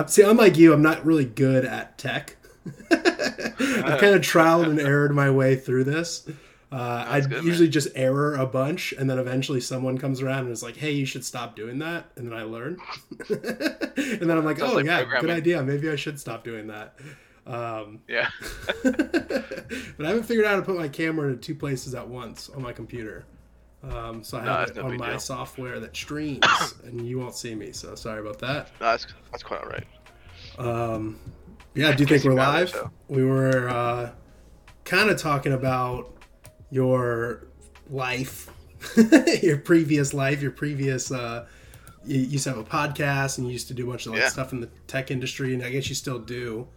I'm, see, unlike you, I'm not really good at tech. I've kind of trialed and errored my way through this. Uh, I usually man. just error a bunch, and then eventually someone comes around and is like, "Hey, you should stop doing that," and then I learn. and then I'm like, "Oh like yeah, good idea. Maybe I should stop doing that." Um, yeah. but I haven't figured out how to put my camera in two places at once on my computer. Um, so I no, have it on my deal. software that streams, and you won't see me. So sorry about that. No, that's that's quite all right. Um, yeah. Do you think we're live? We were uh, kind of talking about your life, your previous life, your previous. Uh, you used to have a podcast, and you used to do a bunch of like yeah. stuff in the tech industry, and I guess you still do.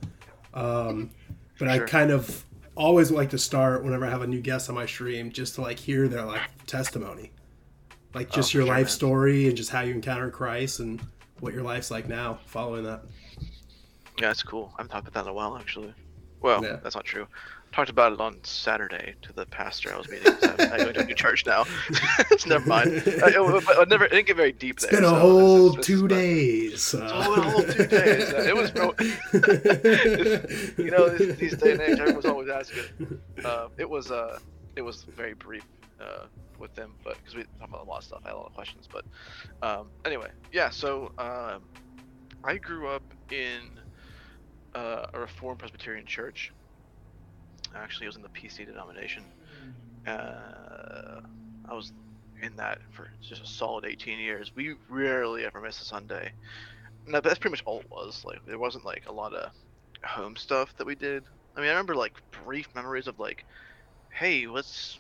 Um, but sure. I kind of always like to start whenever I have a new guest on my stream, just to like hear their like testimony, like just oh, your sure, life man. story and just how you encountered Christ and what your life's like now following that. Yeah, that's cool. I haven't talked about that in a while, actually. Well, yeah. that's not true talked about it on Saturday to the pastor I was meeting. So I go to church now. it's never mind. I, I, never I didn't get very deep there. It's been a so whole it's, it's, two days. Uh... a whole two days. Uh, it was, bro. you know, these day and age, everyone's always asking. Uh, it was, uh, it was very brief uh, with them, but because we talked about a lot of stuff, I had a lot of questions. But um, anyway, yeah. So um, I grew up in uh, a Reformed Presbyterian church Actually, it was in the PC denomination. Uh, I was in that for just a solid 18 years. We rarely ever missed a Sunday. No, that's pretty much all it was. Like there wasn't like a lot of home stuff that we did. I mean, I remember like brief memories of like, hey, let's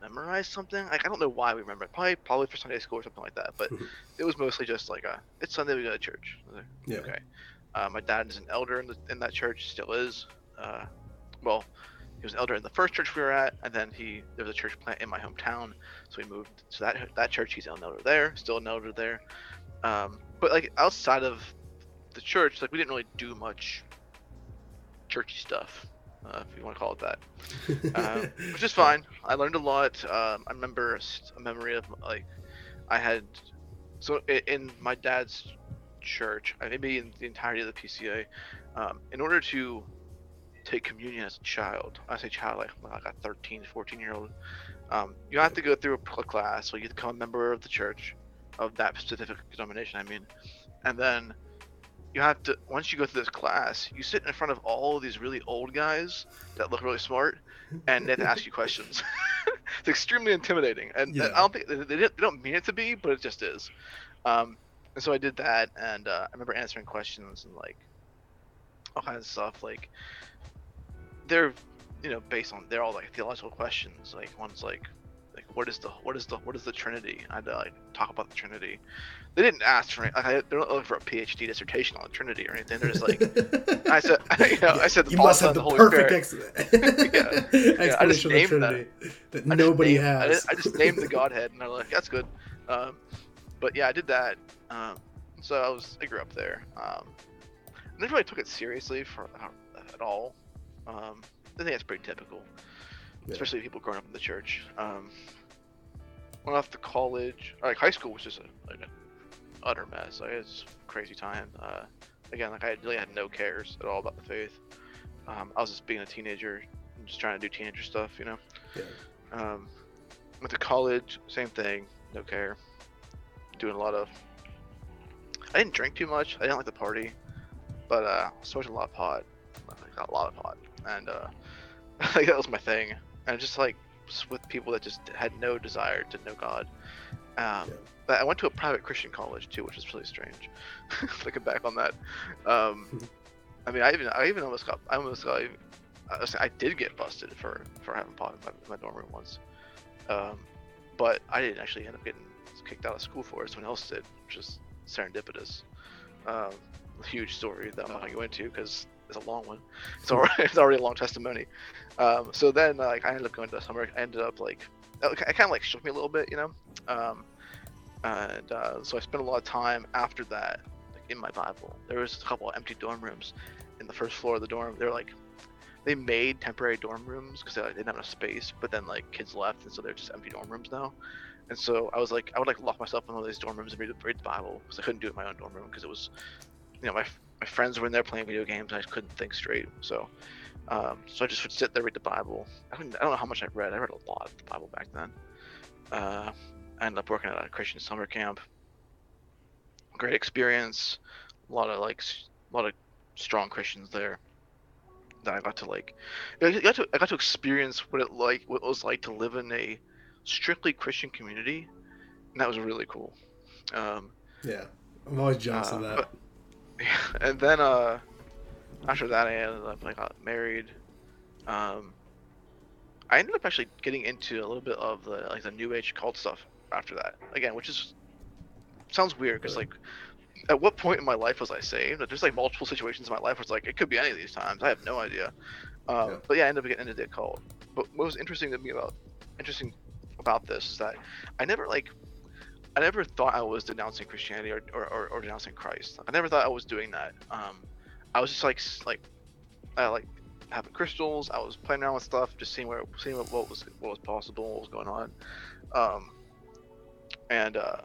memorize something. Like I don't know why we remember it. Probably probably for Sunday school or something like that. But it was mostly just like a it's Sunday we go to church. Yeah. Okay. Uh, my dad is an elder in, the, in that church. Still is. Uh, well, he was an elder in the first church we were at, and then he there was a church plant in my hometown, so we moved to that that church. He's an elder there, still an elder there. Um, but like outside of the church, like we didn't really do much churchy stuff, uh, if you want to call it that, uh, which is fine. I learned a lot. Um, I remember a memory of like I had so in my dad's church, maybe in the entirety of the PCA, um, in order to take communion as a child. I say child, like, like a 13, 14 year old. Um, you have to go through a class, so you become a member of the church, of that specific denomination, I mean. And then you have to, once you go through this class, you sit in front of all of these really old guys that look really smart, and they have to ask you questions. it's extremely intimidating. And yeah. I don't think, they, they don't mean it to be, but it just is. Um, and so I did that, and uh, I remember answering questions and like all kinds of stuff. Like, they're you know based on they're all like theological questions. Like one's like like what is the what is the what is the Trinity? I had to like talk about the Trinity. They didn't ask for like, I, they're not looking for a PhD dissertation on the Trinity or anything. They're just like I said you know I said the you must have the, the perfect ex- yeah. yeah, I just named that. that nobody named, has. I just, I just, named the Godhead and they're like that's good. Um, but yeah, I did that. Um, so I was I grew up there. Um, I never really took it seriously for uh, at all. Um, I think that's pretty typical, yeah. especially people growing up in the church. Um, went off to college, like high school was just a, like an utter mess. Like it's crazy time. Uh, again, like I really had no cares at all about the faith. Um, I was just being a teenager, just trying to do teenager stuff, you know. Yeah. Um, went to college, same thing, no care. Doing a lot of. I didn't drink too much. I didn't like the party, but uh, smoking a lot of pot. I got a lot of pot and uh, like that was my thing. And just like with people that just had no desire to know God. Um, yeah. But I went to a private Christian college too, which is really strange. Looking back on that, um. I mean, I even I even almost got I almost got I, I did get busted for for having pot in my, my dorm room once, um, but I didn't actually end up getting kicked out of school for it. Someone else did, which is serendipitous. Um, huge story that I'm not going to go into because it's a long one. It's already it's already a long testimony. Um, so then like I ended up going to summer. I ended up like it kind of like shook me a little bit, you know. Um, and uh, so I spent a lot of time after that like, in my Bible. There was a couple empty dorm rooms in the first floor of the dorm. They're like they made temporary dorm rooms because they, like, didn't have enough space, but then like kids left, and so they're just empty dorm rooms now. And so I was like, I would like lock myself in one of these dorm rooms and read, read the Bible because I couldn't do it in my own dorm room because it was, you know, my my friends were in there playing video games. I couldn't think straight. So, um, so I just would sit there read the Bible. I don't, I don't know how much I read. I read a lot of the Bible back then. Uh, I ended up working at a Christian summer camp. Great experience. A lot of like, a lot of strong Christians there. That I got to like, I got to I got to experience what it like what it was like to live in a strictly Christian community, and that was really cool. Um, yeah, I'm always jealous uh, of that. But, and then uh, after that, I ended up I got married. Um, I ended up actually getting into a little bit of the like the new age cult stuff after that again, which is sounds weird because like at what point in my life was I saved? There's like multiple situations in my life where it's like it could be any of these times. I have no idea. Um, yeah. But yeah, I ended up getting into the cult. But what was interesting to me about interesting about this is that I never like I never thought I was denouncing Christianity or, or, or, or denouncing Christ. I never thought I was doing that. Um, I was just like like I like having crystals. I was playing around with stuff, just seeing where seeing what, what was what was possible, what was going on. Um, and uh,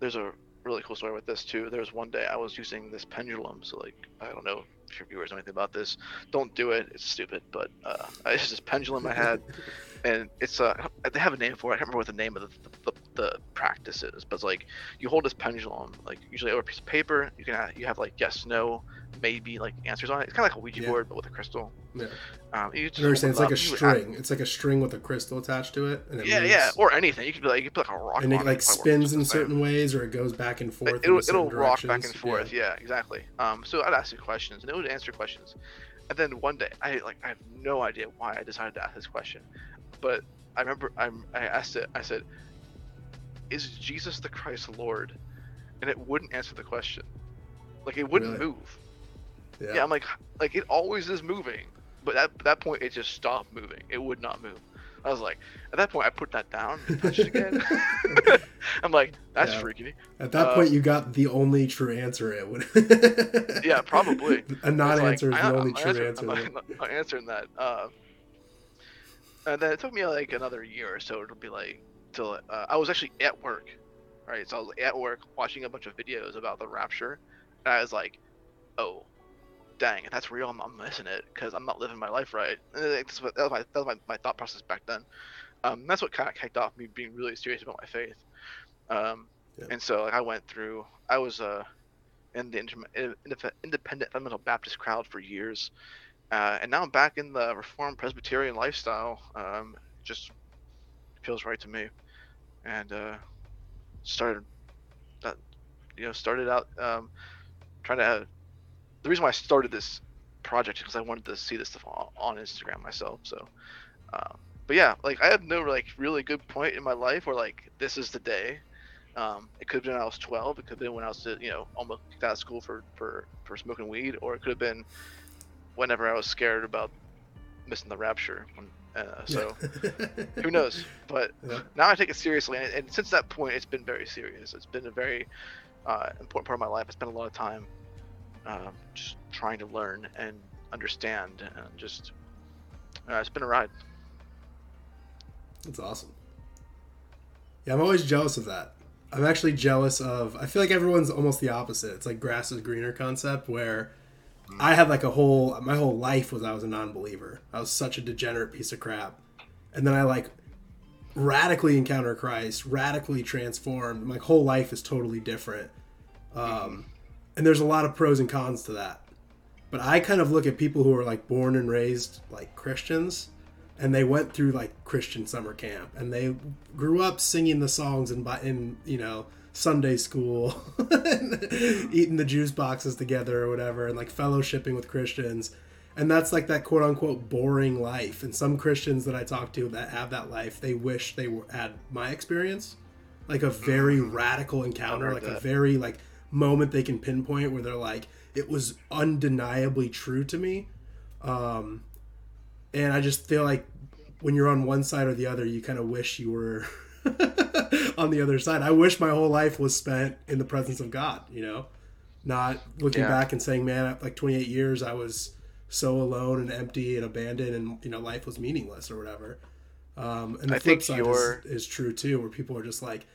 there's a really cool story with this too. There was one day I was using this pendulum. So like I don't know if your viewers know anything about this. Don't do it. It's stupid. But uh, it's this pendulum I had, and it's uh they have a name for it. I can't remember what the name of the, the, the practice is, but it's like you hold this pendulum like usually over a piece of paper. You can have, you have like yes, no, maybe like answers on it. It's kind of like a Ouija yeah. board but with a crystal. Yeah. Um, you just understand? It's like a string. It's like a string with a crystal attached to it. it yeah, moves. yeah, or anything. You could be like you could put like a rock. On it. And it like spins in certain ways, or it goes back and forth. It'll, it'll rock back and forth. Yeah, yeah exactly. Um, so I'd ask you questions, and it would answer questions. And then one day, I like I have no idea why I decided to ask this question, but I remember I'm, I asked it. I said, "Is Jesus the Christ Lord?" And it wouldn't answer the question. Like it wouldn't really? move. Yeah. yeah. I'm like, like it always is moving, but at that point it just stopped moving. It would not move. I was like, at that point I put that down and touched it again. I'm like, that's yeah. freaky. At that uh, point, you got the only true answer. It would. yeah, probably. A non-answer like, is the only I'm true answer. I'm, I'm answering that. Uh, and then it took me like another year or so to be like till uh, I was actually at work, right? So I was at work watching a bunch of videos about the rapture, and I was like, oh, dang, if that's real, I'm, I'm missing it because I'm not living my life right. That's what, that was, my, that was my, my thought process back then. Um, that's what kind of kicked off me being really serious about my faith. Um, yeah. And so like, I went through, I was uh, in the independent fundamental Baptist crowd for years. Uh, and now I'm back in the Reformed Presbyterian lifestyle. Um, just feels right to me. And uh, started, that, you know, started out um, trying to the reason why I started this project is because I wanted to see this stuff on, Instagram myself. So, uh, but yeah, like I have no like really good point in my life where like this is the day. Um, it could have been when I was 12. It could have been when I was you know almost out of school for for for smoking weed, or it could have been whenever I was scared about missing the rapture. Uh, so who knows? But yeah. now I take it seriously, and, and, since that point, it's been very serious. It's been a very uh, important part of my life. I spent a lot of time um, just trying to learn and understand, and just uh, it's been a ride. That's awesome. Yeah, I'm always jealous of that. I'm actually jealous of. I feel like everyone's almost the opposite. It's like grass is greener concept where I had like a whole my whole life was I was a non-believer. I was such a degenerate piece of crap, and then I like radically encounter Christ, radically transformed. My whole life is totally different. Um, and there's a lot of pros and cons to that. But I kind of look at people who are like born and raised like Christians and they went through like Christian summer camp and they grew up singing the songs and in you know Sunday school, eating the juice boxes together or whatever, and like fellowshipping with Christians. And that's like that quote unquote boring life. And some Christians that I talk to that have that life, they wish they were, had my experience, like a very mm. radical encounter, like that. a very like moment they can pinpoint where they're like, it was undeniably true to me. Um, and I just feel like when you're on one side or the other, you kind of wish you were on the other side. I wish my whole life was spent in the presence of God, you know, not looking yeah. back and saying, man, like 28 years, I was so alone and empty and abandoned and, you know, life was meaningless or whatever. Um, and the I flip side is, is true too, where people are just like,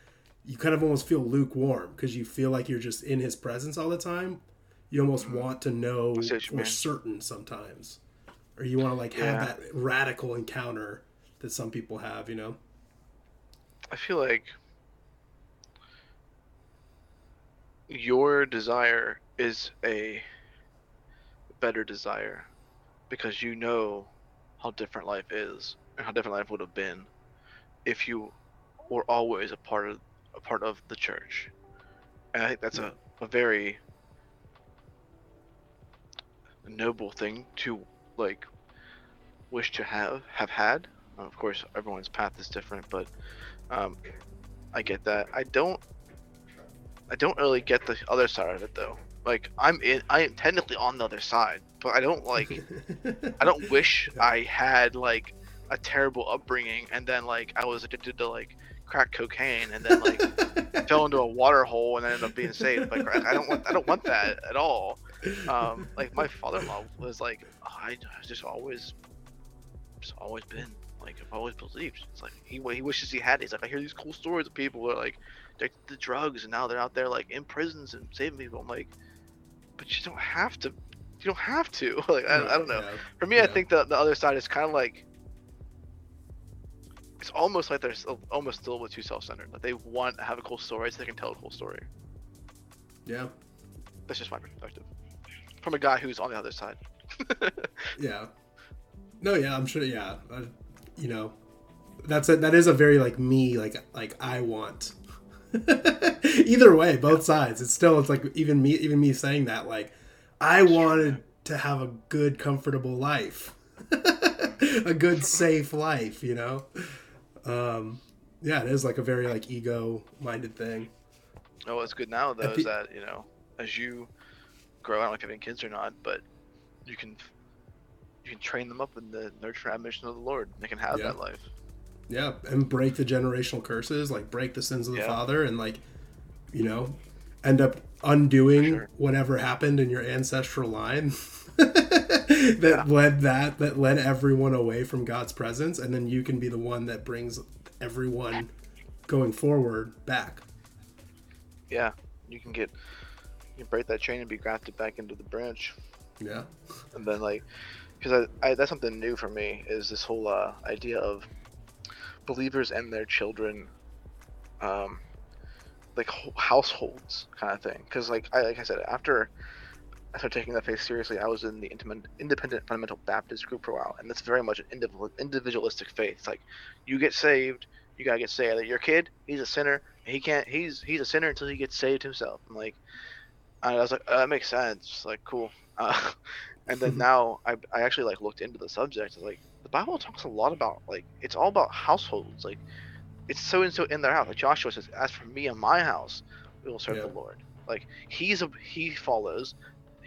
you kind of almost feel lukewarm because you feel like you're just in his presence all the time. You almost mm-hmm. want to know for certain sometimes, or you want to like yeah. have that radical encounter that some people have. You know. I feel like your desire is a better desire because you know how different life is and how different life would have been if you were always a part of a part of the church. And I think that's a, a very noble thing to like wish to have have had. Of course, everyone's path is different, but um, I get that. I don't. I don't really get the other side of it though. Like I'm in, I am technically on the other side, but I don't like. I don't wish I had like a terrible upbringing and then like I was addicted to like crack cocaine and then like fell into a water hole and ended up being saved by crack. I don't want I don't want that at all. Um, like my father-in-law was like, oh, I just always, just always been like I've always believed. It's like he he wishes he had. He's like I hear these cool stories of people who are like addicted to drugs and now they're out there like in prisons and saving people. I'm like, but you don't have to. You don't have to. like I, I don't know. Yeah. For me, yeah. I think the the other side is kind of like it's almost like they're almost still with too self-centered. Like they want to have a cool story so they can tell a cool story. Yeah. That's just my perspective. From a guy who's on the other side. yeah. No, yeah, I'm sure. Yeah, uh, you know, that's a, that is a very like me, like like I want. Either way, both sides. It's still it's like even me even me saying that like I wanted to have a good comfortable life. a good safe life, you know um, yeah, it is like a very like ego minded thing. Oh, what's good now though is that you know as you grow, I don't know if you have any kids or not, but you can you can train them up in the nurture and mission of the Lord. They can have yeah. that life. Yeah, and break the generational curses, like break the sins of the yeah. father, and like you know end up undoing sure. whatever happened in your ancestral line. that yeah. led that that led everyone away from God's presence, and then you can be the one that brings everyone going forward back. Yeah, you can get you can break that chain and be grafted back into the branch. Yeah, and then like because I, I, that's something new for me is this whole uh, idea of believers and their children um like households kind of thing because like I like I said after I started taking that faith seriously. I was in the independent fundamental Baptist group for a while, and that's very much an individualistic faith. It's like you get saved, you gotta get saved. Your kid, he's a sinner. He can't. He's he's a sinner until he gets saved himself. I'm like, I was like, oh, that makes sense. Like cool. Uh, and then now I I actually like looked into the subject. Like the Bible talks a lot about like it's all about households. Like it's so and so in their house. Like Joshua says, as for me and my house, we will serve yeah. the Lord. Like he's a he follows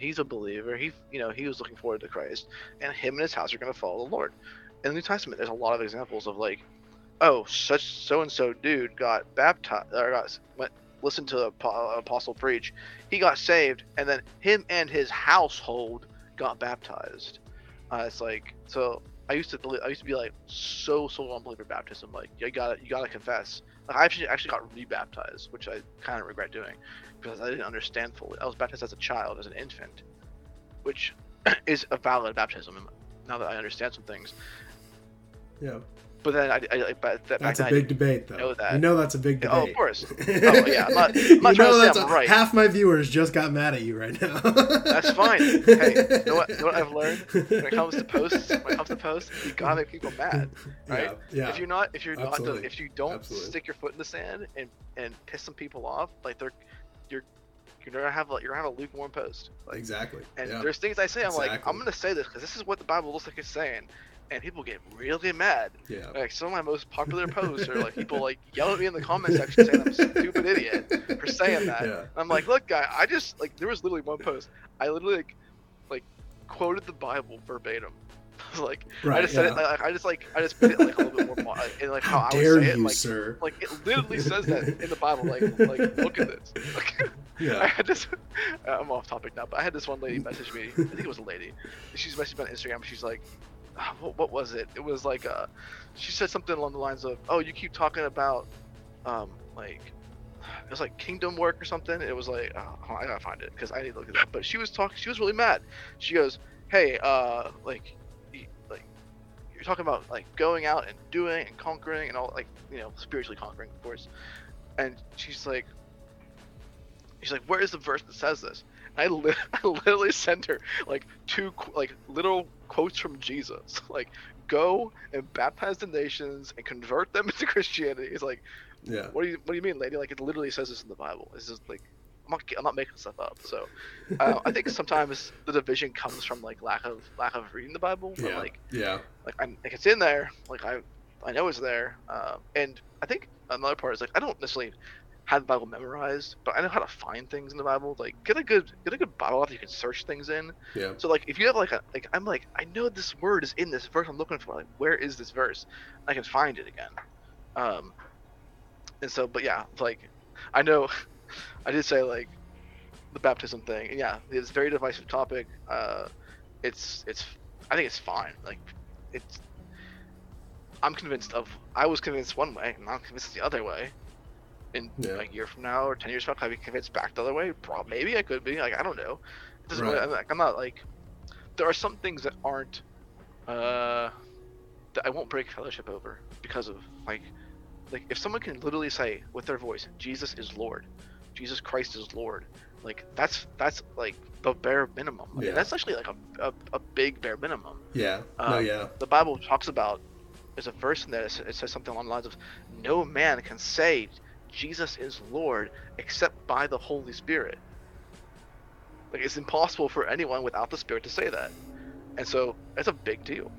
he's a believer. He, you know, he was looking forward to Christ, and him and his house are going to follow the Lord. In the New Testament, there's a lot of examples of like, oh, such so and so dude got baptized or got went listened to an apostle preach. He got saved, and then him and his household got baptized. Uh, it's like so. I used to believe, I used to be like so so on believer baptism. Like you got to you got to confess. Like I actually actually got rebaptized, which I kind of regret doing because I didn't understand fully. I was baptized as a child, as an infant, which is a valid baptism. Now that I understand some things. Yeah. But then I, I but that, that's a big debate, though. Know that. You know that's a big debate. Oh, of course. oh, yeah. I'm not, I'm not you know that's a, right. Half my viewers just got mad at you right now. that's fine. Hey, you know what? You know what I've learned when it comes to posts? When it comes to posts, you gotta make people mad, right? Yeah. yeah. If you're not, if you're Absolutely. not, if you don't Absolutely. stick your foot in the sand and and piss some people off, like they're you're you're gonna have a, you're gonna have a lukewarm post. Like, exactly. And yeah. there's things I say. I'm exactly. like, I'm gonna say this because this is what the Bible looks like it's saying, and people get really mad. Yeah. Like some of my most popular posts are like people like yell at me in the comment section saying I'm a stupid idiot for saying that. Yeah. I'm like, look, guy, I just like there was literally one post. I literally like, like quoted the Bible verbatim. like right, I just said yeah. it. I just like I just put it like a little bit more in like how, how I would say you, it. Like, sir. like it literally says that in the Bible. Like like look at this. Like, yeah. I had this. I'm off topic now, but I had this one lady message me. I think it was a lady. She's messaged me on Instagram. She's like, what, what, was it? It was like uh, she said something along the lines of, "Oh, you keep talking about, um, like, it was like kingdom work or something. It was like oh, I gotta find it because I need to look it up. But she was talking. She was really mad. She goes, "Hey, uh, like, like you're talking about like going out and doing and conquering and all like you know spiritually conquering, of course." And she's like, she's like, "Where is the verse that says this?" I, li- I literally sent her like two like little quotes from Jesus, like go and baptize the nations and convert them into Christianity. It's like, yeah. What do you What do you mean, lady? Like it literally says this in the Bible. It's just like I'm not I'm not making stuff up. So uh, I think sometimes the division comes from like lack of lack of reading the Bible. But, yeah. Like yeah. Like I like it's in there. Like I I know it's there. Uh, and I think another part is like I don't necessarily have the Bible memorized, but I know how to find things in the Bible. Like get a good get a good Bible app you can search things in. Yeah. So like if you have like a like I'm like I know this word is in this verse I'm looking for. Like where is this verse? I can find it again. Um, and so but yeah like i know i did say like the baptism thing and yeah it's a very divisive topic uh it's it's i think it's fine like it's i'm convinced of i was convinced one way and i'm convinced the other way in yeah. a year from now or 10 years from now be convinced back the other way? Probably maybe i could be like i don't know. It doesn't right. really, I'm, like, I'm not like there are some things that aren't uh that i won't break fellowship over because of like like if someone can literally say with their voice jesus is lord. Jesus christ is lord like that's that's like the bare minimum. I yeah. that's actually like a, a, a, big bare minimum. Yeah. Um, no yeah. the bible talks about there's a verse in there it says something along the lines of no man can say jesus is lord except by the holy spirit like it's impossible for anyone without the spirit to say that and so it's a big deal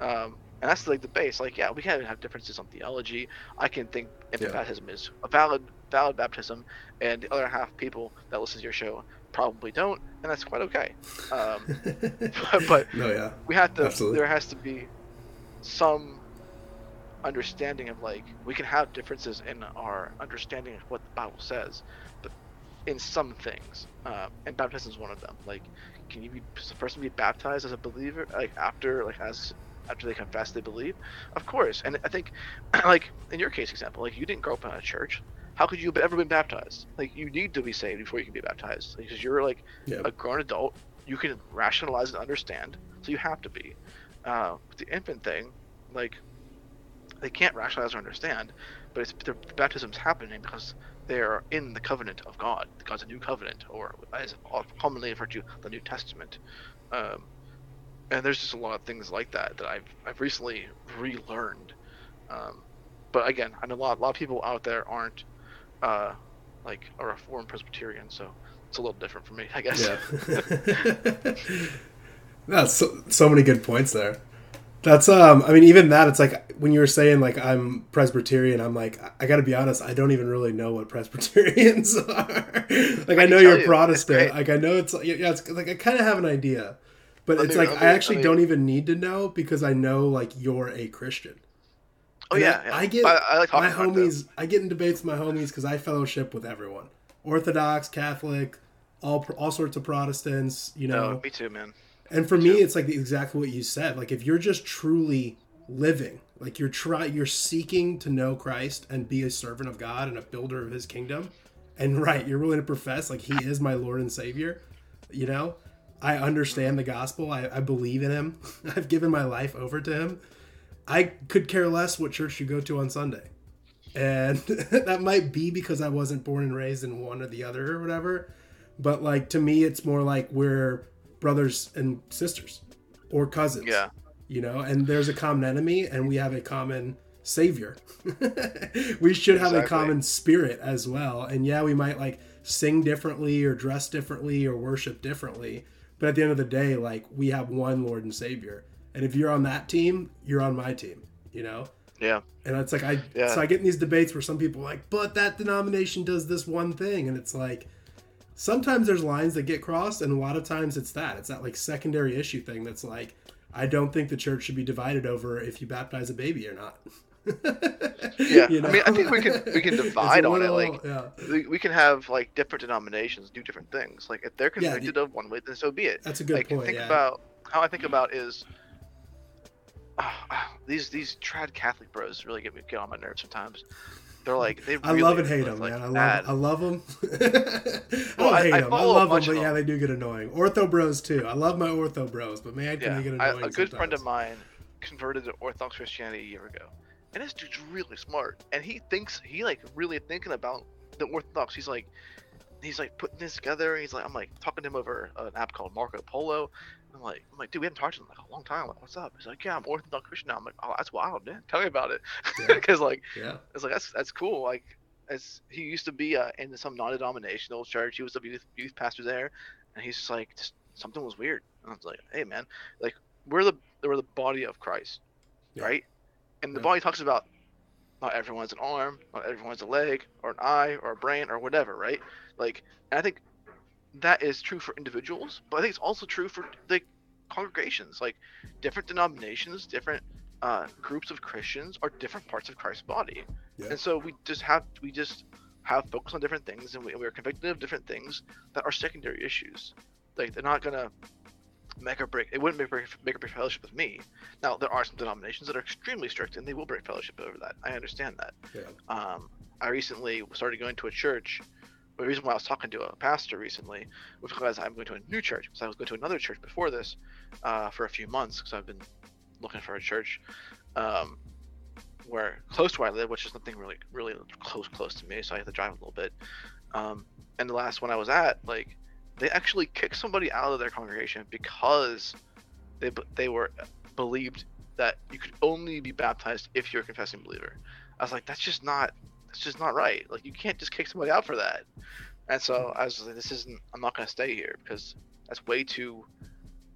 um, and that's like the base. Like, yeah, we can have differences on theology. I can think infant yeah. baptism is a valid valid baptism, and the other half people that listen to your show probably don't, and that's quite okay. Um, but, but no, yeah, we have to. Absolutely. There has to be some understanding of like we can have differences in our understanding of what the Bible says, but in some things, uh, and baptism is one of them. Like, can you be the person be baptized as a believer, like after, like as after they confess they believe? Of course. And I think, like in your case example, like you didn't grow up in a church. How could you have ever been baptized? Like you need to be saved before you can be baptized because you're like yeah. a grown adult. You can rationalize and understand, so you have to be. Uh, with the infant thing, like they can't rationalize or understand, but it's the baptism's happening because they are in the covenant of God, God's a new covenant, or as commonly referred to, the New Testament. Um, and there's just a lot of things like that that I've I've recently relearned. Um, but again, I know a lot, a lot of people out there aren't uh, like a Reformed Presbyterian, so it's a little different for me, I guess. Yeah. That's so, so many good points there. That's um I mean even that it's like when you were saying like I'm Presbyterian I'm like I got to be honest I don't even really know what Presbyterians are. like I, I know you're you, Protestant. Like I know it's yeah it's like I kind of have an idea. But it's like I actually don't even need to know because I know like you're a Christian. Oh yeah, I, yeah, I get I, I like my homies. I get in debates with my homies because I fellowship with everyone, Orthodox, Catholic, all all sorts of Protestants. You know, no, me too, man. And for me, it's like exactly what you said. Like if you're just truly living, like you're try, you're seeking to know Christ and be a servant of God and a builder of His kingdom, and right, you're willing to profess like He is my Lord and Savior. You know, I understand the gospel. I, I believe in him. I've given my life over to him. I could care less what church you go to on Sunday. And that might be because I wasn't born and raised in one or the other or whatever. But like to me it's more like we're brothers and sisters or cousins. Yeah. You know, and there's a common enemy and we have a common savior. we should have a common spirit as well. And yeah, we might like sing differently or dress differently or worship differently but at the end of the day, like we have one Lord and Savior, and if you're on that team, you're on my team. You know. Yeah. And it's like I yeah. so I get in these debates where some people are like, but that denomination does this one thing, and it's like sometimes there's lines that get crossed, and a lot of times it's that it's that like secondary issue thing that's like I don't think the church should be divided over if you baptize a baby or not. yeah, you know? I mean, I think we can we can divide on little, it. Like, yeah. we, we can have like different denominations do different things. Like, if they're convicted yeah, of one way, then so be it. That's a good like, point. Think yeah. about how I think about is uh, these these trad Catholic bros really get me get on my nerves sometimes. They're like they. I love and hate them, like, man. I love. I love them. I don't hate I, them. I, I love them, but yeah, they do get annoying. Ortho bros too. I love my ortho bros, but man, can yeah, they get annoying? I, a good friend of mine converted to Orthodox Christianity a year ago, and this dude's really smart, and he thinks he like really thinking about the Orthodox. He's like, he's like putting this together. He's like, I'm like talking to him over an app called Marco Polo. I'm like, I'm like, dude, we haven't talked to him in like a long time. I'm like, what's up? He's like, yeah, I'm Orthodox Christian now. I'm like, oh, that's wild, man. Tell me about it. Because yeah. like, yeah, it's like that's that's cool. Like, as he used to be uh, in some non-denominational church. He was a youth, youth pastor there, and he's just like, just, something was weird. And I was like, hey, man, like we're the we're the body of Christ, yeah. right? And the body talks about not everyone's an arm, not everyone's a leg, or an eye, or a brain, or whatever, right? Like, I think that is true for individuals, but I think it's also true for the congregations, like different denominations, different uh, groups of Christians are different parts of Christ's body, yeah. and so we just have we just have focus on different things, and we, we are convicted of different things that are secondary issues. Like they're not gonna make or break. It wouldn't make or break, make or break fellowship with me. Now there are some denominations that are extremely strict, and they will break fellowship over that. I understand that. Yeah. Um, I recently started going to a church. The reason why I was talking to a pastor recently was because I'm going to a new church. Because I was going to another church before this uh, for a few months because I've been looking for a church um, where close to where I live, which is nothing really really close close to me, so I have to drive a little bit. Um, and the last one I was at, like they actually kicked somebody out of their congregation because they they were believed that you could only be baptized if you're a confessing believer. I was like, that's just not that's just not right. Like you can't just kick somebody out for that. And so I was like, this isn't. I'm not gonna stay here because that's way too.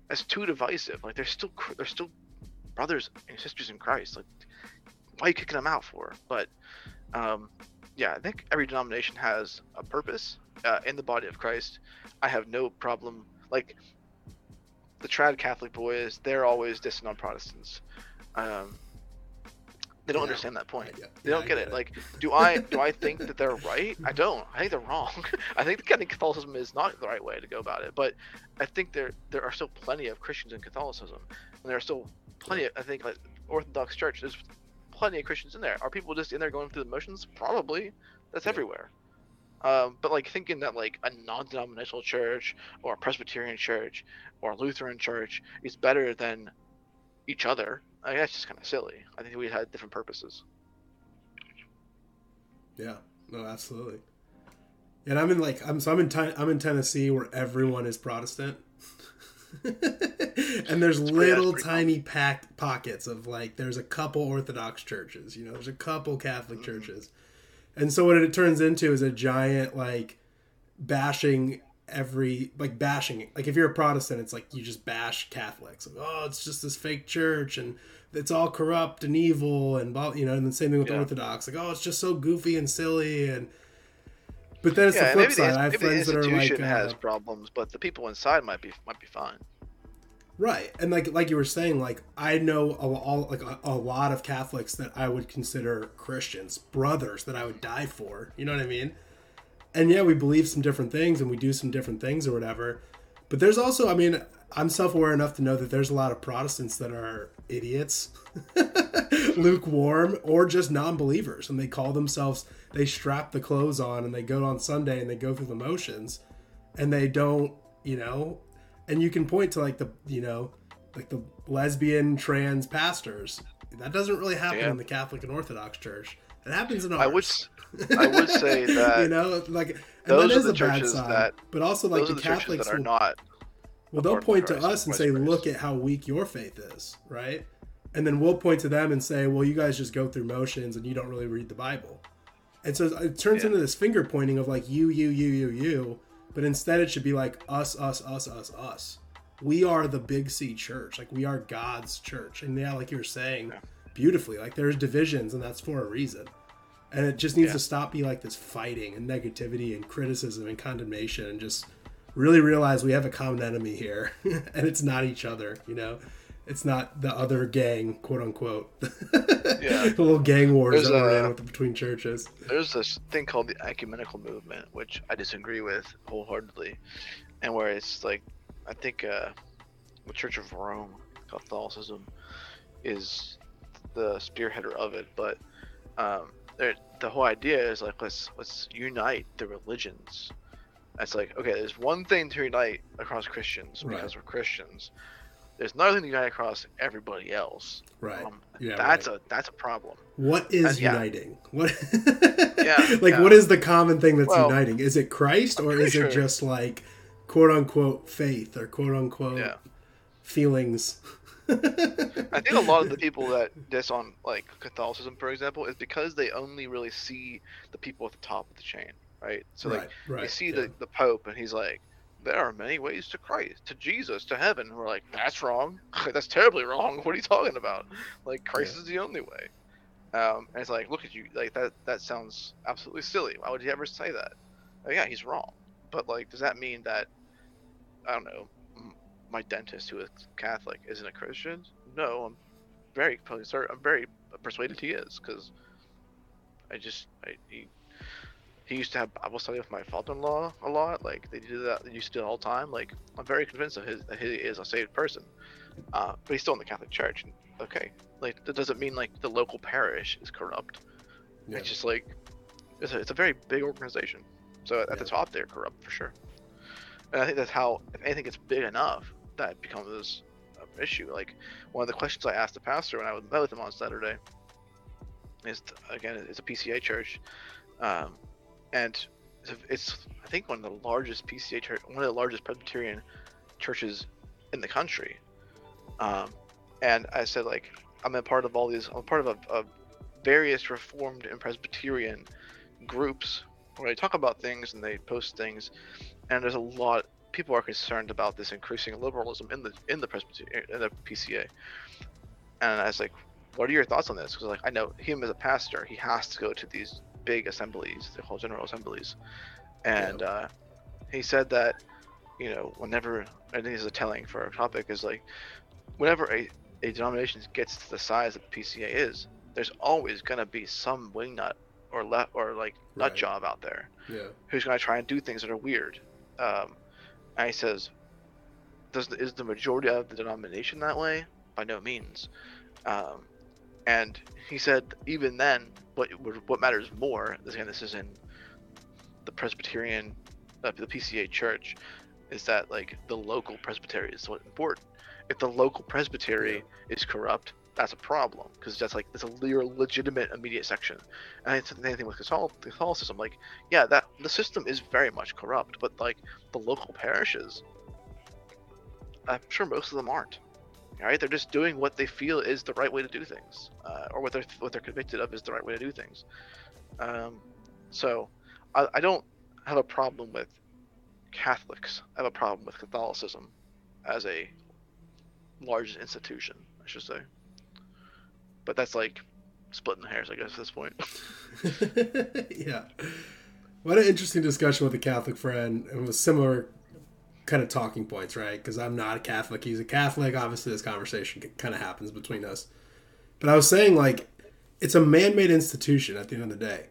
That's too divisive. Like they're still they're still brothers and sisters in Christ. Like why are you kicking them out for? But um, yeah, I think every denomination has a purpose uh, in the body of Christ. I have no problem like the trad Catholic boys. They're always dissing on Protestants. Um, they don't yeah. understand that point. Yeah. They don't get, get it. it. Like, do I do I think that they're right? I don't. I think they're wrong. I think the Catholicism is not the right way to go about it. But I think there there are still plenty of Christians in Catholicism, and there are still plenty. Of, I think like Orthodox Church. There's plenty of Christians in there. Are people just in there going through the motions? Probably. That's yeah. everywhere. Um, but like thinking that like a non-denominational church or a Presbyterian church or a Lutheran church is better than each other, I mean, that's just kind of silly. I think we had different purposes. Yeah. No, absolutely. And I'm in like I'm so I'm in I'm in Tennessee where everyone is Protestant. and there's little tiny packed pockets of like there's a couple Orthodox churches, you know, there's a couple Catholic mm-hmm. churches and so what it turns into is a giant like bashing every like bashing like if you're a protestant it's like you just bash catholics like, oh it's just this fake church and it's all corrupt and evil and you know and the same thing with yeah. orthodox like oh it's just so goofy and silly and but then it's yeah, the flip side the, i have friends that are like uh, has problems but the people inside might be might be fine Right, and like like you were saying, like I know a, all like a, a, lot of Catholics that I would consider Christians, brothers that I would die for. You know what I mean? And yeah, we believe some different things and we do some different things or whatever. But there's also, I mean, I'm self-aware enough to know that there's a lot of Protestants that are idiots, lukewarm, or just non-believers, and they call themselves. They strap the clothes on and they go on Sunday and they go through the motions, and they don't, you know, and you can point to like the you know like the lesbian trans pastors that doesn't really happen yeah. in the catholic and orthodox church it happens in ours. i would i would say that you know like those that is a bad sign that, but also like the, the catholics are will, not well they'll point to us and say Christ. look at how weak your faith is right and then we'll point to them and say well you guys just go through motions and you don't really read the bible and so it turns yeah. into this finger pointing of like you you you you you but instead it should be like us, us, us, us, us. We are the big C church. Like we are God's church. And yeah, like you were saying yeah. beautifully, like there's divisions and that's for a reason. And it just needs yeah. to stop being like this fighting and negativity and criticism and condemnation and just really realize we have a common enemy here and it's not each other, you know? It's not the other gang, quote unquote. yeah. the little gang wars there's that a, ran between churches. There's this thing called the ecumenical movement, which I disagree with wholeheartedly, and where it's like, I think uh, the Church of Rome, Catholicism, is the spearheader of it, but um, the whole idea is like let's let's unite the religions. It's like okay, there's one thing to unite across Christians because right. we're Christians. There's nothing to unite across everybody else. Right. Um, yeah. That's right. a that's a problem. What is uniting? Yeah. What? yeah. Like yeah. what is the common thing that's well, uniting? Is it Christ or is sure. it just like quote unquote faith or quote unquote feelings? I think a lot of the people that diss on like Catholicism, for example, is because they only really see the people at the top of the chain, right? So like right, right, they see yeah. the, the Pope and he's like, there are many ways to Christ, to Jesus, to heaven. And we're like, that's wrong. that's terribly wrong. What are you talking about? Like Christ yeah. is the only way. Um, and it's like, look at you, like that. That sounds absolutely silly. Why would you ever say that? Like, yeah, he's wrong. But like, does that mean that I don't know? My dentist, who is Catholic, isn't a Christian? No, I'm very sorry. I'm very persuaded he is because I just I, he he used to have Bible study with my father-in-law a lot. Like they do that, they used to do it all the time. Like I'm very convinced of his that he is a saved person, uh, but he's still in the Catholic Church. And, okay, like that doesn't mean like the local parish is corrupt. Yeah. It's just like it's a, it's a very big organization. So at yeah. the top they're corrupt for sure. And I think that's how if anything gets big enough, that becomes an issue. Like one of the questions I asked the pastor when I met with him on Saturday is again it's a PCA church, um, and it's, it's, I think one of the largest PCA church, one of the largest Presbyterian churches in the country. Um, and I said like I'm a part of all these. I'm part of a, a various Reformed and Presbyterian groups where they talk about things and they post things, and there's a lot people are concerned about this increasing liberalism in the in the Presbyterian in the PCA. And I was like, "What are your thoughts on this?" Because like I know him as a pastor, he has to go to these big assemblies, the whole general assemblies, and yeah. uh, he said that you know whenever I think this is a telling for our topic is like whenever a a denomination gets to the size that the PCA is, there's always gonna be some wingnut or left or like nut right. job out there yeah. who's gonna try and do things that are weird. Um, and he says, Does the, is the majority of the denomination that way? By no means. Um, and he said, even then, what what matters more, again, this is in the Presbyterian, uh, the PCA church, is that like the local presbytery is what's important. If the local presbytery is corrupt, that's a problem because that's like it's a legitimate immediate section. And it's the same thing with Catholicism. Like, yeah, that the system is very much corrupt, but like the local parishes, I'm sure most of them aren't. Right? They're just doing what they feel is the right way to do things, uh, or what they're what they're convicted of is the right way to do things. Um, so, I, I don't have a problem with Catholics. I have a problem with Catholicism as a large institution, I should say but that's like splitting hairs, I guess, at this point. yeah. What an interesting discussion with a Catholic friend. and was similar kind of talking points, right? Because I'm not a Catholic. He's a Catholic. Obviously, this conversation kind of happens between us. But I was saying, like, it's a man made institution at the end of the day.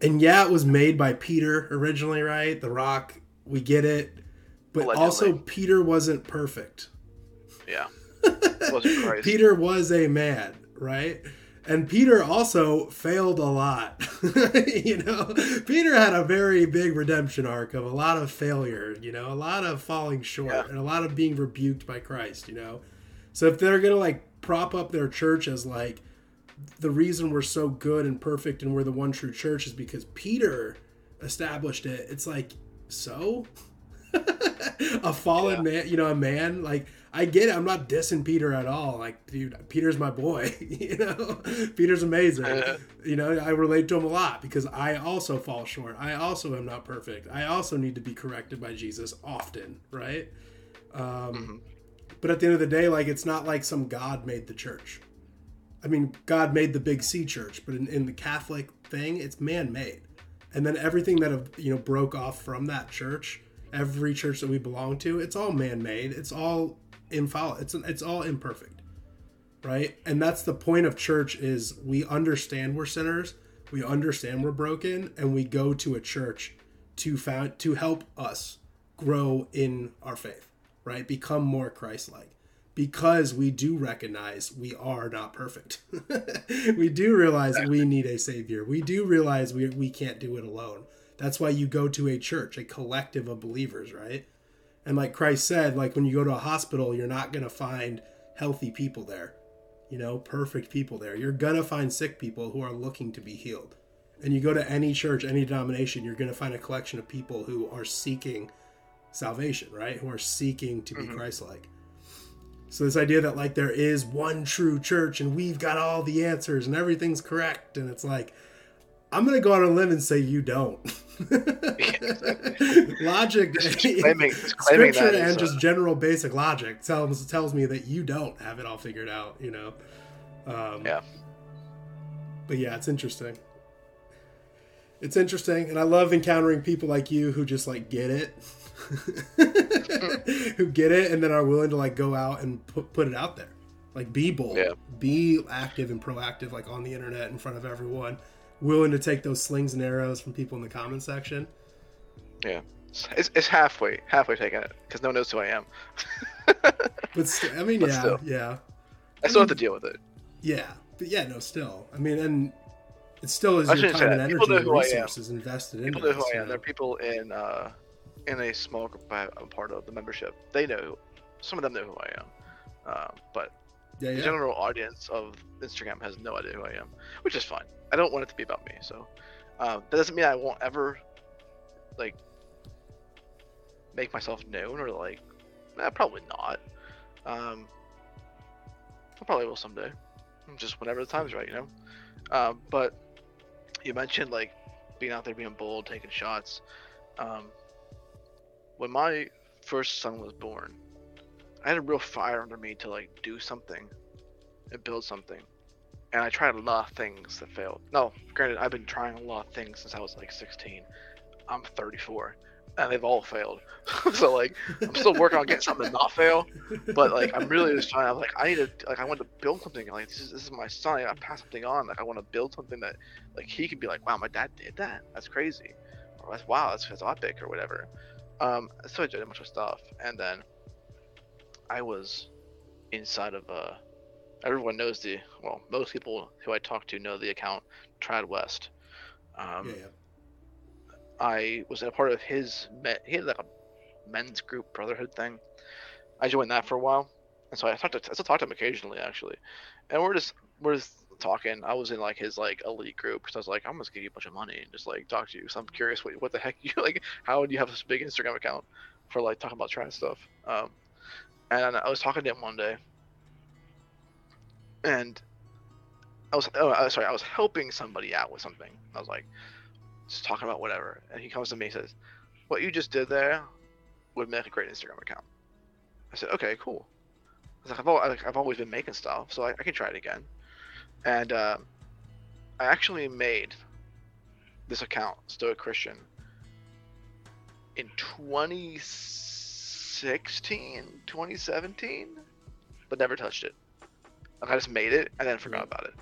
And yeah, it was made by Peter originally, right? The Rock, we get it. But Allegedly. also, Peter wasn't perfect. Yeah. Peter was a man right? And Peter also failed a lot. you know, Peter had a very big redemption arc of a lot of failure, you know, a lot of falling short yeah. and a lot of being rebuked by Christ, you know. So if they're going to like prop up their church as like the reason we're so good and perfect and we're the one true church is because Peter established it, it's like, so? a fallen yeah. man, you know, a man like I get it. I'm not dissing Peter at all. Like, dude, Peter's my boy. you know, Peter's amazing. you know, I relate to him a lot because I also fall short. I also am not perfect. I also need to be corrected by Jesus often, right? Um, mm-hmm. But at the end of the day, like, it's not like some God made the church. I mean, God made the big C church, but in, in the Catholic thing, it's man made. And then everything that have you know broke off from that church, every church that we belong to, it's all man made. It's all infallible. It's it's all imperfect, right? And that's the point of church is we understand we're sinners, we understand we're broken, and we go to a church to found to help us grow in our faith, right? Become more Christ-like, because we do recognize we are not perfect. we do realize we need a savior. We do realize we, we can't do it alone. That's why you go to a church, a collective of believers, right? And like Christ said, like when you go to a hospital, you're not going to find healthy people there, you know, perfect people there. You're going to find sick people who are looking to be healed. And you go to any church, any denomination, you're going to find a collection of people who are seeking salvation, right? Who are seeking to be mm-hmm. Christ like. So this idea that like there is one true church and we've got all the answers and everything's correct and it's like I'm gonna go out on a limb and say you don't. logic, just claiming, just claiming scripture, and uh... just general basic logic tells tells me that you don't have it all figured out. You know. Um, yeah. But yeah, it's interesting. It's interesting, and I love encountering people like you who just like get it who get it and then are willing to like go out and put put it out there. Like be bold, yeah. be active and proactive, like on the internet in front of everyone. Willing to take those slings and arrows from people in the comment section. Yeah, it's, it's halfway halfway taking it because no one knows who I am. but st- I mean, but yeah, still. yeah. I still have to deal with it. Yeah, but yeah, no, still. I mean, and it still is your time and energy and resources invested in. People know who I am. There are people in uh, in a small group I'm part of, the membership, they know. Some of them know who I am, uh, but yeah, yeah. the general audience of Instagram has no idea who I am, which is fine. I don't want it to be about me, so uh, that doesn't mean I won't ever like make myself known or like. Eh, probably not. Um, I probably will someday, just whenever the time's right, you know. Uh, but you mentioned like being out there, being bold, taking shots. Um, when my first son was born, I had a real fire under me to like do something and build something. And I tried a lot of things that failed. No, granted, I've been trying a lot of things since I was like 16. I'm 34, and they've all failed. so like, I'm still working on getting something to not fail. But like, I'm really just trying. I'm like, I need to like, I want to build something. Like, this is, this is my son. I pass something on. Like, I want to build something that like he can be like, wow, my dad did that. That's crazy. Or that's wow, that's, that's epic or whatever. Um, so I did a bunch of stuff, and then I was inside of uh, everyone knows the well, most people who I talk to know the account Trad West. Um, yeah, yeah. I was a part of his. He had like a men's group brotherhood thing. I joined that for a while, and so I talked to I still talk to him occasionally actually, and we're just we're just talking. I was in like his like elite group because I was like, I'm gonna give you a bunch of money and just like talk to you. So I'm curious, what what the heck you like? How do you have this big Instagram account for like talking about trans stuff? Um, and I was talking to him one day, and I was oh sorry, I was helping somebody out with something. I was like, just talking about whatever, and he comes to me and says, "What you just did there would make a great Instagram account." I said, "Okay, cool." I was like, I've, always, I've always been making stuff, so I, I can try it again and uh, I actually made this account, Stoic Christian, in 2016, 2017, but never touched it. Like I just made it and then forgot about it.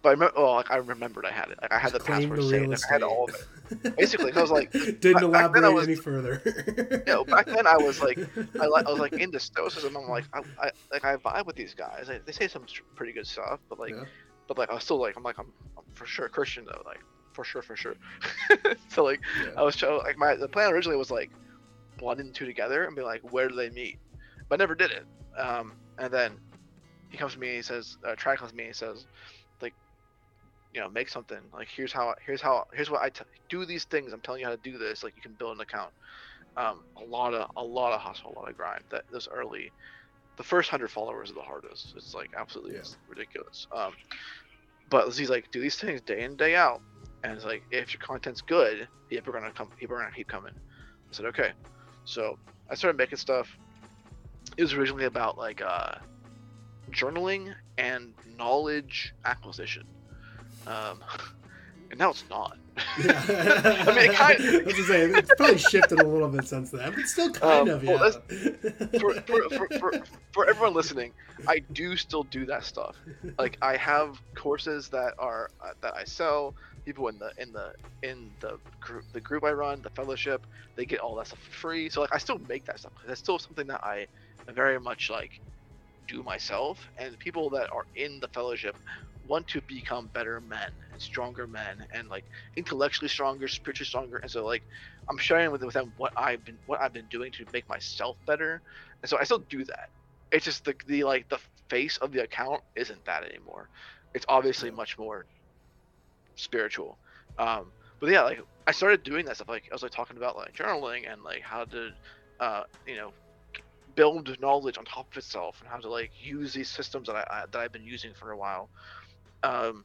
But I remember, oh, like I remembered I had it. Like I had the password saved. I had all of it. Basically, I was like, didn't elaborate I was, any further. you know, back then I was like, I, I was like into stoicism. I'm like, I, I like I vibe with these guys. I, they say some pretty good stuff, but like, yeah. but like I was still like, I'm like, I'm, I'm for sure Christian though, like for sure, for sure. so like, yeah. I was like my the plan originally was like blending the two together and be like, where do they meet? But I never did it. Um, and then he comes to me and he says, uh, comes to me and he says like, you know make something. Like here's how here's how here's what I t- do these things. I'm telling you how to do this. Like you can build an account. Um, a lot of a lot of hustle a lot of grind. That those early the first hundred followers are the hardest. It's like absolutely yeah. ridiculous. Um, but he's like do these things day in day out. And it's like if your content's good people are gonna come people are gonna keep coming. I said okay. So i started making stuff. It was originally about like uh, journaling and knowledge acquisition um, and now it's not. Yeah. I mean, it kind of, I was say, it's probably shifted a little bit since then, but still kind um, of, yeah. for, for, for, for, for everyone listening, I do still do that stuff. Like, I have courses that are uh, that I sell. People in the in the in the group the group I run, the fellowship, they get all that stuff for free. So like, I still make that stuff. That's still something that I very much like do myself, and people that are in the fellowship want to become better men and stronger men and like intellectually stronger, spiritually stronger. And so like I'm sharing with, with them what I've been what I've been doing to make myself better. And so I still do that. It's just the the like the face of the account isn't that anymore. It's obviously much more spiritual. Um, but yeah, like I started doing that stuff. Like I was like talking about like journaling and like how to, uh, you know, build knowledge on top of itself and how to like use these systems that I, I that I've been using for a while. Um,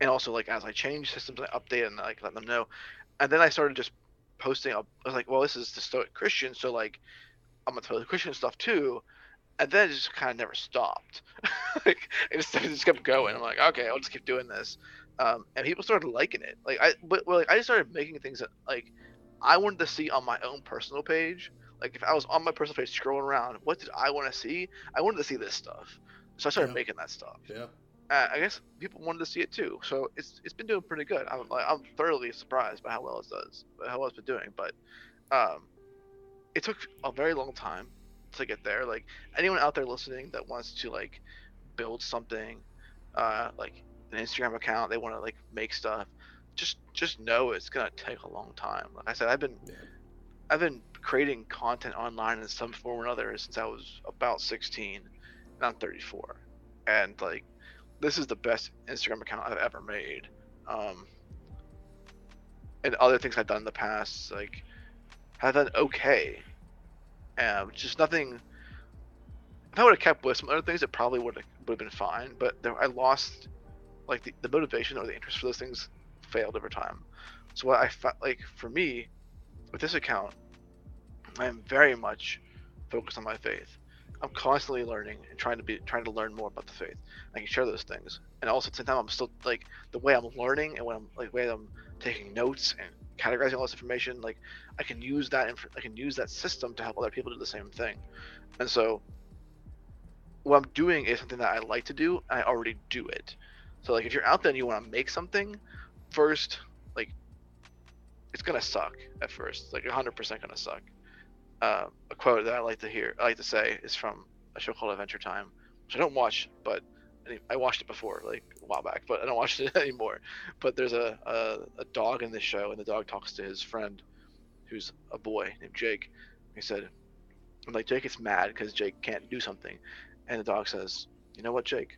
and also like as I change systems, I update and like let them know. And then I started just posting. I was like, well, this is the Stoic Christian, so like I'm gonna the Christian stuff too. And then it just kind of never stopped. like it just, it just kept going. I'm like, okay, I'll just keep doing this. Um, and people started liking it. Like I, but well, like, I just started making things that like I wanted to see on my own personal page. Like if I was on my personal page scrolling around, what did I want to see? I wanted to see this stuff. So I started Yeah. making that stuff. Yeah. Uh, I guess people wanted to see it too. So it's it's been doing pretty good. I'm like I'm thoroughly surprised by how well it does, how well it's been doing. But um, it took a very long time to get there. Like anyone out there listening that wants to like build something, uh, like an Instagram account, they want to like make stuff. Just just know it's gonna take a long time. Like I said, I've been Yeah. I've been creating content online in some form or another since I was about 16, and I'm 34, and like this is the best Instagram account I've ever made. Um, and other things I've done in the past, like have done okay. Um, just nothing. If I would have kept with some other things, it probably would have would have been fine. But there, I lost like the, the motivation or the interest for those things failed over time. So what I felt like for me with this account, I am very much focused on my faith. I'm constantly learning and trying to be trying to learn more about the faith. I can share those things, and also at the same time, I'm still like the way I'm learning and when I'm like the way I'm taking notes and categorizing all this information. Like I can use that inf- I can use that system to help other people do the same thing. And so what I'm doing is something that I like to do. I already do it. So like if you're out there and you want to make something, first like it's gonna suck at first. Like 100% gonna suck. Uh, a quote that I like to hear, I like to say, is from a show called Adventure Time, which I don't watch, but I- watched it before, like a while back, but I don't watch it anymore. But there's a, a a dog in this show, and the dog talks to his friend, who's a boy named Jake. He said, and like Jake gets mad because Jake can't do something, and the dog says, "You know what, Jake?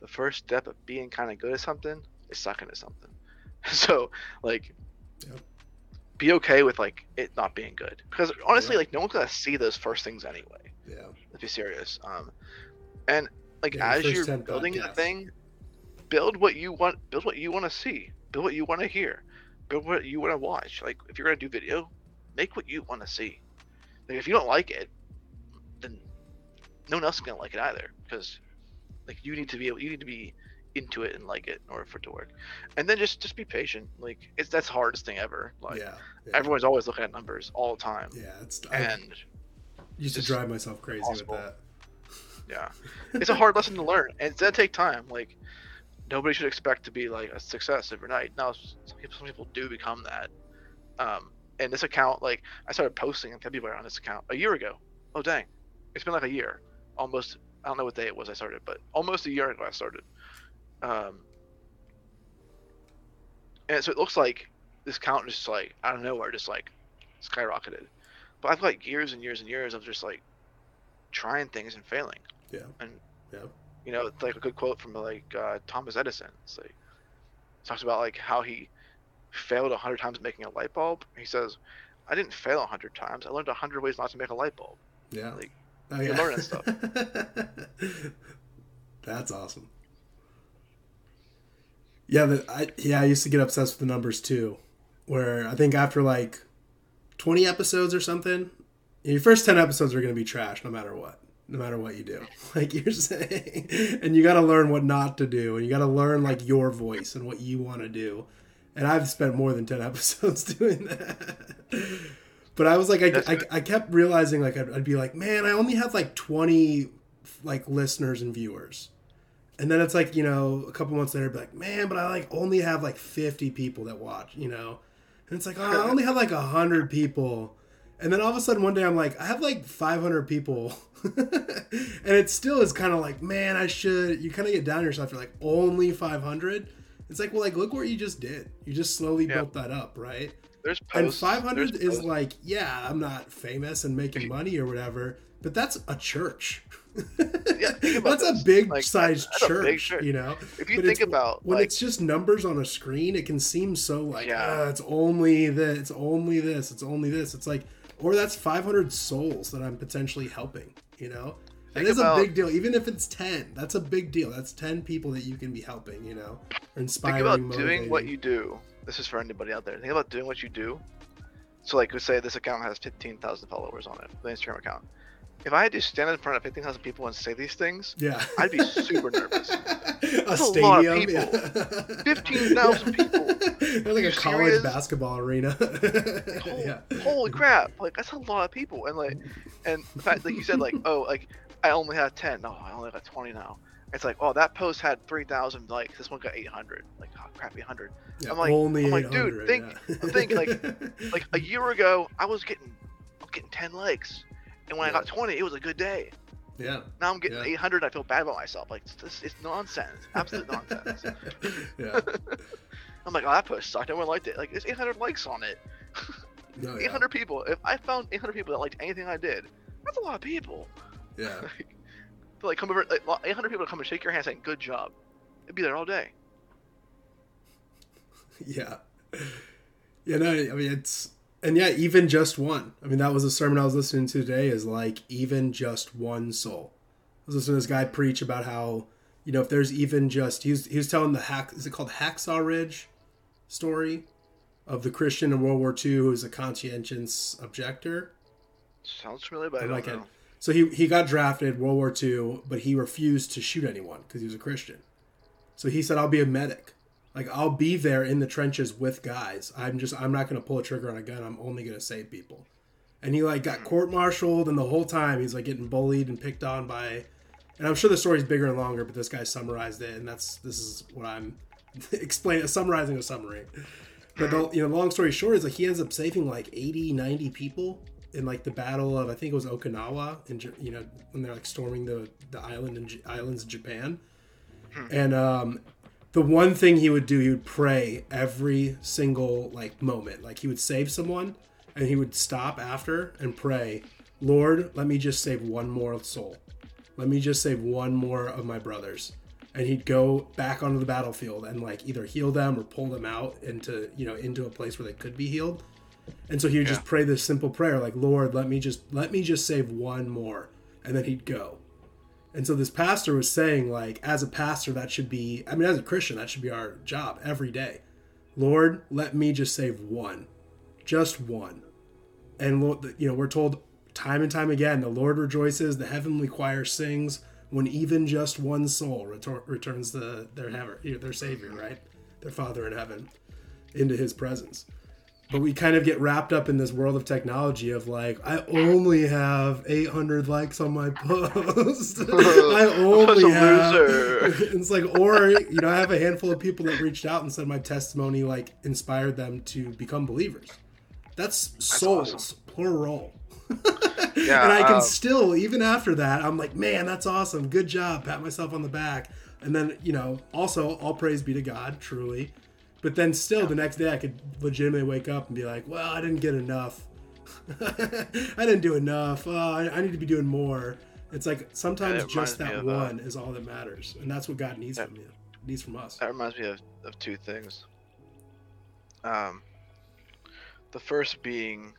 The first step of being kind of good at something is sucking at something." so like Yep. Be okay with like it not being good. Because honestly Yeah. like no one's gonna see those first things anyway. Yeah. let's be serious. Um and like Yeah, as you're 10 building the thing build what you want build what you want to see. Build what you want to hear. Build what you want to watch. Like if you're gonna do video make what you want to see. Like if you don't like it then no one else is gonna like it either. Because like you need to be able you need to be into it and like it in order for it to work and then just just be patient like it's that's the hardest thing ever like yeah. yeah. everyone's always looking at numbers all the time Yeah. It's. I and used to drive myself crazy impossible. with that. yeah it's a hard lesson to learn and it's gonna take time like nobody should expect to be like a success overnight now some people, some people do become that um and this account like i started posting in february on this account a year ago oh dang it's been like a year almost i don't know what day it was i started but almost a year ago i started um and so it looks like this account just like out of nowhere just like skyrocketed but i've got years and years and years of just like trying things and failing Yeah. and Yeah. you know it's like a good quote from like uh, thomas edison it's like talks about like how he failed a hundred times making a light bulb he says i didn't fail a hundred times i learned a hundred ways not to make a light bulb Yeah. Like, oh, you're yeah. learning stuff. That's awesome. Yeah, the, I yeah I used to get obsessed with the numbers too, where I think after like twenty episodes or something, your first ten episodes are going to be trash no matter what, no matter what you do. Like you're saying, and you got to learn what not to do, and you got to learn like your voice and what you want to do. And I've spent more than ten episodes doing that. But I was like, I, I. I kept realizing like I'd, I'd be like, man, I only have like twenty like listeners and viewers. And then it's like, you know, a couple months later, be like, man, but I like only have like 50 people that watch, you know? And it's like, oh, I only have like 100 people. And then all of a sudden one day I'm like, I have like 500 people. and it still is kind of like, man, I should. You kind of get down on yourself. You're like, only 500? It's like, well, like, look what you just did. You just slowly yeah. built that up, right? There's posts. And 500 there's is posts. like, yeah, I'm not famous and making money or whatever, but that's a church. yeah, that's this. a big like, sized church, big church, you know. If you but think about when like, it's just numbers on a screen, it can seem so like, yeah, oh, it's only this, it's only this, it's only this. It's like, or that's 500 souls that I'm potentially helping, you know. That is about, a big deal, even if it's 10. That's a big deal. That's 10 people that you can be helping, you know, or inspiring. Think about motivating. doing what you do. This is for anybody out there. Think about doing what you do. So, like, we say this account has 15,000 followers on it, the Instagram account if I had to stand in front of 15,000 people and say these things, yeah, I'd be super nervous. a That's stadium, a lot of people. Yeah. 15,000 people. That's like a college serious? basketball arena. holy, yeah. holy crap. Like, that's a lot of people. And, like, and the fact, like you said, like, oh, like, I only have 10. No, I only got 20 now. It's like, oh, that post had 3,000 likes. This one got 800. Like, oh, crap, 800. Yeah, I'm like, only I'm like, dude, think, yeah. I'm like, like a year ago, I was getting, I was getting 10 likes. And when yeah. I got 20, it was a good day. Yeah. Now I'm getting yeah. 800. I feel bad about myself. Like this is nonsense. Absolute nonsense. yeah. I'm like, oh, that post sucked. No one liked it. Like, there's 800 likes on it. No, 800 yeah. people. If I found 800 people that liked anything I did, that's a lot of people. Yeah. like, come over, like, 800 people to come and shake your hand saying, "Good job." It'd be there all day. Yeah. Yeah. No, I mean it's and yeah, even just one. I mean, that was a sermon I was listening to today. Is like even just one soul. I was listening to this guy preach about how you know if there's even just he was he was telling the hack is it called Hacksaw Ridge story of the Christian in World War II who was a conscientious objector. Sounds familiar, but I don't like know. It. So he he got drafted World War II, but he refused to shoot anyone because he was a Christian. So he said, "I'll be a medic." Like I'll be there in the trenches with guys. I'm just I'm not gonna pull a trigger on a gun. I'm only gonna save people. And he like got court martialed, and the whole time he's like getting bullied and picked on by. And I'm sure the story's bigger and longer, but this guy summarized it, and that's this is what I'm explaining, summarizing a summary. But the, you know, long story short is like he ends up saving like 80, 90 people in like the battle of I think it was Okinawa, and you know when they're like storming the the island and islands of Japan, hmm. and um, the one thing he would do, he would pray every single like moment. Like he would save someone and he would stop after and pray, Lord, let me just save one more soul. Let me just save one more of my brothers. And he'd go back onto the battlefield and like either heal them or pull them out into, you know, into a place where they could be healed. And so he would yeah. just pray this simple prayer like, Lord, let me just let me just save one more. And then he'd go and so this pastor was saying, like, as a pastor, that should be, I mean, as a Christian, that should be our job every day. Lord, let me just save one, just one. And, you know, we're told time and time again, the Lord rejoices, the heavenly choir sings when even just one soul retor- returns the, their, their Savior, right? Their Father in heaven into his presence but we kind of get wrapped up in this world of technology of like i only have 800 likes on my post. I only have it's like or you know i have a handful of people that reached out and said my testimony like inspired them to become believers. That's, that's souls awesome. plural. Yeah, and i can um, still even after that i'm like man that's awesome. Good job. Pat myself on the back. And then you know also all praise be to god truly but then still, the next day, I could legitimately wake up and be like, well, I didn't get enough. I didn't do enough. Oh, I, I, need to be doing more. It's like sometimes just that uh, one uh, is all that matters, and that's what God needs that, from you, needs from us. That reminds me of, of two things. Um, the first being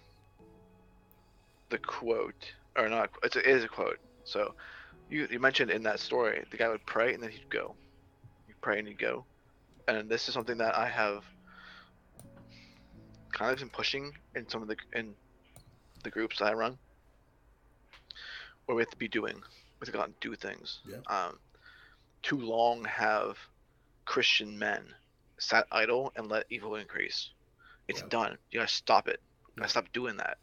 the quote, or not? It's a, it is a quote. So, you you mentioned in that story, the guy would pray and then he'd go. He'd pray and he'd go and this is something that I have kind of been pushing in some of the in the groups I run, where we have to be doing, we have to go out and do things. Yeah. Um, too long have Christian men sat idle and let evil increase. It's yeah. done. You gotta stop it. You gotta stop doing that.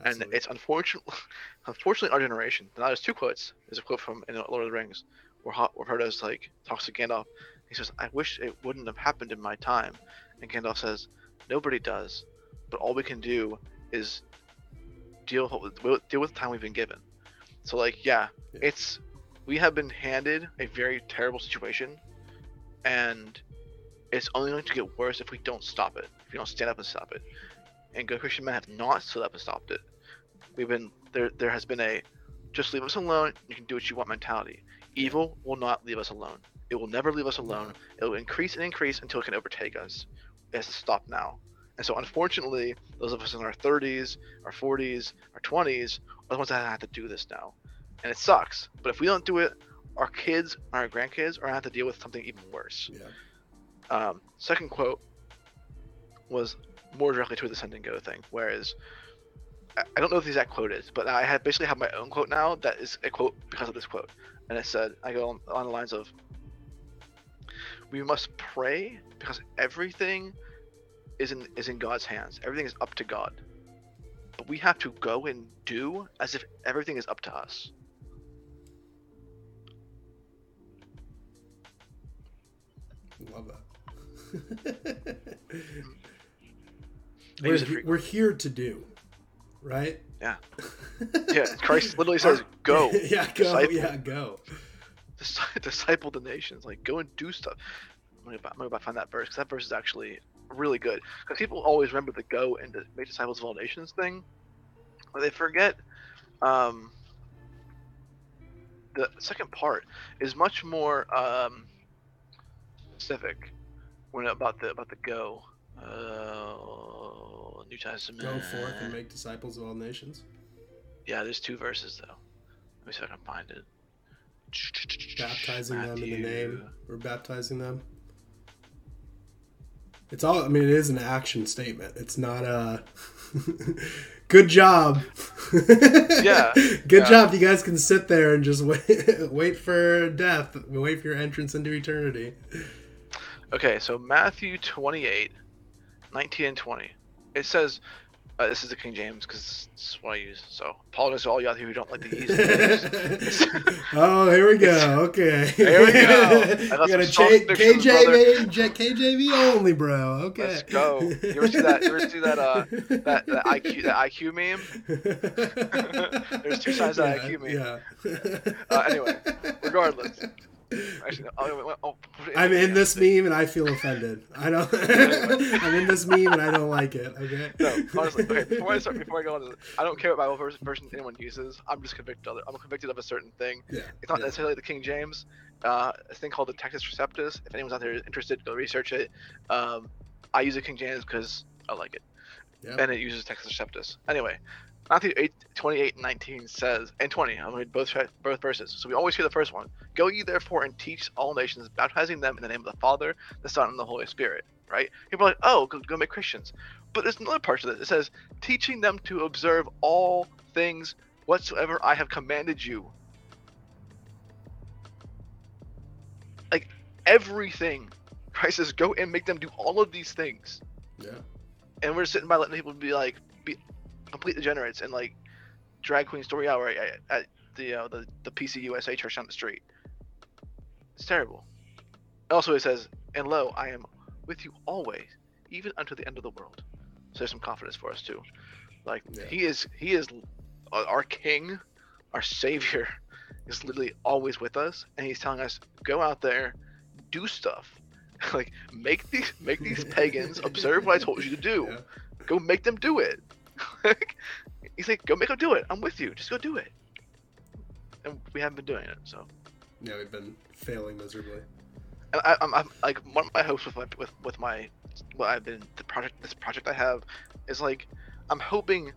Absolutely. And it's unfortunate. Unfortunately, our generation. Now, there's two quotes. There's a quote from in Lord of the Rings, where where Frodo's like talks to Gandalf, he says, I wish it wouldn't have happened in my time. And Gandalf says, Nobody does. But all we can do is deal with deal with the time we've been given. So like, yeah, yeah, it's we have been handed a very terrible situation, and it's only going to get worse if we don't stop it. If we don't stand up and stop it. And good Christian men have not stood up and stopped it. We've been there. There has been a just leave us alone. You can do what you want mentality. Evil will not leave us alone. It will never leave us alone. It will increase and increase until it can overtake us. It has to stop now. And so, unfortunately, those of us in our 30s, our 40s, our 20s are the ones that have to do this now. And it sucks. But if we don't do it, our kids, our grandkids are going to have to deal with something even worse. Yeah. Um, second quote was more directly to the send and go thing, whereas I don't know if the exact quote is, but I have basically have my own quote now that is a quote because of this quote, and it said I go on, on the lines of, "We must pray because everything is in is in God's hands. Everything is up to God, but we have to go and do as if everything is up to us." Love that. we're, we're here to do right? Yeah. Yeah. Christ literally says, "Go." yeah, go. Disciple. Yeah, go. Disciple the nations. Like, go and do stuff. I'm gonna, I'm gonna find that verse because that verse is actually really good. Because people always remember the go and the make disciples of all nations thing, but they forget. Um, the second part is much more um, specific when about the about the go. Uh, New Testament. Go forth and make disciples of all nations. Yeah, there's two verses though. Let me see if I can find it. Baptizing Matthew. them in the name. We're baptizing them. It's all. I mean, it is an action statement. It's not a. Good job. yeah. Good yeah. job. You guys can sit there and just wait, wait for death. Wait for your entrance into eternity. Okay, so Matthew 28, 19 and 20. It says, uh, this is the King James because it's what I use. So apologize to all you out here who don't like to use it. oh, here we go. Okay. Here we go. I got, a J- KJV, KJV only, bro. Okay. Let's go. You ever see that? You ever see that? Uh, that, that IQ that IQ meme? There's two sides of yeah, IQ meme. Yeah. Uh, anyway, regardless, Actually, I'll, I'll I'm in this meme and I feel offended. I don't. I'm in this meme and I don't like it. Okay. No, honestly. Okay. Before I start, before I go on, I don't care what Bible version, version anyone uses. I'm just convicted of it. I'm convicted of a certain thing. Yeah. It's not yeah. necessarily the King James. Uh, a thing called the Textus Receptus. If anyone's out there interested, go research it. Um, I use the King James because I like it. Yeah. And it uses Textus Receptus. Anyway, Matthew 8, 28 and 19 says, and 20, I'm going to read both, both verses. So we always hear the first one. Go ye therefore and teach all nations, baptizing them in the name of the Father, the Son, and the Holy Spirit. Right? People are like, oh, go, go make Christians. But there's another part to this. It says, teaching them to observe all things whatsoever I have commanded you. Like everything. Christ says, go and make them do all of these things. Yeah. And we're sitting by letting people be like, be complete degenerates and like drag queen story hour at, at the uh, the the PC USA church down the street. It's terrible. Also, it says, "And lo, I am with you always, even unto the end of the world." So there's some confidence for us too. Like yeah. he is, he is our King, our Savior, is literally always with us, and he's telling us, "Go out there, do stuff." like make these make these pagans observe what I told you to do. Yeah. Go make them do it. He's like, go make them do it. I'm with you. Just go do it. And we haven't been doing it, so. Yeah, we've been failing miserably. And I, am I'm like one of my hopes with my with with my what I've been the project this project I have is like I'm hoping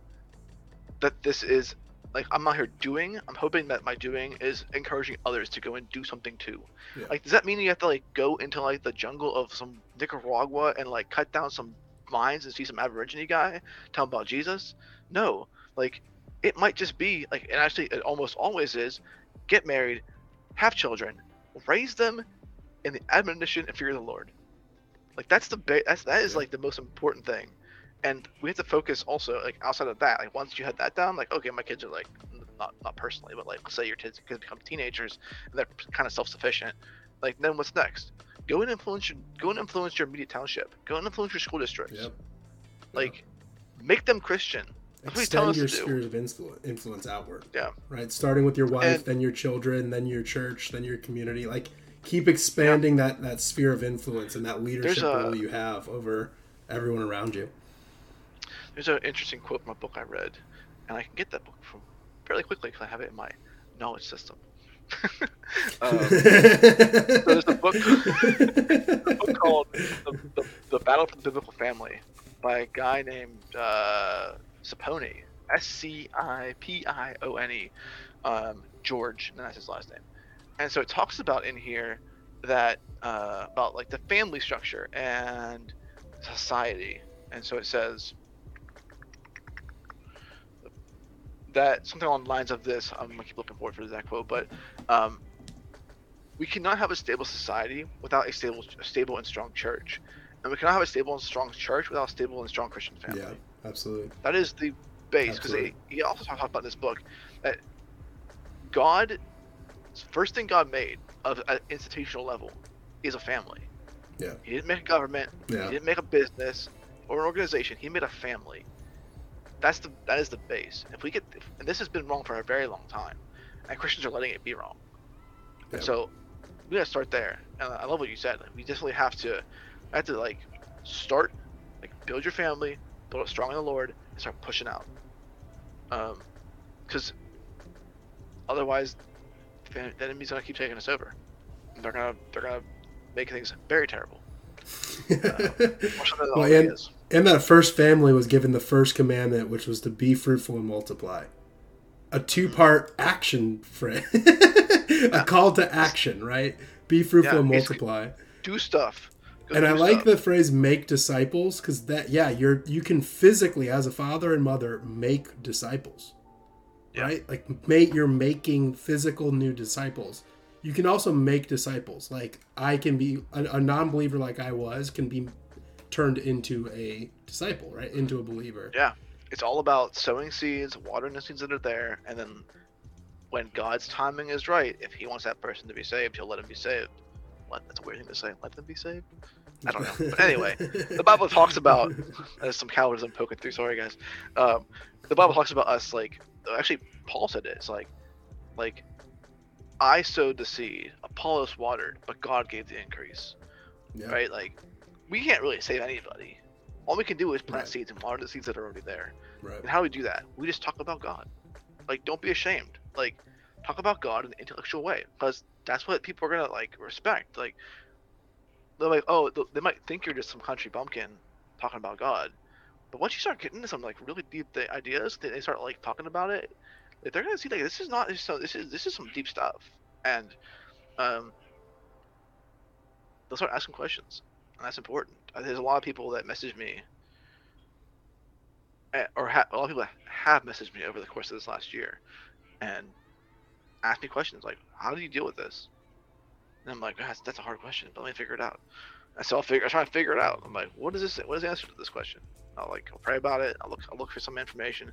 that this is like I'm not here doing. I'm hoping that my doing is encouraging others to go and do something too. Yeah. Like, does that mean you have to like go into like the jungle of some Nicaragua and like cut down some mines and see some Aborigine guy tell him about Jesus. No, like it might just be like, and actually, it almost always is: get married, have children, raise them in the admonition and fear of the Lord. Like that's the ba- that's that is like the most important thing, and we have to focus also like outside of that. Like once you had that down, like okay, my kids are like not not personally, but like say your kids could become teenagers and they're kind of self sufficient. Like then what's next? Go and influence your go and influence your immediate township. Go and influence your school districts. Yep. Like, make them Christian. extend your sphere of influence outward. Yeah. Right. Starting with your wife, and, then your children, then your church, then your community. Like keep expanding yeah. that that sphere of influence and that leadership a, role you have over everyone around you. There's an interesting quote from a book I read, and I can get that book from fairly quickly because I have it in my knowledge system. Um, so there's a book, a book called the, the, the, Battle for the Biblical Family by a guy named uh, Scipione, S C I P I O N E, um, George, and that's his last name. And so it talks about in here that uh, about like the family structure and society. And so it says that something along the lines of this. I'm gonna keep looking forward for that quote, but um, we cannot have a stable society without a stable, a stable and strong church, and we cannot have a stable and strong church without a stable and strong Christian family. Yeah, absolutely. That is the base because he also talks about in this book that God, first thing God made of an institutional level is a family. Yeah. He didn't make a government. Yeah. He didn't make a business or an organization. He made a family that's the that is the base. If we get, if, and this has been wrong for a very long time, and Christians are letting it be wrong. Yeah. So we gotta start there. And I love what you said. Like, we definitely have to, have to like start, like build your family, build it strong in the Lord, and start pushing out. Um, because otherwise, the enemy's gonna keep taking us over. They're gonna they're gonna make things very terrible. Uh, well, and, and that first family was given the first commandment, which was to be fruitful and multiply. A two part action frame, a call to action, right? Be fruitful yeah, and multiply. Do stuff. Go and I like stuff. the phrase "make disciples" because that, yeah, you're you can physically, as a father and mother, make disciples, yeah. right? Like, make you're making physical new disciples. You can also make disciples. Like I can be a, a non-believer, like I was, can be turned into a disciple, right? Into a believer. Yeah. It's all about sowing seeds, watering the seeds that are there, and then when God's timing is right, if he wants that person to be saved, he'll let him be saved. What? That's a weird thing to say. Let them be saved? I don't know. But anyway, the Bible talks about there's some cowards I'm poking through. Sorry, guys. Um, the Bible talks about us like actually Paul said it. It's like like I sowed the seed, Apollos watered, but God gave the increase. Yeah. Right? Like we can't really save anybody. All we can do is plant right. seeds and water the seeds that are already there. Right. And how do we do that? We just talk about God. Like, don't be ashamed. Like, talk about God in an intellectual way, because that's what people are gonna like respect. Like, they're like, oh, they might think you're just some country bumpkin talking about God, but once you start getting into some like really deep ideas, they start like talking about it. They're gonna see like this is not this is this is this is some deep stuff, and um, they'll start asking questions and that's important. Uh, there's a lot of people that message me, eh, or ha- a lot of people have messaged me over the course of this last year, and ask me questions like, "How do you deal with this?" And I'm like, that's, that's a hard question, but let me figure it out. And so I'll figure, I try to figure it out. I'm like, what is this? What is the answer to this question? I'll like, I'll pray about it. I'll look, I'll look for some information.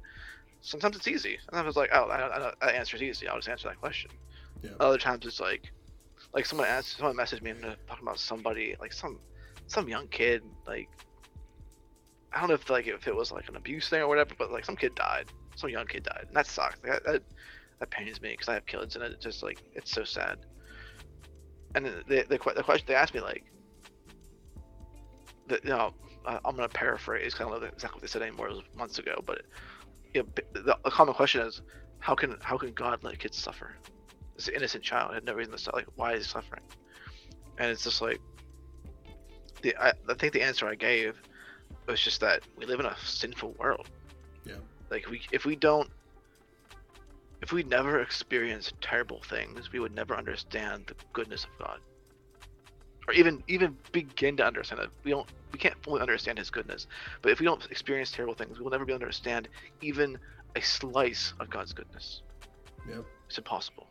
Sometimes it's easy. Sometimes it's like, oh, I, I, that answer is easy. I'll just answer that question. Yeah. Other times it's like, like someone asked, someone messaged me and talking about somebody, like some some young kid like I don't know if like if it was like an abuse thing or whatever, but like some kid died, some young kid died, and that sucks. That that, that pains me because I have kids, and it just like it's so sad. And the the, the, question they asked me like, you know, I'm gonna paraphrase. Kind of exactly what they said anymore. It was months ago, but you know, the, the common question is, how can how can God let kids suffer? This innocent child had no reason to suffer. Like, why is he suffering? And it's just like the I, I think the answer I gave was just that we live in a sinful world. Yeah. Like we if we don't if we never experience terrible things, we would never understand the goodness of God. Or even even begin to understand it. We don't we can't fully understand his goodness. But if we don't experience terrible things, we will never be able to understand even a slice of God's goodness. Yeah. It's impossible.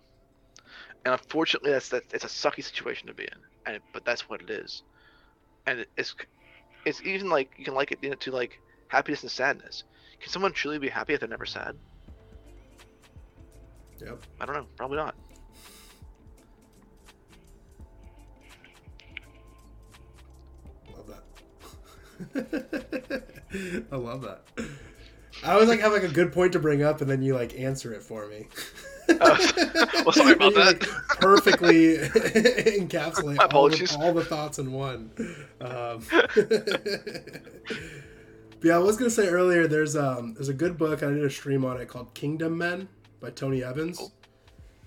And unfortunately that's that it's a sucky situation to be in. And but that's what it is and it's it's even like you can like it you know, to like happiness and sadness. Can someone truly be happy if they're never sad? Yep. I don't know. Probably not. Love that. I love that. I always like have like a good point to bring up, and then you like answer it for me. Well, sorry about that. Perfectly encapsulate all the, all the, thoughts in one. Um, yeah, I was gonna say earlier. There's um there's a good book I did a stream on it called Kingdom Men by Tony Evans. Oh.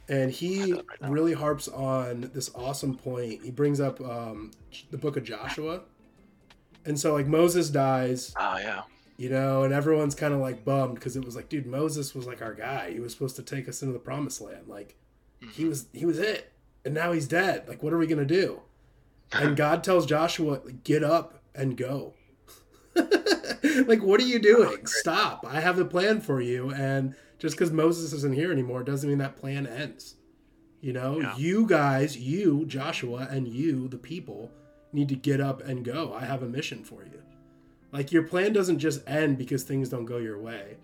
And he right really harps on this awesome point. He brings up um, the book of Joshua. And so, like, Moses dies. Oh, yeah you know, and everyone's kind of like bummed because it was like, dude, Moses was like our guy. He was supposed to take us into the promised land. Like, he mm-hmm. was he was it, and now he's dead. Like, what are we gonna do? And God tells Joshua, get up and go. like, what are you doing? Oh, Stop! I have a plan for you, and just because Moses isn't here anymore doesn't mean that plan ends. You know, yeah. you guys, you Joshua, and you, the people, need to get up and go. I have a mission for you. Like your plan doesn't just end because things don't go your way,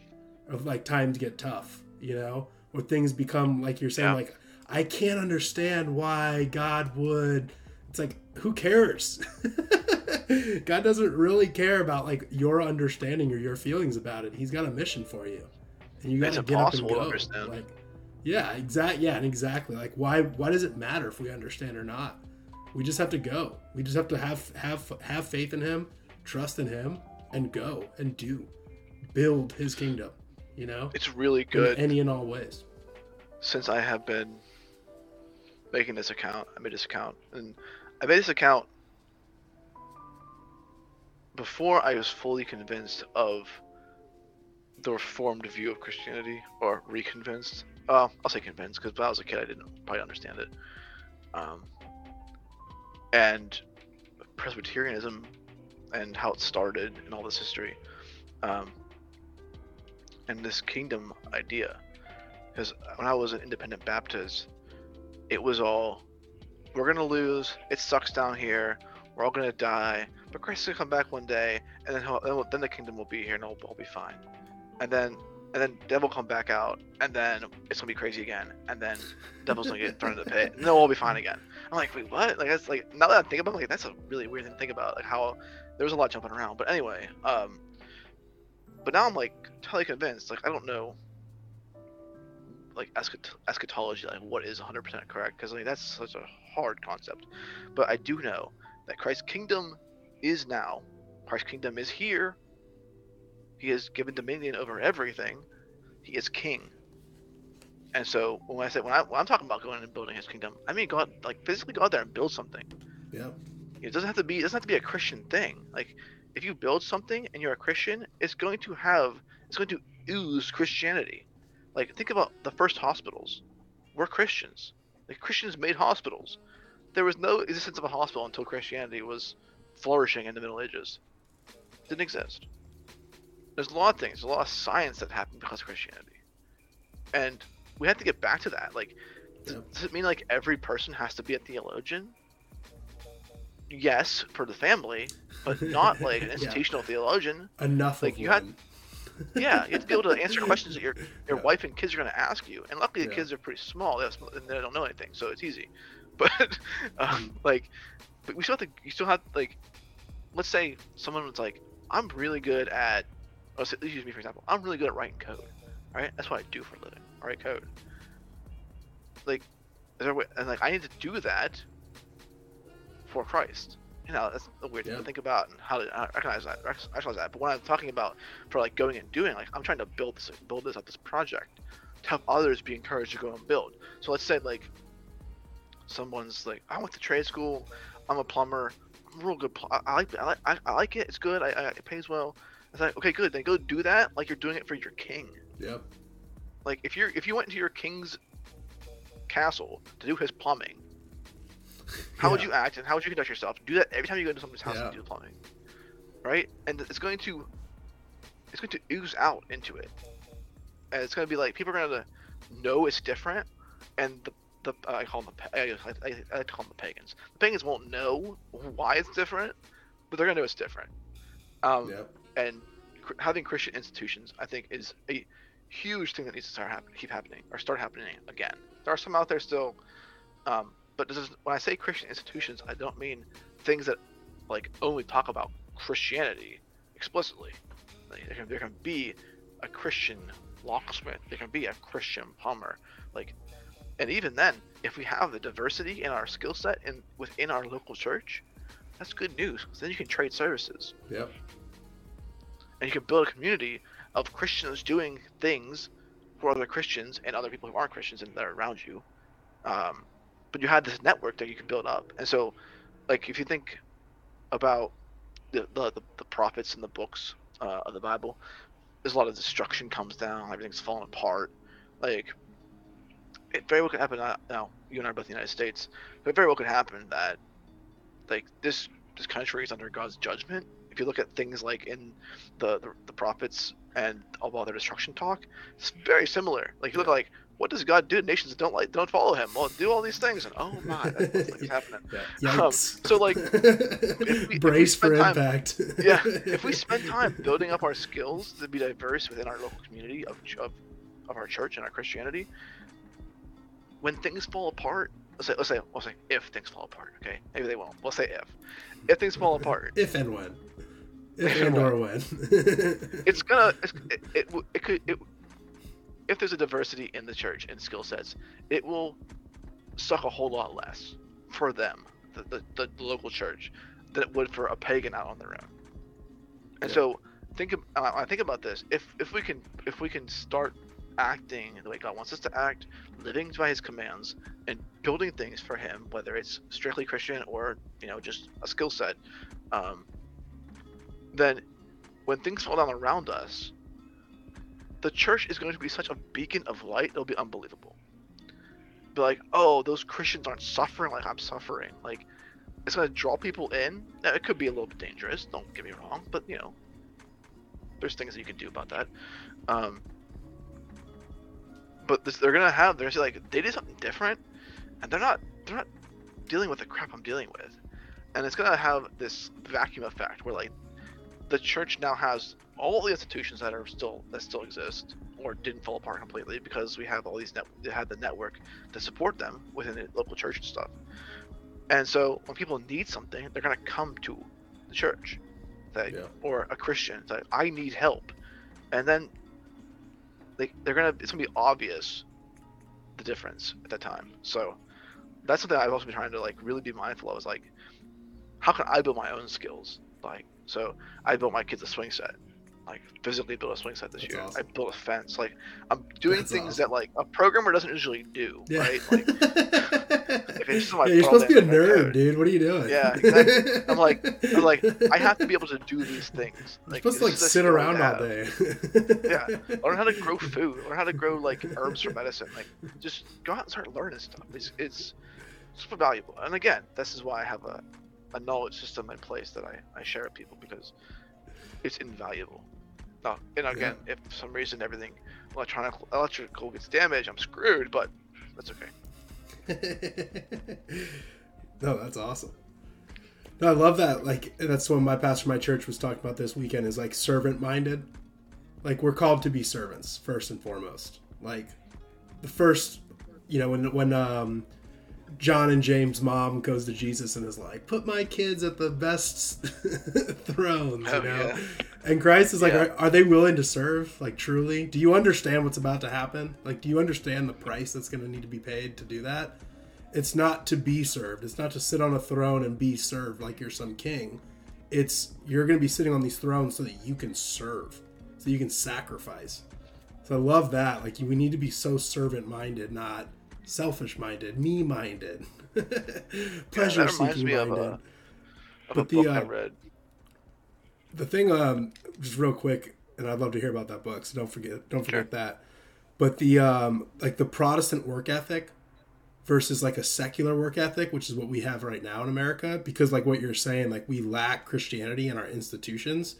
or like times get tough, you know, or things become like you're saying, yeah. like I can't understand why God would. It's like who cares? God doesn't really care about like your understanding or your feelings about it. He's got a mission for you, and you got to get up and go. Like, yeah, exactly. Yeah, and exactly. Like, why? Why does it matter if we understand or not? We just have to go. We just have to have have have faith in Him trust in him and go and do build his kingdom you know? It's really good. in any and all ways. Since i have been making this account i made this account and i made this account before i was fully convinced of the reformed view of christianity or reconvinced. Uh, i'll say convinced because when i was a kid i didn't probably understand it. Um, and presbyterianism and how it started and all this history, um, and this kingdom idea. Because when I was an independent Baptist, it was all we're gonna lose. It sucks down here. We're all gonna die, but Christ will come back one day, and then then the kingdom will be here, and it'll all be fine. And then and then devil come back out, and then it's gonna be crazy again, and then devil's gonna get thrown in the pit, and then we'll be fine again. I'm like, wait, what? Like that's like now that I think about, it, like that's a really weird thing to think about, like how there was a lot jumping around. But anyway, um, but now I'm like totally convinced. Like I don't know, like eschat- eschatology, like what is 100% correct? Because like that's such a hard concept. But I do know that Christ's kingdom is now. Christ's kingdom is here. He has given dominion over everything. He is king. And so when I say when, I, when I'm talking about going and building his kingdom, I mean God like physically go out there and build something. Yeah. It doesn't have to be. It doesn't have to be a Christian thing. Like if you build something and you're a Christian, it's going to have. It's going to ooze Christianity. Like think about the first hospitals. We're Christians. Like Christians made hospitals. There was no existence of a hospital until Christianity was flourishing in the Middle Ages. It didn't exist. There's a lot of things. A lot of science that happened because of Christianity, and we have to get back to that. Like, does, does it mean like every person has to be a theologian? yes for the family, but not like an institutional yeah. theologian. Enough. Like you had. yeah, you have to be able to answer questions that your your yeah. wife and kids are going to ask you. And luckily, the yeah. kids are pretty small and they don't know anything, so it's easy. But um, like, but we still have to. You still have like, let's say someone was like, "I'm really good at." Oh, let's use me for example. I'm really good at writing code. All right, that's what I do for a living. I write code. Like, is there a way, and like I need to do that for Christ. You know, that's a weird thing to think about and how to recognize that, recognize that. But when I'm talking about for like going and doing, like I'm trying to build this, build this up, this project, to have others be encouraged to go and build. So let's say like someone's like, I went to trade school, I'm a plumber, I'm real good. Pl- I, like, I like, I, I like it. It's good. I, I, it pays well. It's like, okay, good. Then go do that like you're doing it for your king. Yep. Like if you're if you went into your king's castle to do his plumbing, how yeah. would you act and how would you conduct yourself? Do that every time you go into someone's house yeah. and do the plumbing, right? And it's going to it's going to ooze out into it, and it's going to be like people are going to know it's different, and the the uh, I call them the I, I, I call them the pagans. The pagans won't know why it's different, but they're going to know it's different. Um, yep. And cr- having Christian institutions, I think, is a huge thing that needs to start happen, keep happening or start happening again. There are some out there still, um, but is, when I say Christian institutions, I don't mean things that like only talk about Christianity explicitly. Like, there, can, there can be a Christian locksmith. There can be a Christian plumber. Like, and even then, if we have the diversity in our skill set and within our local church, that's good news. Then you can trade services. Yep. And you can build a community of Christians doing things for other Christians and other people who aren't Christians and that are around you. Um, but you have this network that you can build up. And so, like, if you think about the the, the, the prophets and the books uh, of the Bible, there's a lot of destruction comes down, everything's falling apart. Like, it very well could happen. Now, you and I are both in the United States, but it very well could happen that, like, this this country is under God's judgment. If you look at things like in the the, the prophets and all their destruction talk, it's very similar. Like, you look like what does God do to nations that don't like don't follow Him? Well, do all these things, and oh my, that's what's happening. Yeah. Um, so like, if we, brace for time, impact. yeah, if we spend time building up our skills to be diverse within our local community of of, of our church and our Christianity, when things fall apart, let's say let's say we'll say if things fall apart. Okay, maybe they won't. We'll say if if things fall apart. if and when. If and or when. it's gonna. It's, it, it, it could. It, if there's a diversity in the church and skill sets, it will suck a whole lot less for them, the, the, the, local church, than it would for a pagan out on their own. And yeah. so think I think about this. If if we can if we can start acting the way God wants us to act, living by His commands, and building things for Him, whether it's strictly Christian or you know just a skill set, um, then when things fall down around us, the church is going to be such a beacon of light. It'll be unbelievable. Be like, oh, those Christians aren't suffering like I'm suffering. Like, it's going to draw people in. it could be a little bit dangerous. Don't get me wrong, but you know, there's things that you can do about that. Um, but this, they're gonna have they're gonna like they did something different, and they're not they're not dealing with the crap I'm dealing with, and it's gonna have this vacuum effect where like the church now has all the institutions that are still that still exist or didn't fall apart completely because we have all these net they had the network to support them within the local church and stuff. And so when people need something, they're gonna come to the church, that yeah. or a Christian that I need help, and then they they're gonna it's gonna be obvious the difference at that time. So that's something I've also been trying to like really be mindful of is like how can I build my own skills like so I built my kids a swing set like physically built a swing set this That's year. Awesome. I built a fence. Like I'm doing That's things awesome. that like a programmer doesn't usually do. Yeah. Right? Like, yeah, you're supposed to be a nerd, code. dude. What are you doing? Yeah, exactly. I'm like, I'm like, I have to be able to do these things. Like, you're supposed to like sit around all day. yeah, learn how to grow food. Learn how to grow like herbs for medicine. Like, just go out and start learning stuff. It's it's super valuable. And again, this is why I have a a knowledge system in place that I I share with people because it's invaluable. Oh, and again, yeah. if for some reason everything electronic electrical gets damaged, I'm screwed. But that's okay. no, that's awesome. No, I love that. Like that's what my pastor, my church was talking about this weekend. Is like servant minded. Like we're called to be servants first and foremost. Like the first, you know, when when um John and James' mom goes to Jesus and is like, "Put my kids at the best thrones," you know. Yeah. And Christ is like, yeah. are, "Are they willing to serve? Like, truly? Do you understand what's about to happen? Like, do you understand the price that's going to need to be paid to do that? It's not to be served. It's not to sit on a throne and be served like you're some king. It's you're going to be sitting on these thrones so that you can serve, so you can sacrifice. So I love that. Like, we need to be so servant minded, not." Selfish minded, me minded, pleasure seeking minded. Of a, of but the uh, read the thing, um, just real quick, and I'd love to hear about that book. So don't forget, don't forget sure. that. But the um, like the Protestant work ethic versus like a secular work ethic, which is what we have right now in America, because like what you're saying, like we lack Christianity in our institutions.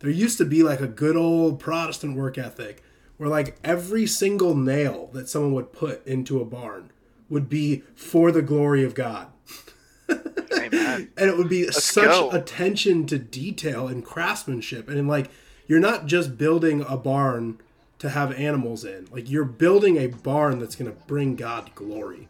There used to be like a good old Protestant work ethic where like every single nail that someone would put into a barn would be for the glory of God. and it would be Let's such go. attention to detail and craftsmanship and like you're not just building a barn to have animals in. Like you're building a barn that's going to bring God glory.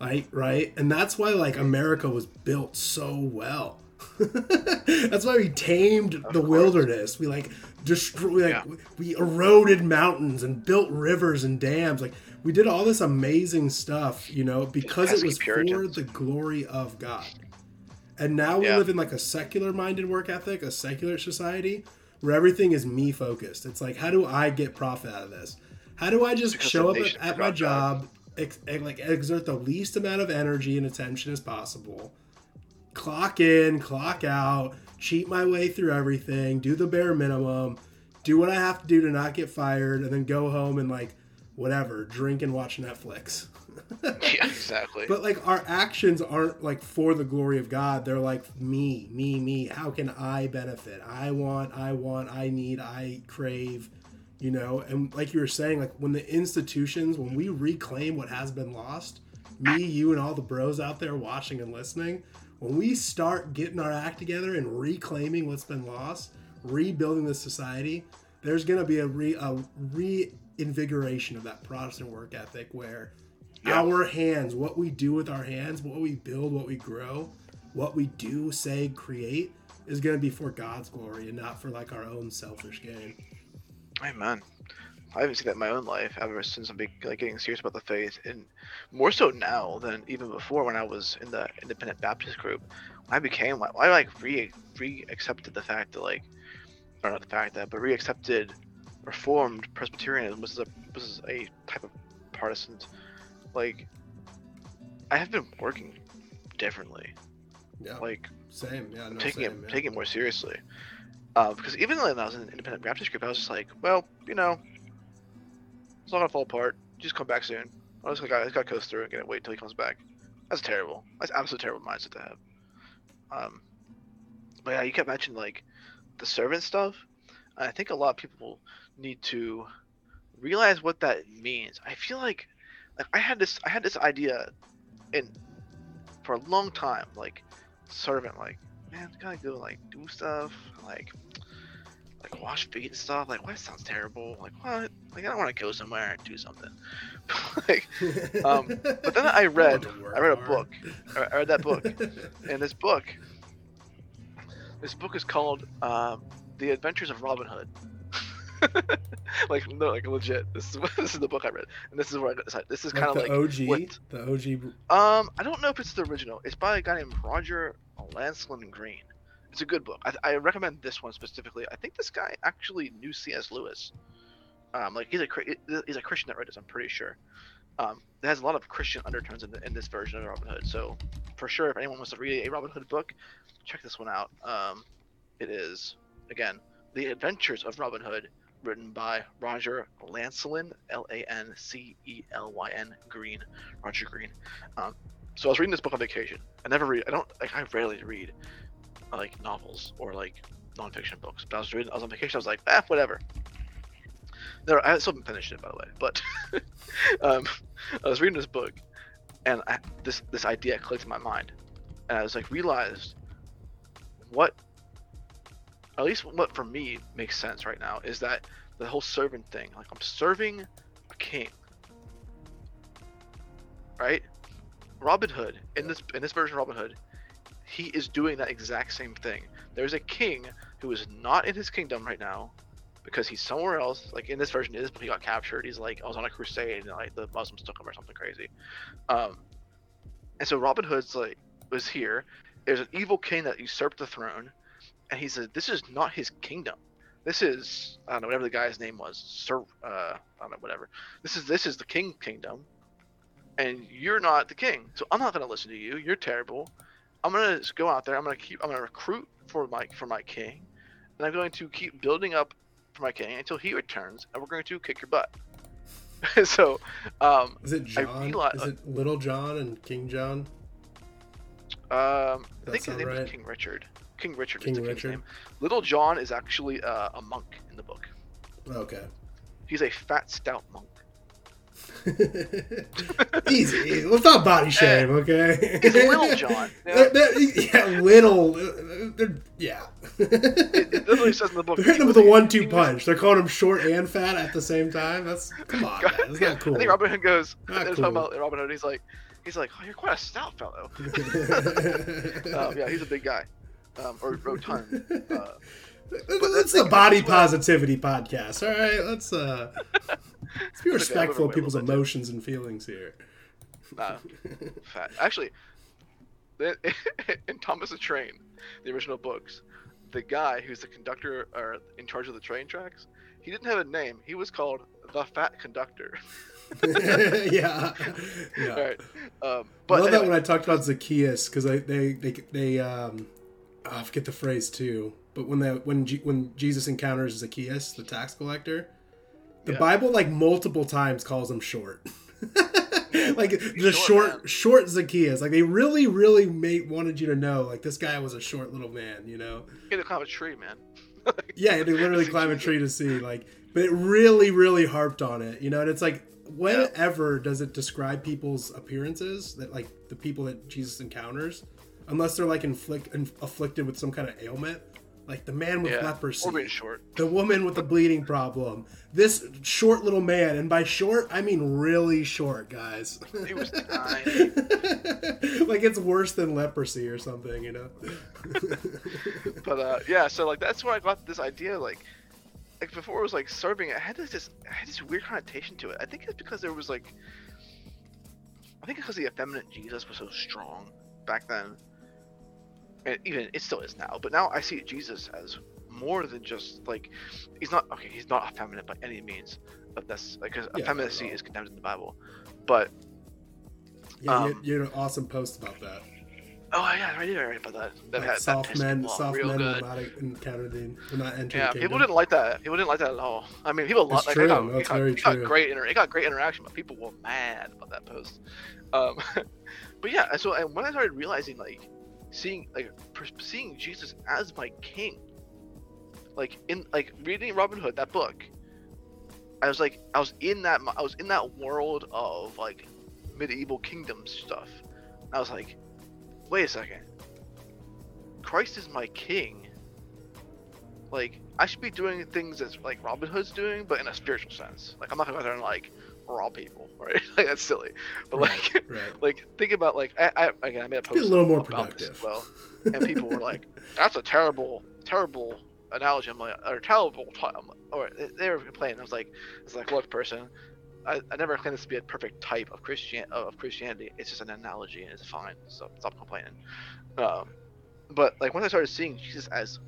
Right? Right? And that's why like America was built so well. That's why we tamed of the course. wilderness. We like destroyed, like, yeah. we eroded mountains and built rivers and dams. Like we did all this amazing stuff, you know, because it was Puritans. for the glory of God. And now we yeah. live in like a secular minded work ethic, a secular society where everything is me focused. It's like, how do I get profit out of this? How do I just because show up at, at my job, ex- like exert the least amount of energy and attention as possible, clock in, clock out, cheat my way through everything, do the bare minimum, do what I have to do to not get fired, and then go home and like whatever, drink and watch Netflix. yeah, exactly. But like our actions aren't like for the glory of God. They're like me, me, me. How can I benefit? I want, I want, I need, I crave, you know? And like you were saying, like when the institutions, when we reclaim what has been lost, me, you, and all the bros out there watching and listening, when we start getting our act together and reclaiming what's been lost, rebuilding the society, there's going to be a re a reinvigoration of that Protestant work ethic where yeah. our hands, what we do with our hands, what we build, what we grow, what we do, say, create, is going to be for God's glory and not for like our own selfish gain. Amen. I haven't seen that in my own life ever since I'm like getting serious about the faith, and more so now than even before when I was in the independent Baptist group. I became, like I like re re accepted the fact that like, or not the fact that, but re accepted Reformed Presbyterianism was a was a type of Protestant like I have been working differently. Yeah. Like same. Yeah. No, taking same, it yeah. taking it more seriously. Uh, because even when I was in an independent Baptist group, I was just like, well, you know, it's not gonna fall apart. Just come back soon. I just gotta, I gotta coast through and. Wait till he comes back. That's terrible. That's absolutely terrible mindset to have. Um, but yeah, you kept mentioning like the servant stuff. I think a lot of people need to realize what that means. I feel like like I had this I had this idea in for a long time, like servant, like, man, gotta go like do stuff, like like wash feet and stuff. Like, what sounds terrible. Like, what? Like, I don't want to go somewhere and do something. like, um, but then I read, I read a book. I read that book, and this book, this book is called um, "The Adventures of Robin Hood." like no, like legit. This is this is the book I read, and this is where I got decided. This is kind of like, OG, what, the OG. Um, I don't know if it's the original. It's by a guy named Roger Lancelyn Green. It's a good book. I, I recommend this one specifically. I think this guy actually knew C.S. Lewis. Um, like he's a he's a Christian that read this. I'm pretty sure. Um, it has a lot of Christian undertones in, the, in this version of Robin Hood. So for sure, if anyone wants to read a Robin Hood book, check this one out. Um, it is again the Adventures of Robin Hood written by Roger Lancelyn, L A N C E L Y N Green, Roger Green. Um, so I was reading this book on vacation. I never read. I don't like. I rarely read like novels or like nonfiction books. But I was reading. I was on vacation. I was like, ah, whatever. No, I still haven't finished it by the way. But um, I was reading this book, and I, this this idea clicked in my mind, and I was like, realized what at least what for me makes sense right now is that the whole servant thing. Like I'm serving a king, right? Robin Hood in this in this version of Robin Hood, he is doing that exact same thing. There's a king who is not in his kingdom right now because he's somewhere else. Like in this version, is but he got captured. He's like I was on a crusade and like the Muslims took him or something crazy. Um, and so Robin Hood's like was here. There's an evil king that usurped the throne and he said, "This is not his kingdom. This is I don't know whatever the guy's name was, Sir. Uh, I don't know whatever. This is this is the king kingdom, and you're not the king. So I'm not gonna listen to you. You're terrible. I'm gonna go out there. I'm gonna keep. I'm gonna recruit for my for my king, and I'm going to keep building up for my king until he returns, and we're going to kick your butt." so, um, is it John? Realized, is it Little John and King John? Um, I think his name right? is King Richard. King Richard King is the Richard. name. Little John is actually uh, a monk in the book. Okay. He's a fat, stout monk. Easy. Let's not body shame, okay? He's a Little John. They're, they're, yeah, little. They're, yeah. it, it literally says in the book. They're hitting him with a one-two punch. They're calling him short and fat at the same time. That's come on, man. That's not cool. I think Robin Hood goes. Not cool. talking about Robin Hood. He's like, he's like, oh, you're quite a stout fellow. um, yeah, he's a big guy. um, or rotund. Uh, it's the body positivity podcast. All right, let's uh, let's be respectful of people's emotions and feelings here. Nah, fat. Actually, in Thomas the Train, the original books, the guy who's the conductor or in charge of the train tracks, he didn't have a name. He was called the Fat Conductor. yeah. yeah. All right. Um, but I love anyway. that when I talked about Zacchaeus because they they they, they um, oh, I forget the phrase too. But when that when G, when Jesus encounters Zacchaeus, the tax collector, the yeah. Bible like multiple times calls him short. like the short, short, short Zacchaeus. Like they really, really made wanted you to know like this guy was a short little man. You know, he had to climb a tree, man. yeah, they literally climb a tree to see. Like, but it really, really harped on it. You know, and it's like whenever yeah. does it describe people's appearances that like the people that Jesus encounters, unless they're like inflict, afflicted with some kind of ailment like the man with yeah, leprosy, or being short, the woman with the bleeding problem, this short little man, and by short I mean really short, guys. He was tiny. like it's worse than leprosy or something, you know. but uh, yeah, so like that's where I got this idea, like. Like before, it was like serving. It had this, it had this weird connotation to it. I think it's because there was like, I think because the effeminate Jesus was so strong back then and even it still is now. But now I see Jesus as more than just like he's not okay. He's not effeminate by any means, but that's like because yeah, effeminacy is condemned in the Bible. But yeah, um, you, had an awesome post about that. Oh yeah, I did write about that. That, like had, soft that men, soft men good. will not encounter the, will not enter. Yeah, people didn't like that. People didn't like that at all. I mean, people like, true. it got, That's it got, very it true. got great. Inter- it got great interaction, but people were mad about that post. Um, but yeah, so and when I started realizing like seeing like seeing Jesus as my king. Like in like reading Robin Hood that book, I was like I was in that I was in that world of like medieval kingdom stuff. I was like, wait a second, Christ is my king. Like I should be doing things as like Robin Hood's doing, but in a spiritual sense. Like I'm not gonna go there and like raw people, right? like that's silly. But right, like, right. like think about like I, I again I made a post a little more about productive. this as well, and people were like, "That's a terrible, terrible analogy." I'm like, or terrible, or they were complaining. I was like, it's like, look, person, I, I never claim this to be a perfect type of Christian of Christianity. It's just an analogy, and it's fine. So stop complaining. Um, but like once I started seeing Jesus as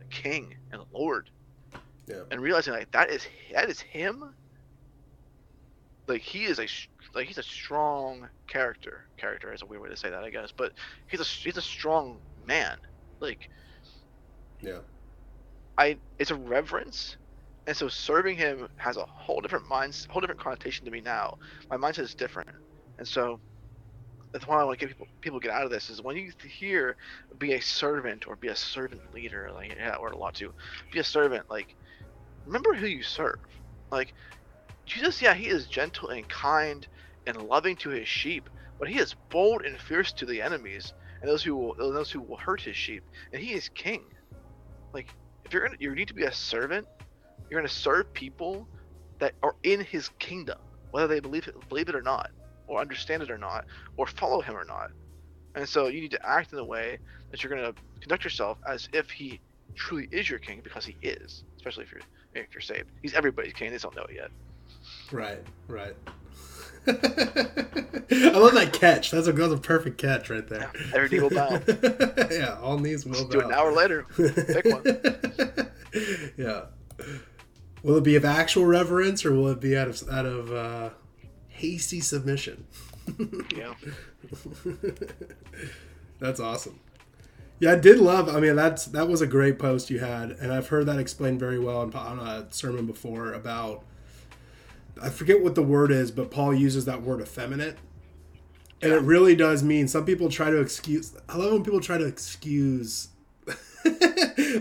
a King and a Lord, yeah. and realizing like that is that is Him like he is a like he's a strong character. Character is a weird way to say that, I guess, but he's a he's a strong man. Like, yeah, I it's a reverence, and so serving him has a whole different mind, whole different connotation to me now. My mindset is different, and so that's why I want to get people people get out of this is when you hear be a servant or be a servant leader, like yeah, or a lot to be a servant. Like, remember who you serve. Like, Jesus, yeah, he is gentle and kind and loving to his sheep, but he is bold and fierce to the enemies and those who will those who will hurt his sheep. And he is king. Like if you're gonna you need to be a servant, you're gonna serve people that are in his kingdom, whether they believe it, believe it or not, or understand it or not, or follow him or not. And so you need to act in a way that you're gonna conduct yourself as if he truly is your king because he is, especially if you're if you're saved. He's everybody's king. They don't know it yet. Right, right. I love that catch. That's a, that's a perfect catch right there. Yeah, every knee will bow. yeah, all knees will Just bow. Do it an hour later. Pick one. yeah. Will it be of actual reverence or will it be out of out of uh, hasty submission? yeah. that's awesome. Yeah, I did love. I mean, that's that was a great post you had, and I've heard that explained very well on, on a sermon before about I forget what the word is, but Paul uses that word effeminate. And yeah. it really does mean some people try to excuse I love when people try to excuse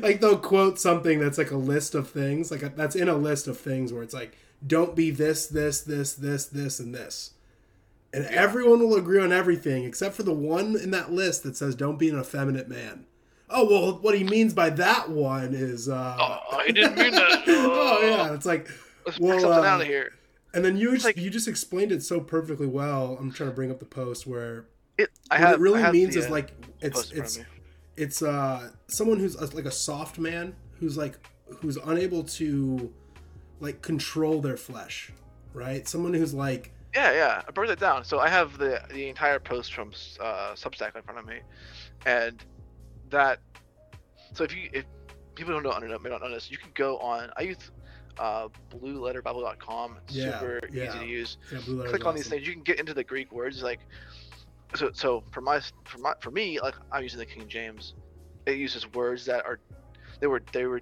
like they'll quote something that's like a list of things, like a, that's in a list of things where it's like don't be this this this this this and this. And yeah. everyone will agree on everything except for the one in that list that says don't be an effeminate man. Oh well, what he means by that one is uh Oh, he didn't mean that. oh yeah, it's like Let's well, pick something uh, out of here. And then you like, you just explained it so perfectly well. I'm trying to bring up the post where it. I what have, it really means the, is like it's it's it's uh someone who's a, like a soft man who's like who's unable to like control their flesh, right? Someone who's like yeah, yeah. I broke it down. So I have the the entire post from uh, Substack in front of me, and that. So if you if people don't know may not know this, you can go on. I use uh, BlueLetterBible.com. It's yeah, super yeah. easy to use. Yeah, Click on awesome. these things. You can get into the Greek words like. So so for my for my for me like I'm using the King James. It uses words that are, they were they were.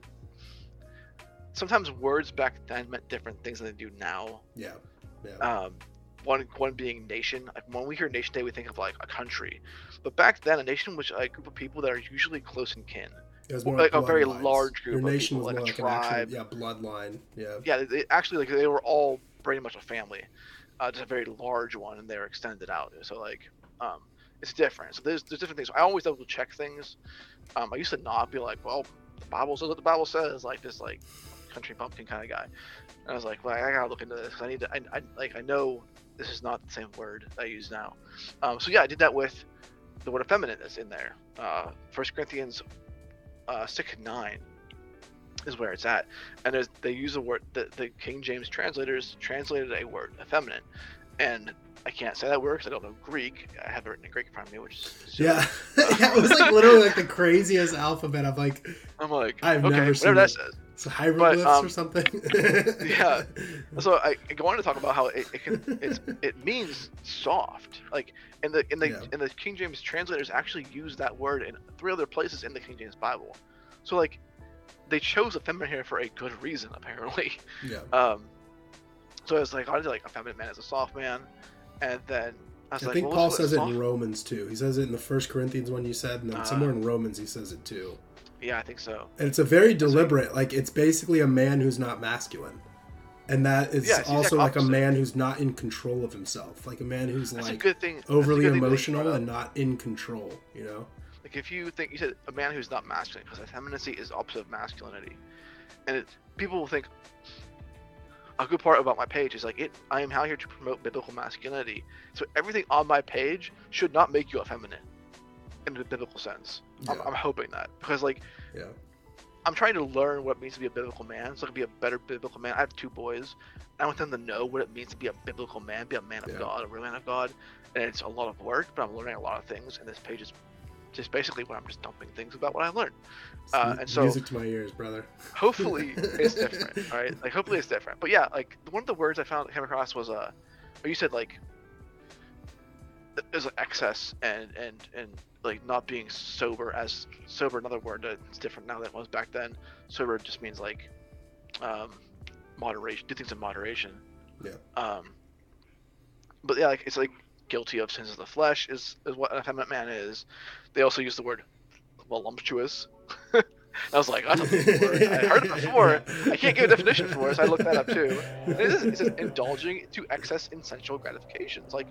Sometimes words back then meant different things than they do now. Yeah. Yeah. Um, one one being nation. Like when we hear nation day, we think of like a country, but back then a nation was a group of people that are usually close in kin. Like a very lines. large group Your of people, like a like tribe. Actual, yeah, bloodline. Yeah. Yeah, they, actually, like they were all pretty much a family. Uh, just a very large one, and they were extended out. So like, um, it's different. So there's there's different things. I always double check things. Um, I used to not be like, well, the Bible says what the Bible says, like this like country bumpkin kind of guy. And I was like, well, I gotta look into this. I need to. I, I like I know this is not the same word I use now. Um, so yeah, I did that with the word effeminate that's in there. Uh, First Corinthians uh, six nine is where it's at, and they use the word the, the King James translators translated a word effeminate, and I can't say that word because I don't know Greek. I have it written in Greek in front of me, which is yeah, yeah. It was like literally like the craziest alphabet. I'm like, I'm like, I've okay, never seen whatever that says. It's hieroglyphs but, um, or something. yeah. So I, I wanted to talk about how it, it can it's, it means soft. Like in the in the yeah. in the King James translators actually use that word in three other places in the King James Bible. So like they chose effeminate here for a good reason apparently. Yeah. Um. So I was like, I did like a feminine man is a soft man, and then I, I like, think well, Paul says it in Romans too. He says it in the First Corinthians one you said, and then uh, somewhere in Romans he says it too. Yeah, I think so. And it's a very deliberate, like it's basically a man who's not masculine. And that is yeah, also like a man who's not in control of himself, like a man who's That's like overly emotional and not in control. You know, like if you think you said a man who's not masculine, because effeminacy is opposite of masculinity, and it, people will think a good part about my page is like it. I am out here to promote biblical masculinity, so everything on my page should not make you effeminate in the biblical sense. Yeah. I'm, I'm, hoping that because like, yeah, I'm trying to learn what it means to be a biblical man, so I can be a better biblical man. I have two boys. I want them to know what it means to be a biblical man, be a man of yeah. God, a real man of God, and it's a lot of work, but I'm learning a lot of things. And this page is just basically what I'm just dumping things about what I learned. Uh, and so music to my ears, brother. hopefully it's different, right? Like hopefully it's different. But yeah, like one of the words I found came across was uh, you said like there's an excess and and and like not being sober as sober another word that's different now than it was back then sober just means like um moderation do things in moderation yeah um but yeah like it's like guilty of sins of the flesh is is what an effeminate man is they also use the word voluptuous I was like, I that's a word. I heard it before. I can't give a definition for it, so I looked that up too. It is, it says indulging to excess in sensual gratifications. Like,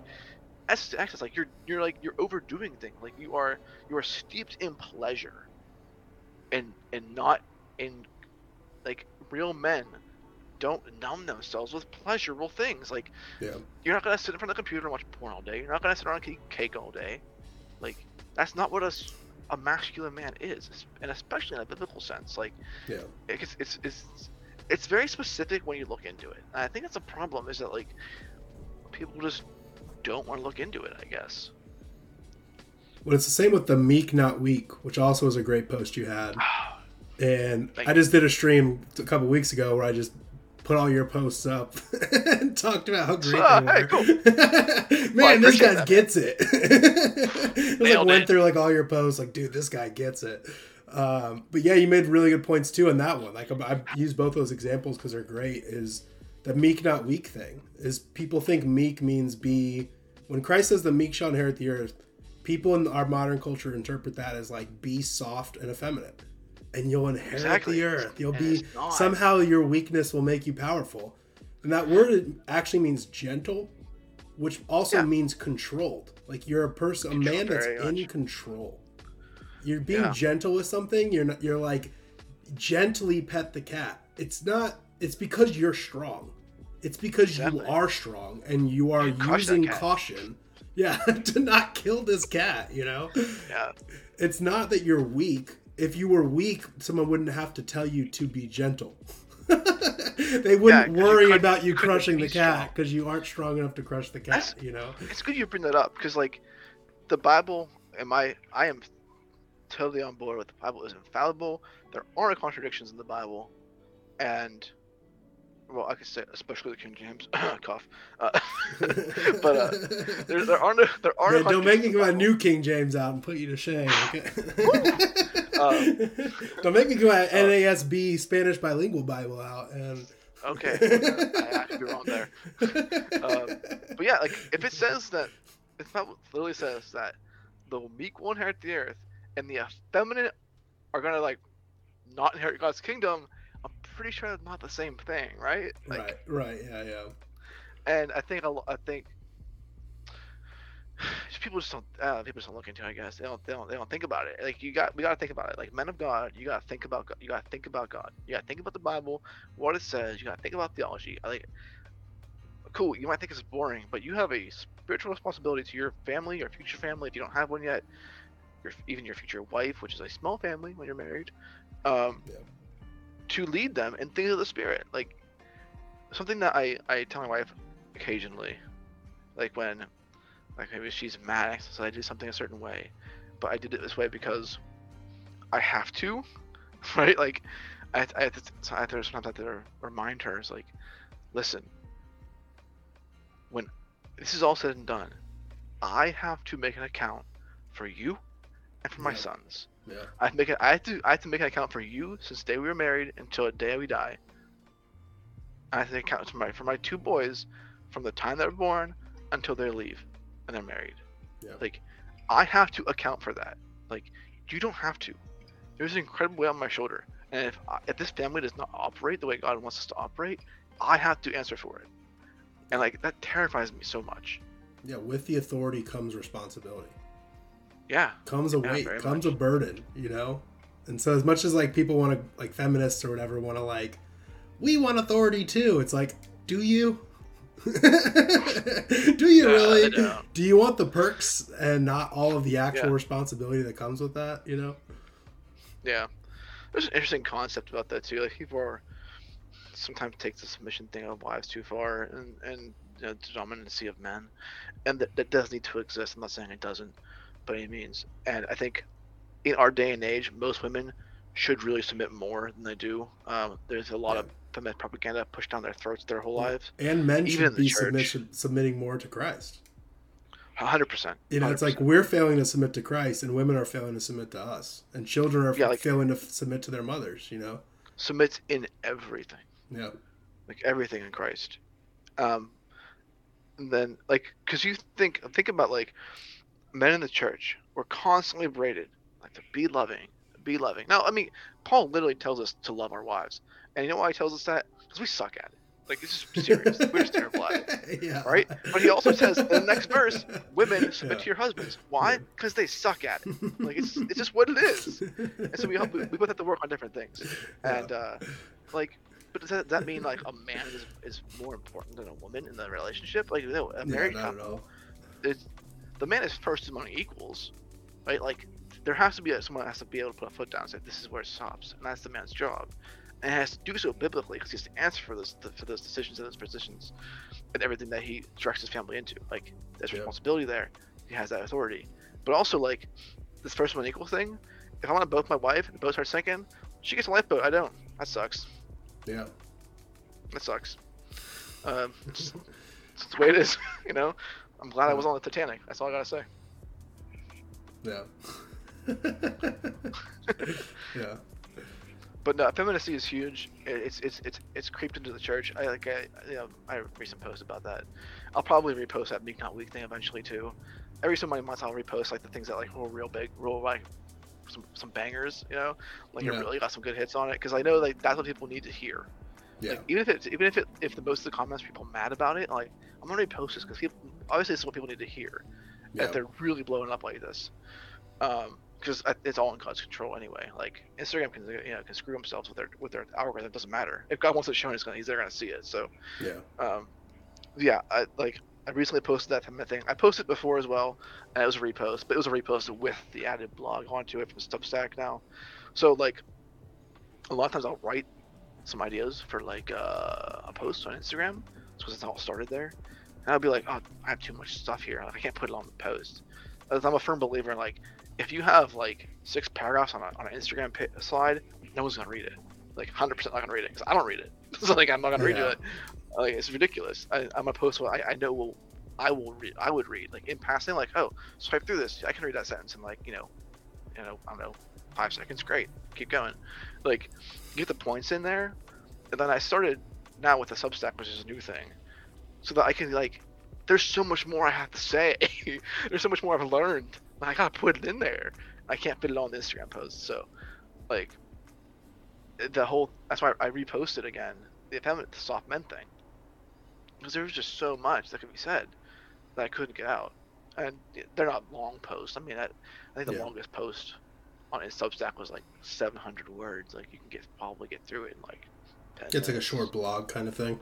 essence to excess. Like you're you're like you're overdoing things. Like you are you are steeped in pleasure, and and not in like real men don't numb themselves with pleasurable things. Like yeah. you're not gonna sit in front of the computer and watch porn all day. You're not gonna sit around and eat cake all day. Like that's not what a a masculine man is, and especially in a biblical sense. Like yeah, it's it's it's it's very specific when you look into it. And I think that's a problem. Is that like people just don't want to look into it, I guess. Well, it's the same with the meek, not weak, which also is a great post you had. And Thank I just did a stream a couple weeks ago where I just put all your posts up and talked about how great they were. Hey, cool. Man, well, this guy gets it. it like went it. through like all your posts, like, dude, this guy gets it. Um, but yeah, you made really good points too on that one. Like I, I use both those examples because they're great. Is the meek not weak thing is people think meek means be when Christ says the meek shall inherit the earth, people in our modern culture interpret that as like be soft and effeminate. And you'll inherit exactly. the earth. You'll and be somehow your weakness will make you powerful. And that word actually means gentle, which also yeah. means controlled. Like you're a person, a man that's in control. You're being yeah. gentle with something. You're not. You're like gently pet the cat. It's not it's because you're strong. It's because exactly. you are strong and you are you using caution Yeah, to not kill this cat, you know? Yeah. It's not that you're weak. If you were weak, someone wouldn't have to tell you to be gentle. they wouldn't Yeah, you worry couldn't- about you you crushing the cat because you aren't strong enough to crush the cat, That's- you know? It's good you bring that up because like the Bible and my I am totally on board with the Bible is infallible. There aren't contradictions in the Bible, and well, I could say especially the King James cough. Uh, but uh, there, there are no there are Yeah, don't make me go the. New King James out and put you to shame. Okay? Um, don't make me go out uh, NASB Spanish bilingual Bible out and. Okay, I, I could be wrong there. Um, But yeah, like if it says that, it's not literally says that the meek will inherit the earth, and the effeminate are gonna like not inherit God's kingdom. Pretty sure it's not the same thing, right? Like, right, right, yeah, yeah. and I think I think people just don't uh, people just don't look into it. I guess they don't they don't they don't think about it. Like you got we got to think about it. Like men of God, you got to think about God. You got to think about God. You got to think about the Bible, what it says. You got to think about theology. I Like cool, you might think it's boring, but you have a spiritual responsibility to your family, your future family if you don't have one yet. Your even your future wife, which is a small family when you're married. Um, Yeah. To lead them in things of the spirit, like something that I I tell my wife occasionally, like when like maybe she's mad so I do something a certain way, but I did it this way because I have to, right? Like I I have to, I have to sometimes I have to remind her, it's like, listen, when this is all said and done, I have to make an account for you and for my sons. Yeah. I have to make it. I have to. I have to make an account for you since the day we were married until the day we die. I have to account for my for my two boys, from the time they were born until they leave, and they're married. Yeah. Like, I have to account for that. Like, you don't have to. There's an incredible weight on my shoulder, and if I, if this family does not operate the way God wants us to operate, I have to answer for it. And like that terrifies me so much. Yeah, with the authority comes responsibility. Yeah. Comes a Yeah, weight, comes much. a burden, you know? And so as much as like people want to like feminists or whatever want to like we want authority too. It's like, do you? do you I really? know. Do you want the perks and not all of the actual Yeah. responsibility that comes with that, you know? Yeah, there's an interesting concept about that too. Like people are sometimes take the submission thing of wives too far, and and you know, the dominancy of men, and that that does need to exist. I'm not saying it doesn't, by any means. And I think in our day and age, most women should really submit more than they do. Um, there's a lot Yeah. of feminist propaganda pushed down their throats their whole lives. And men Even should be submission, submitting more to Christ. hundred percent. You know, it's like we're failing to submit to Christ, and women are failing to submit to us, and children are Yeah, like- failing to f- submit to their mothers. You know? submits in everything. Yeah. like everything in Christ. Um, and then like, cause you think think about like men in the church were constantly braided like to be loving, be loving. Now, I mean, Paul literally tells us to love our wives, and you know why he tells us that? Because we suck at it. Like it's just serious. We're just terrible at it. yeah. Right? But he also says in the next verse, women submit Yeah. to your husbands. Why? Yeah. Because they suck at it. Like it's it's just what it is. And so we help, we, we both have to work on different things. And uh, like, but does that, does that mean like a man is, is more important than a woman in the relationship? Like, no, a married couple, all. The man is first among equals, right? Like, there has to be a, someone has to be able to put a foot down and say this is where it stops, and that's the man's job, and he has to do so biblically because he has to answer for this for those decisions and those positions, and everything that he directs his family into. Like, there's Yeah. responsibility there. He has that authority, but also like this first one equal thing. If I want to both my wife and both start sinking, she gets a lifeboat. I don't. That sucks. Yeah. That sucks. Um, it's, it's the way it is, you know. I'm glad I was on the Titanic. That's all I gotta say. Yeah. yeah. But no, femininity is huge. It's it's it's it's creeped into the church. I like I you know I recent post about that. I'll probably repost that Meek Not Weak thing eventually too. Every so many months I'll repost like the things that like were real big, real like some some bangers, you know, like it really got some good hits on it because I know like that's what people need to hear. Yeah. Like, even if it's even if it if the most of the comments people mad about it, like I'm gonna repost this because people obviously it's what people need to hear. Yeah. If they're really blowing up like this, um, because it's all in God's control anyway. Like Instagram can you know can screw themselves with their with their algorithm. It doesn't matter if God wants it shown, it's gonna he's they're gonna see it. So Yeah. um, yeah, I like I recently posted that thing. I posted before as well, and it was a repost, but it was a repost with the added blog onto it from Substack now. So like, a lot of times I'll write some ideas for like uh, a post on Instagram, because it's all started there, and I'll be like, oh, I have too much stuff here. I can't put it on the post. As I'm a firm believer in like, if you have like six paragraphs on, a, on an Instagram slide, no one's gonna read it. Like 100% not gonna read it because I don't read it. so like I'm not gonna yeah. read it. Like it's ridiculous. I, am a post what I, I know will I will read. I would read like in passing, like oh, swipe through this. I can read that sentence in like you know, you know, I don't know, five seconds. Great, keep going. Like get the points in there, and then I started now with the Substack, which is a new thing, so that I can like. There's so much more I have to say. there's so much more I've learned. I gotta put it in there. I can't fit it on the Instagram post. So, like, the whole. That's why I reposted again the effeminate soft men thing because there was just so much that could be said that I couldn't get out. And they're not long posts. I mean, I, I think the yeah. longest post on his Substack was like 700 words. Like you can get probably get through it in like. it's minutes. like a short blog kind of thing.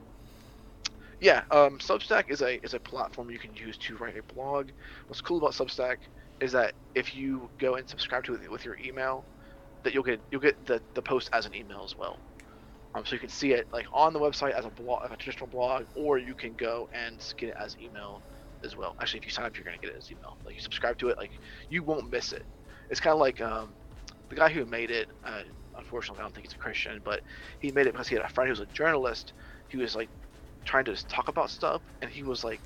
Yeah, um, Substack is a is a platform you can use to write a blog. What's cool about Substack is that if you go and subscribe to it with your email, that you'll get you'll get the, the post as an email as well. Um, so you can see it like on the website as a blog, a traditional blog, or you can go and get it as email as well. Actually, if you sign up, you're gonna get it as email. Like you subscribe to it, like you won't miss it. It's kind of like um, the guy who made it. Uh, unfortunately, I don't think he's a Christian, but he made it because he had a friend who was a journalist. He was like trying to talk about stuff, and he was like,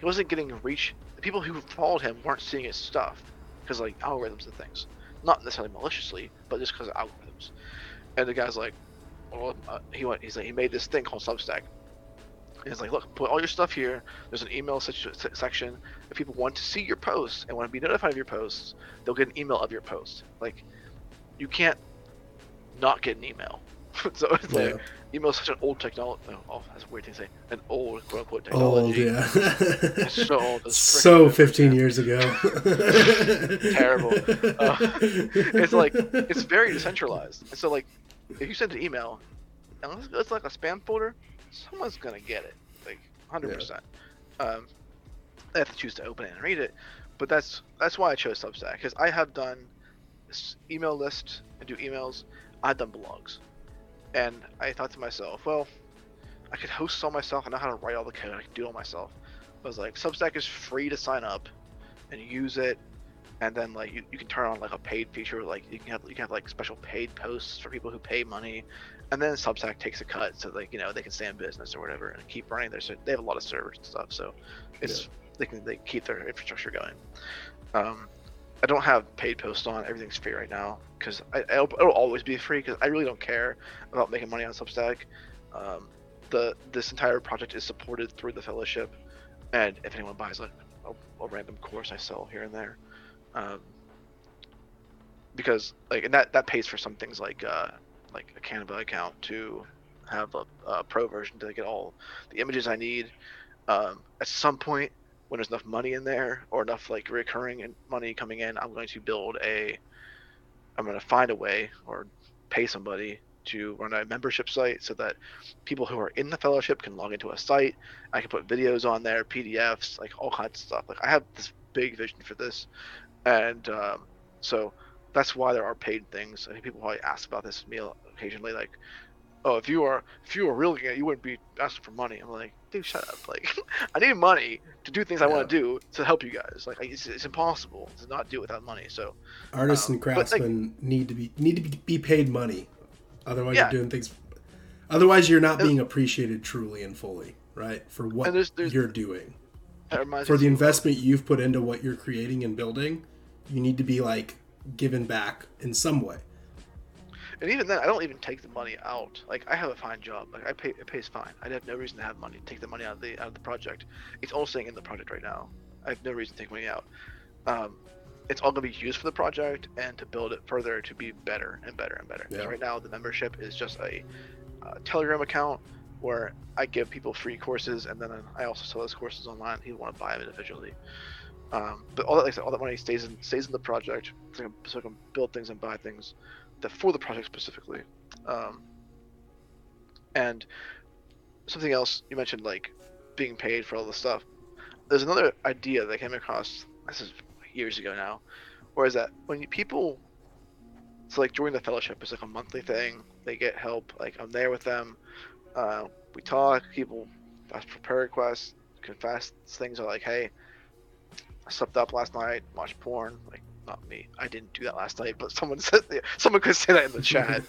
he wasn't getting reach. The people who followed him weren't seeing his stuff because like algorithms and things, not necessarily maliciously, but just because of algorithms. And the guy's like, well, uh, he went. He's like, he made this thing called Substack. And he's like, look, put all your stuff here. There's an email section. If people want to see your posts and want to be notified of your posts, they'll get an email of your post. Like, you can't not get an email. so it's yeah. like email is such an old technology. Oh, oh, that's a weird thing to say. An old quote unquote technology. Old, yeah. it's so old. so 15 years ago. Terrible. Uh, it's like it's very decentralized. And so like if you send an email, unless it's like a spam folder, someone's gonna get it, like hundred yeah. percent. Um, they have to choose to open it and read it, but that's that's why I chose Substack because I have done email lists and do emails. I've done blogs, and I thought to myself, well, I could host all myself. I know how to write all the code. I can do all myself. I was like, Substack is free to sign up and use it and then like you, you can turn on like a paid feature like you can have you can have like special paid posts for people who pay money and then substack takes a cut so like you know they can stay in business or whatever and keep running their they have a lot of servers and stuff so it's yeah. they can they keep their infrastructure going um i don't have paid posts on. Everything's free right now because it'll, it'll always be free because i really don't care about making money on substack. Um the this entire project is supported through the fellowship and if anyone buys like a, a random course i sell here and there. Um, because like and that that pays for some things like uh, like a Canva account to have a, a, pro version to get all the images I need. Um, at some point, when there's enough money in there or enough like recurring money coming in, I'm going to build a. I'm going to find a way or pay somebody to run a membership site so that people who are in the fellowship can log into a site. I can put videos on there, PDFs, like all kinds of stuff. Like I have this big vision for this, and um, so that's why there are paid things. I think people probably ask about this meal occasionally, like, "Oh, if you are if you were really it, you wouldn't be asking for money." I'm like, dude, shut up! Like, I need money to do things yeah. I want to do to help you guys. Like, it's, it's impossible to not do it without money. So, artists um, and craftsmen like, need to be need to be paid money, otherwise yeah. you're doing things. Otherwise, you're not being appreciated truly and fully, right, for what there's, there's, you're doing. For the investment you've put into what you're creating and building, you need to be like given back in some way. And even then, I don't even take the money out. Like I have a fine job. Like I pay, it pays fine. I have no reason to have money. To take the money out of the out of the project. It's all staying in the project right now. I have no reason to take money out. Um, it's all going to be used for the project and to build it further to be better and better and better. Yeah. Right now, the membership is just a Telegram account where I give people free courses, and then I also sell those courses online. People want to buy them individually. Um, but all that, like said, all that money stays in stays in the project, so I, can, so I can build things and buy things that for the project specifically. Um, and something else you mentioned, like being paid for all the stuff. there's another idea that came across. This is years ago now, where is that when you, people, so like join the fellowship, it's like a monthly thing. They get help. Like I'm there with them. Uh, we talk. People ask for prayer requests, confess things. Are like, hey, I slept up last night, watched porn. Like not me. I didn't do that last night, but someone said someone could say that in the chat.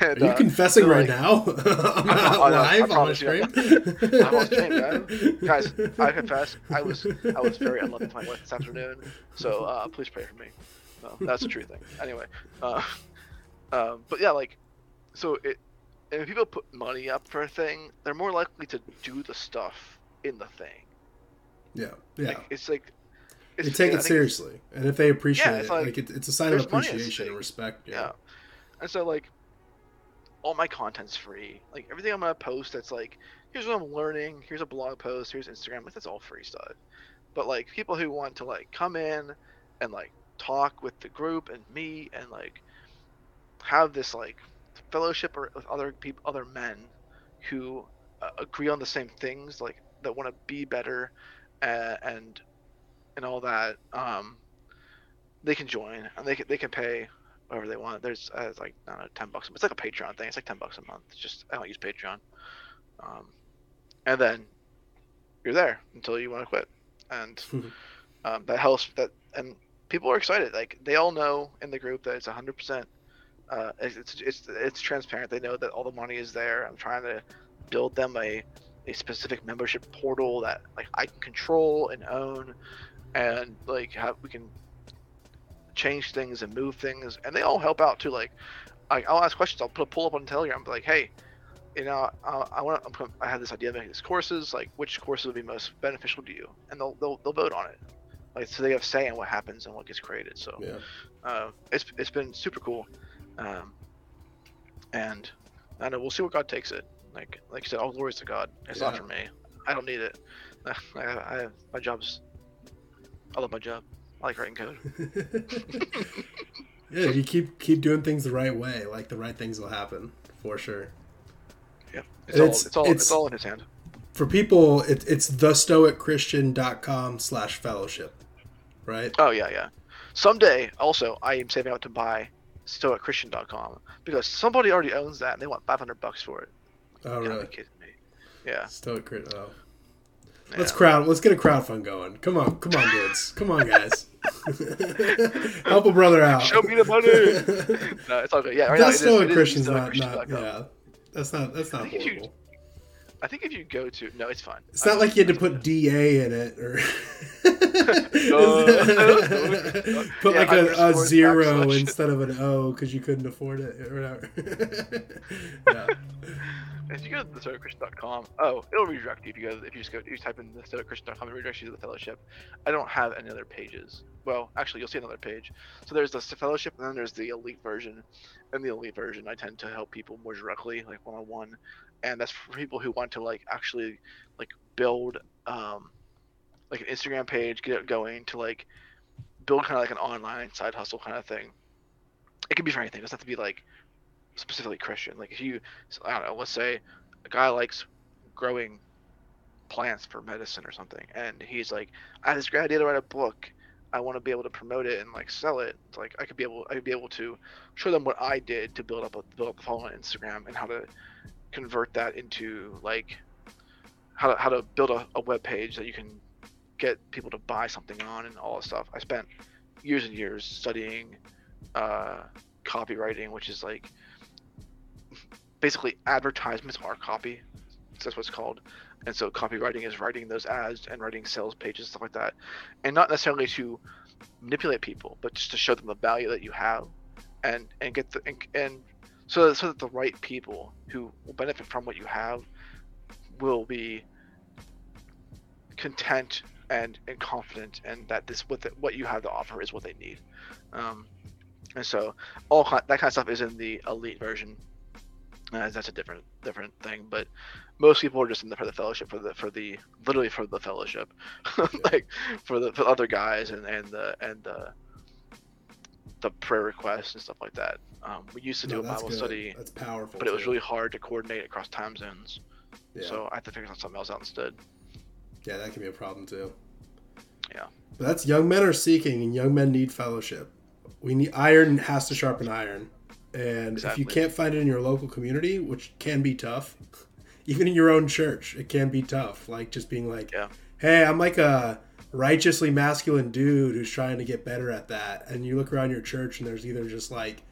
and, Are you uh, confessing right like, now? I'm, not on, live on the stream. I'm on stream, man. Guys, I confess, I was I was very unloving to my wife this afternoon. So uh, please pray for me. No, that's a true thing. Anyway, uh, um, but yeah, like, so it. If people put money up for a thing, they're more likely to do the stuff in the thing. Yeah, yeah. Like, it's like they take it seriously, and if they appreciate yeah, it, like, like it, it's a sign of appreciation and respect. Yeah. yeah. And so like, all my content's free. Like everything I'm gonna post, that's like, here's what I'm learning. Here's a blog post. Here's Instagram. Like that's all free stuff. But like people who want to like come in and like talk with the group and me and like have this like fellowship or with other people, other men who uh, agree on the same things, like that want to be better uh, and and all that, um, they can join and they can, they can pay whatever they want. There's uh, like I don't know, ten bucks. It's like a Patreon thing. It's like ten bucks a month. It's just I don't use Patreon. Um, and then you're there until you want to quit, and um, that helps. That and people are excited. Like they all know in the group that it's hundred percent. Uh, it's it's it's transparent. They know that all the money is there. I'm trying to build them a a specific membership portal that like I can control and own and like we can change things and move things, and they all help out too. Like, I, will ask questions. I'll put a pull up on Telegram, be like, hey, you know, I, I want to. I have this idea of making these courses. Like, which courses would be most beneficial to you? And they'll they'll, they'll vote on it. Like, so they have say in what happens and what gets created. So, yeah. uh, it's it's been super cool, um, and I know we'll see where God takes it. Like like you said, all glories to God. It's yeah. not for me. I don't need it. I, I, I my job's I love my job. I like writing code. yeah, if you keep keep doing things the right way, like the right things will happen for sure. Yeah, it's all it's, it's all it's, it's, all in his hand. For people, it, it's thestoicchristian.com slash fellowship, right? Oh yeah, yeah. Someday, also, I am saving up to buy stoicchristian.com because somebody already owns that and they want 500 bucks for it. Oh, you really? kidding me? Yeah. Stoic, oh. Let's crowd. Let's get a crowd fund going. Come on, come on, dudes. Come on, guys. Help a brother out. Show me the money. no, it's all good. Yeah, right that's still a Christian's not, not yeah. That's not that's not horrible. I think if you go to no, it's fine. It's not like you had to put DA in it or put like a, a zero instead of an O because you couldn't afford it or whatever. yeah. If you go to thestoicchristian.com, oh, it'll redirect you if you go if you just go you type in thestoicchristian.com, it redirects you to the fellowship. I don't have any other pages. Well, actually, you'll see another page. So there's the fellowship, and then there's the elite version. And the elite version, I tend to help people more directly, like one on one, and that's for people who want to like actually like build um like an Instagram page, get it going to like build kind of like an online side hustle kind of thing. It can be for anything. It doesn't have to be like specifically Christian. Like if you, I don't know, let's say a guy likes growing plants for medicine or something, and he's like, I have this great idea to write a book. I want to be able to promote it and like sell it. It's like I could be able, I could be able to show them what I did to build up a build up a following on Instagram and how to convert that into like how to how to build a, a web page that you can get people to buy something on and all that stuff. I spent years and years studying uh, copywriting, which is like basically advertisements are copy. That's what it's called. And so copywriting is writing those ads and writing sales pages, stuff like that. And not necessarily to manipulate people, but just to show them the value that you have and and get the and, and so that, so that the right people who will benefit from what you have will be content and and confident and that this what the, what you have to offer is what they need um, and so all that kind of stuff is in the elite version that's a different different thing but most people are just in the for the fellowship for the for the literally for the fellowship like for the for other guys and and the and the the prayer requests and stuff like that um, we used to do a bible good. study that's powerful but too. it was really hard to coordinate across time zones yeah. so i had to figure something else out instead Yeah, that can be a problem too. Yeah. But that's young men are seeking, and young men need fellowship. We need iron has to sharpen iron, and exactly. if you can't find it in your local community, which can be tough, even in your own church, it can be tough. Like just being like, yeah. "Hey, I'm like a righteously masculine dude who's trying to get better at that," and you look around your church, and there's either just like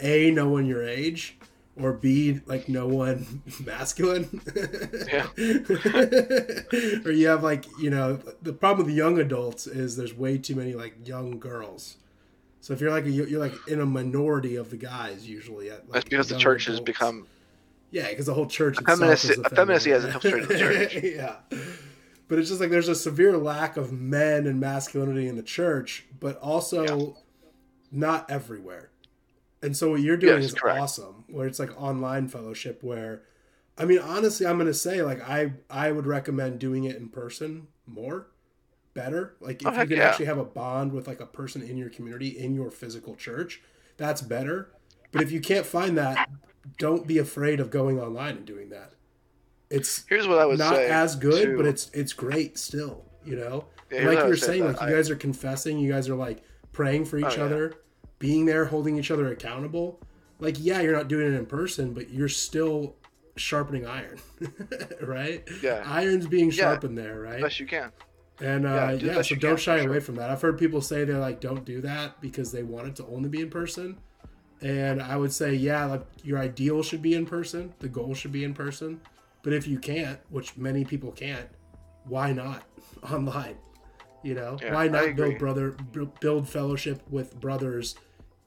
a no one your age or B like no one masculine. yeah. or you have like you know the problem with young adults is there's way too many like young girls. So if you're like a, you're like in a minority of the guys usually. At, like, That's because the church adults. has become. Yeah, because the whole church. Feminist, femininity has infiltrated the church. yeah. But it's just like there's a severe lack of men and masculinity in the church, but also yeah. not everywhere. And so what you're doing yes, is correct. awesome. Where it's like online fellowship where I mean honestly I'm going to say like I I would recommend doing it in person more better. Like if oh, you can yeah. actually have a bond with like a person in your community in your physical church, that's better. But if you can't find that, don't be afraid of going online and doing that. It's here's what I would not say as good, too. but it's it's great still. You know, yeah, like you were saying, like I, you guys are confessing, you guys are like praying for each oh, other being there, holding each other accountable. Like, yeah, you're not doing it in person, but you're still sharpening iron, right? Yeah. Iron's being sharpened yeah, there, right? Yes, you can. And uh, yeah, yeah so don't shy away sure. from that. I've heard people say they like don't do that because they want it to only be in person. And I would say, yeah, like your ideal should be in person. The goal should be in person. But if you can't, which many people can't, why not online? You know, yeah, why not build brother build fellowship with brothers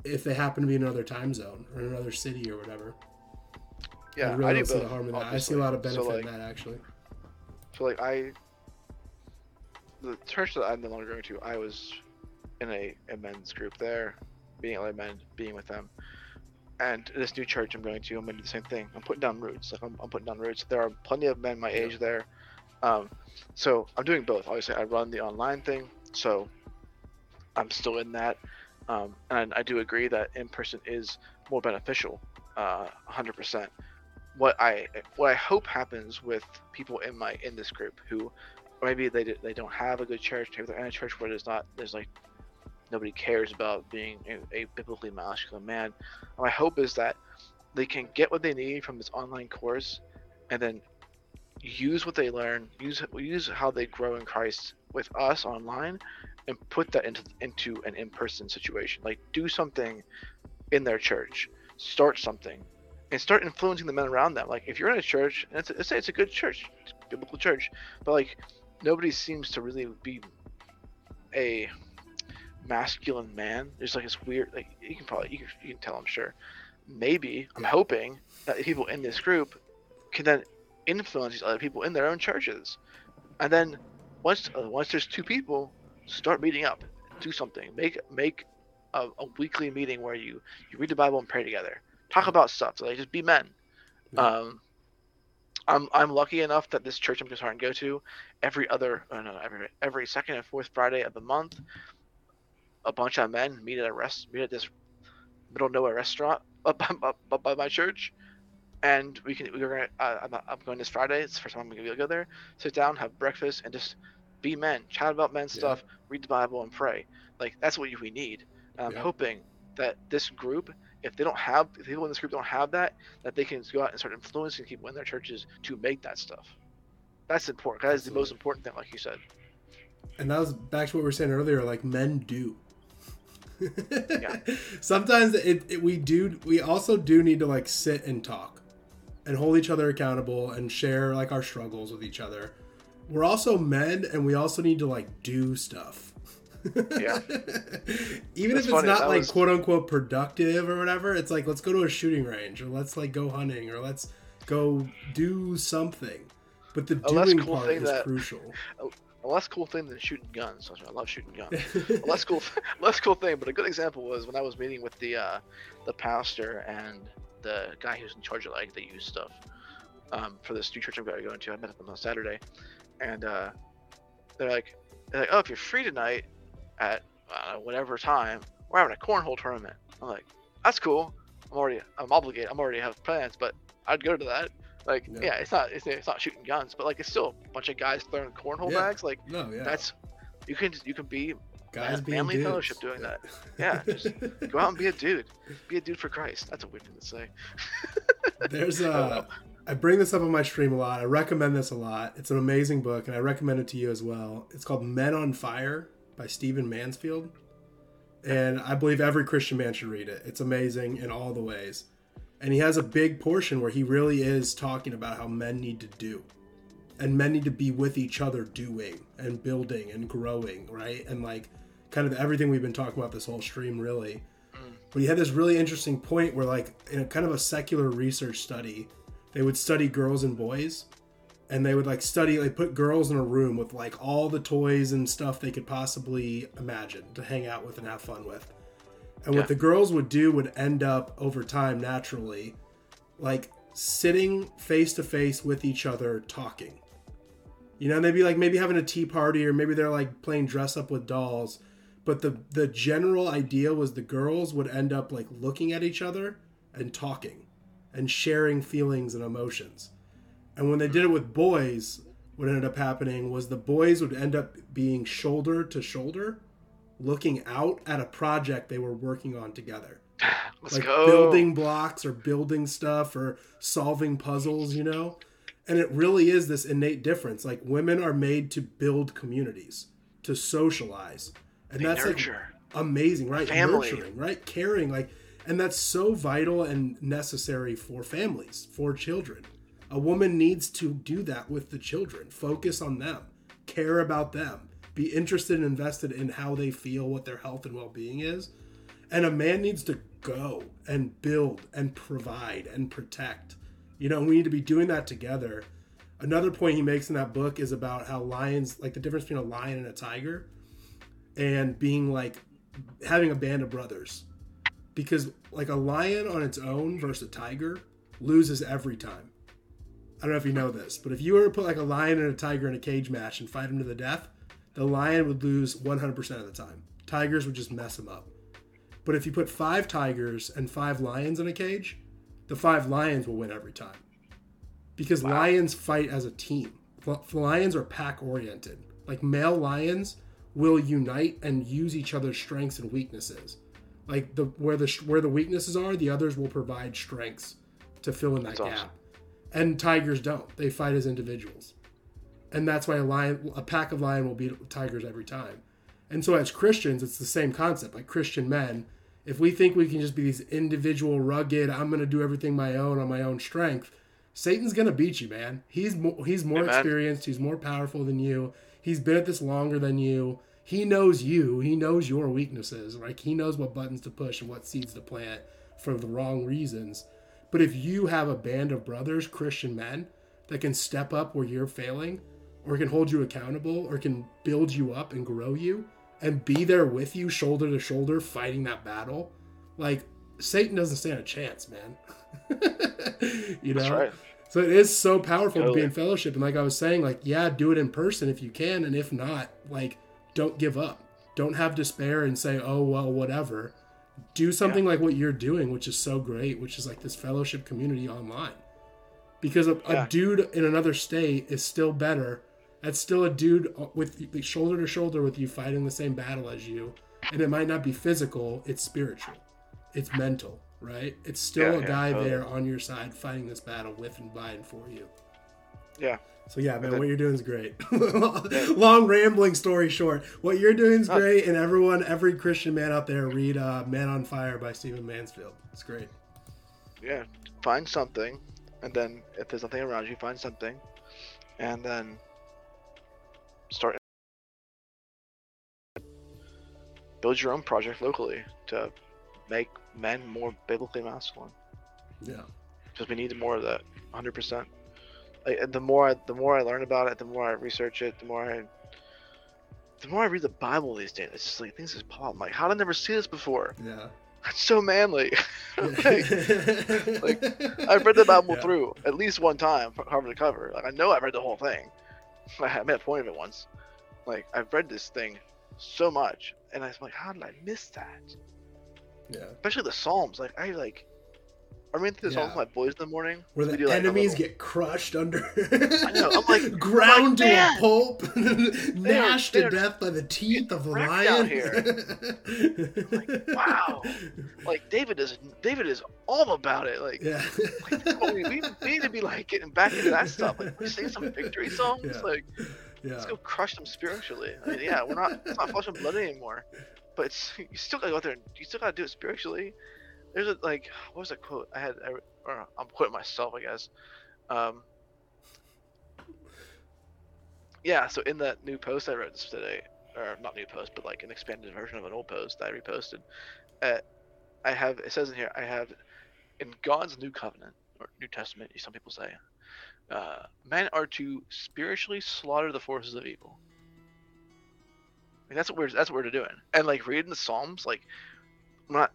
if they happen to be in another time zone or another city or whatever? Yeah, I really I don't see the harm in that. I see a lot of benefit so like, in that actually. So like I, the church that I'm no longer going to, I was in a, a men's group there, being other men, being with them. And this new church I'm going to, I'm going to do the same thing. I'm putting down roots. Like I'm, I'm putting down roots. There are plenty of men my age there. Um, so I'm doing both. Obviously, I run the online thing, so I'm still in that. Um, and I do agree that in person is more beneficial, uh, 100%. What I what I hope happens with people in my in this group who maybe they they don't have a good church, maybe they're in a church where there's not there's like nobody cares about being a, a biblically masculine man. my hope is that they can get what they need from this online course, and then use what they learn, use use how they grow in Christ with us online, and put that into into an in-person situation. Like do something in their church, start something, and start influencing the men around them. Like if you're in a church, and it's, let's say it's a good church, biblical church, but like nobody seems to really be a masculine man. There's like this weird, like you can probably you can, you can tell, I'm sure. Maybe I'm hoping that people in this group can then influence these other people in their own churches. And then once uh, once there's two people, start meeting up, do something, make make a, a, weekly meeting where you you read the Bible and pray together, talk about stuff. So like just be men. Yeah. Um, I'm I'm lucky enough that this church I'm just starting to go to every other uh, no every every second and fourth Friday of the month, a bunch of men meet at a rest meet at this middle nowhere restaurant up, up, up by my church and we can we're gonna uh, I'm, I'm going this Friday. It's the first time I'm gonna be able to go there. Sit down, have breakfast, and just be men, chat about men stuff, read the Bible, and pray. Like that's what we need. And I'm yeah. hoping that this group, if they don't have, if people in this group don't have that, that they can go out and start influencing people in their churches to make that stuff. That's important. That is the most important thing, like you said. And that was back to what we were saying earlier. Like men do. yeah. Sometimes it, it, we do. We also do need to like sit and talk and hold each other accountable and share like our struggles with each other. We're also men and we also need to like do stuff. yeah. Even That's if it's funny. not that like was... quote unquote productive or whatever, it's like let's go to a shooting range or let's like go hunting or let's go do something. But the doing cool part is that, crucial. A, less cool thing than shooting guns. I love shooting guns. a less cool, less cool thing. But a good example was when I was meeting with the uh, the pastor and the guy who's in charge of like the youth stuff um, for this new church I'm going to go into. I met them on Saturday, and uh, they're like, they're like, oh, if you're free tonight at uh, whatever time, we're having a cornhole tournament. I'm like, that's cool. I'm already, I'm obligated. I'm already have plans, but I'd go to that. Like, yeah. yeah, it's not it's, it's, not shooting guns, but like it's still a bunch of guys throwing cornhole yeah. bags. Like, no, yeah, that's you can you can be guys family dudes. fellowship doing that. Yeah, just go out and be a dude. Be a dude for Christ. That's a weird thing to say. There's a. I bring this up on my stream a lot. I recommend this a lot. It's an amazing book, and I recommend it to you as well. It's called Men on Fire by Stephen Mansfield. And I believe every Christian man should read it. It's amazing in all the ways. And he has a big portion where he really is talking about how men need to do. And men need to be with each other doing and building and growing, right? And like kind of everything we've been talking about this whole stream, really. Mm. But he had this really interesting point where, like, in a kind of a secular research study, they would study girls and boys and they would like study they put girls in a room with like all the toys and stuff they could possibly imagine to hang out with and have fun with and yeah. what the girls would do would end up over time naturally like sitting face to face with each other talking you know they'd be like maybe having a tea party or maybe they're like playing dress up with dolls but the the general idea was the girls would end up like looking at each other and talking and sharing feelings and emotions. And when they did it with boys, what ended up happening was the boys would end up being shoulder to shoulder, looking out at a project they were working on together. Let's like go. building blocks or building stuff or solving puzzles, you know? And it really is this innate difference. Like women are made to build communities, to socialize. And they that's nurture. like amazing, right? Family. Nurturing, right? Caring. Like and that's so vital and necessary for families, for children. A woman needs to do that with the children, focus on them, care about them, be interested and invested in how they feel, what their health and well being is. And a man needs to go and build and provide and protect. You know, we need to be doing that together. Another point he makes in that book is about how lions, like the difference between a lion and a tiger, and being like having a band of brothers because like a lion on its own versus a tiger loses every time. I don't know if you know this, but if you were to put like a lion and a tiger in a cage match and fight them to the death, the lion would lose 100% of the time. Tigers would just mess them up. But if you put five tigers and five lions in a cage, the five lions will win every time. Because wow. lions fight as a team. Lions are pack oriented. Like male lions will unite and use each other's strengths and weaknesses like the where the where the weaknesses are, the others will provide strengths to fill in that that's gap. Awesome. And tigers don't; they fight as individuals, and that's why a lion, a pack of lion, will beat tigers every time. And so, as Christians, it's the same concept. Like Christian men, if we think we can just be these individual, rugged, I'm going to do everything my own on my own strength, Satan's going to beat you, man. He's more, he's more experienced. He's more powerful than you. He's been at this longer than you he knows you. He knows your weaknesses. Like he knows what buttons to push and what seeds to plant for the wrong reasons. But if you have a band of brothers, Christian men, that can step up where you're failing, or can hold you accountable, or can build you up and grow you, and be there with you, shoulder to shoulder, fighting that battle, like Satan doesn't stand a chance, man. you know? Right. So it is so powerful totally. to be in fellowship. And like I was saying, like, yeah, do it in person if you can. And if not, like, don't give up. Don't have despair and say, oh, well, whatever. Do something yeah. like what you're doing, which is so great, which is like this fellowship community online. Because a, yeah. a dude in another state is still better. That's still a dude with shoulder to shoulder with you fighting the same battle as you. And it might not be physical, it's spiritual, it's mental, right? It's still yeah, a guy totally. there on your side fighting this battle with and by and for you. Yeah, so yeah, man, what you're doing is great. Long rambling story short, what you're doing is great, and everyone, every Christian man out there, read uh, "Man on Fire" by Stephen Mansfield. It's great. Yeah, find something, and then if there's nothing around you, find something, and then start. Build your own project locally to make men more biblically masculine. Yeah, because we need more of that, 100 percent the more I, the more I learn about it, the more I research it, the more I the more I read the Bible these days, it's just like things just pop. I'm like, how did I never see this before? Yeah. That's so manly. like, like, I've read the Bible yeah. through at least one time, cover to cover. Like I know I've read the whole thing. I made a point of it once. Like I've read this thing so much, and I was like, how did I miss that? Yeah. Especially the Psalms. Like I like, I mean, songs yeah. my boys in the morning. Where the do, enemies little... get crushed under. I know. I'm like ground I'm like, to a pulp, gnashed to death by the teeth of the lion. here. like, wow, like David is David is all about it. Like, yeah. like oh, we, we, need to be like getting back into that stuff. Like, we sing some victory songs. Yeah. Like, yeah. let's go crush them spiritually. I mean, yeah, we're not it's not flesh and blood anymore, but it's you still gotta go out there. and You still gotta do it spiritually there's a like what was that quote? I had I, or I'm quoting myself I guess. Um yeah so in that new post I wrote today or not new post but like an expanded version of an old post I reposted uh, I have it says in here I have in God's new covenant or New Testament some people say uh, men are to spiritually slaughter the forces of evil. Like, that's what we're that's what we're doing and like reading the Psalms like I'm not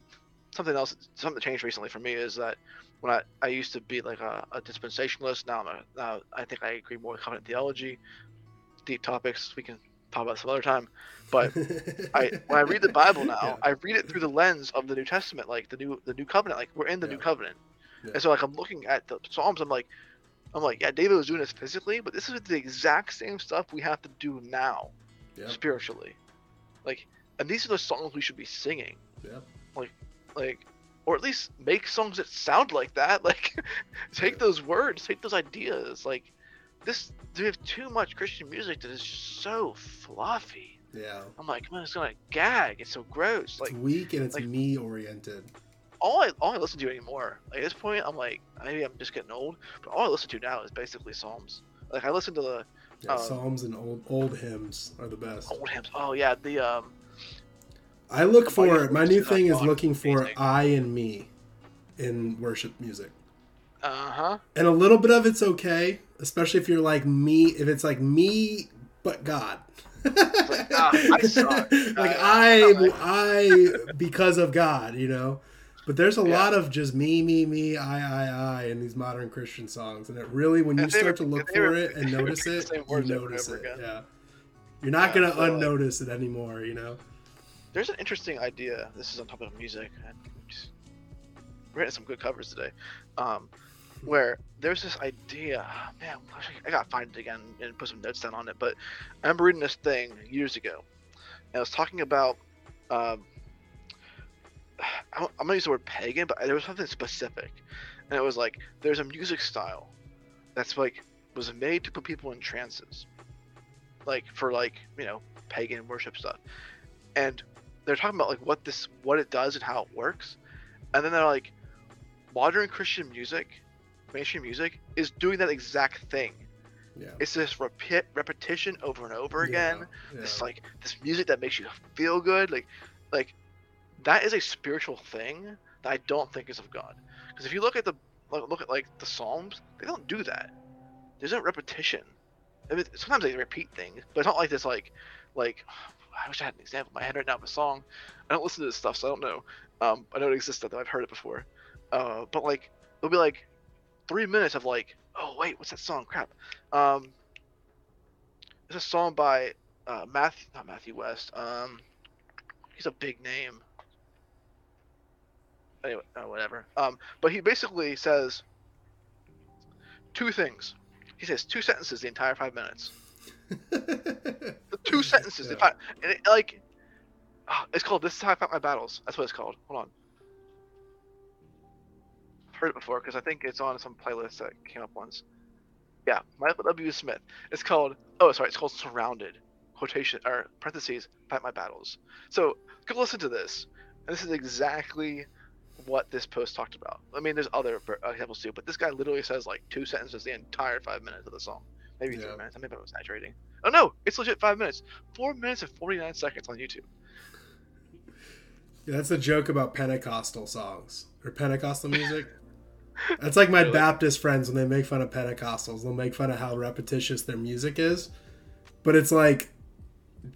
something else, something that changed recently for me is that when I, I used to be like a, a dispensationalist, now I'm a, now I think I agree more with covenant theology. Deep topics we can talk about some other time. But I when I read the Bible now, yeah. I read it through the lens of the New Testament, like the new the new covenant. Like we're in the yeah. new covenant, yeah. and so like I'm looking at the Psalms. I'm like, I'm like, yeah, David was doing this physically, but this is the exact same stuff we have to do now, spiritually. Like, and these are the songs we should be singing. Yeah. Like like or at least make songs that sound like that like take those words take those ideas like this we have too much christian music that is just so fluffy yeah i'm like man it's gonna gag it's so gross like it's weak and it's like, me oriented all I all I listen to anymore, like at this point, I'm like maybe I'm just getting old, but all I listen to now is basically Psalms. Like I listen to the yeah, um, Psalms and old old hymns are the best. Old hymns. Oh yeah, the um, I look for it. my new thing is looking for I and me in worship music. Uh huh. And a little bit of it's okay, especially if you're like me. If it's like me but God. like, ah, I suck. like I, I, because of God, you know. But there's a yeah. lot of just me, me, me, I, I, I in these modern Christian songs, and it really, when you start to look for it and notice it, you notice it. Yeah, you're not yeah, gonna so unnotice like, it anymore, you know. There's an interesting idea. This is on top of music. And just written some good covers today. Um, where there's this idea. Man, I gotta find it again and put some notes down on it. But I remember reading this thing years ago, and I was talking about. Um, I'm gonna use the word pagan, but there was something specific, and it was like there's a music style that's like was made to put people in trances, like for like you know pagan worship stuff, and they're talking about like what this what it does and how it works, and then they're like, modern Christian music, mainstream music is doing that exact thing. Yeah. It's this repeat repetition over and over again. Yeah, yeah. This like this music that makes you feel good, like like that is a spiritual thing that I don't think is of God. Because if you look at the look at like the Psalms, they don't do that. There's no repetition. I mean, sometimes they repeat things, but it's not like this like like I wish I had an example in my head right now of a song. I don't listen to this stuff, so I don't know. Um, I know it exists, though I've heard it before. Uh, but like, it'll be like three minutes of like, oh wait, what's that song? Crap. Um, it's a song by uh, Matthew, not Matthew West. Um, he's a big name. Anyway, uh, whatever. Um, but he basically says two things. He says two sentences the entire five minutes two sentences. Yeah. and it, like, oh, it's called "This is how I fight my battles." That's what it's called. Hold on. I've heard it before because I think it's on some playlist that came up once. Yeah, Michael W. Smith. It's called. Oh, sorry. It's called "Surrounded." Quotation or parentheses. Fight my battles. So go listen to this. And this is exactly what this post talked about. I mean, there's other examples too, but this guy literally says like two sentences the entire five minutes of the song. Maybe yeah. three minutes. I maybe I was exaggerating. Oh no, it's legit five minutes. Four minutes and forty nine seconds on YouTube. Yeah, that's a joke about Pentecostal songs or Pentecostal music. That's like my really? Baptist friends when they make fun of Pentecostals. They'll make fun of how repetitious their music is, but it's like,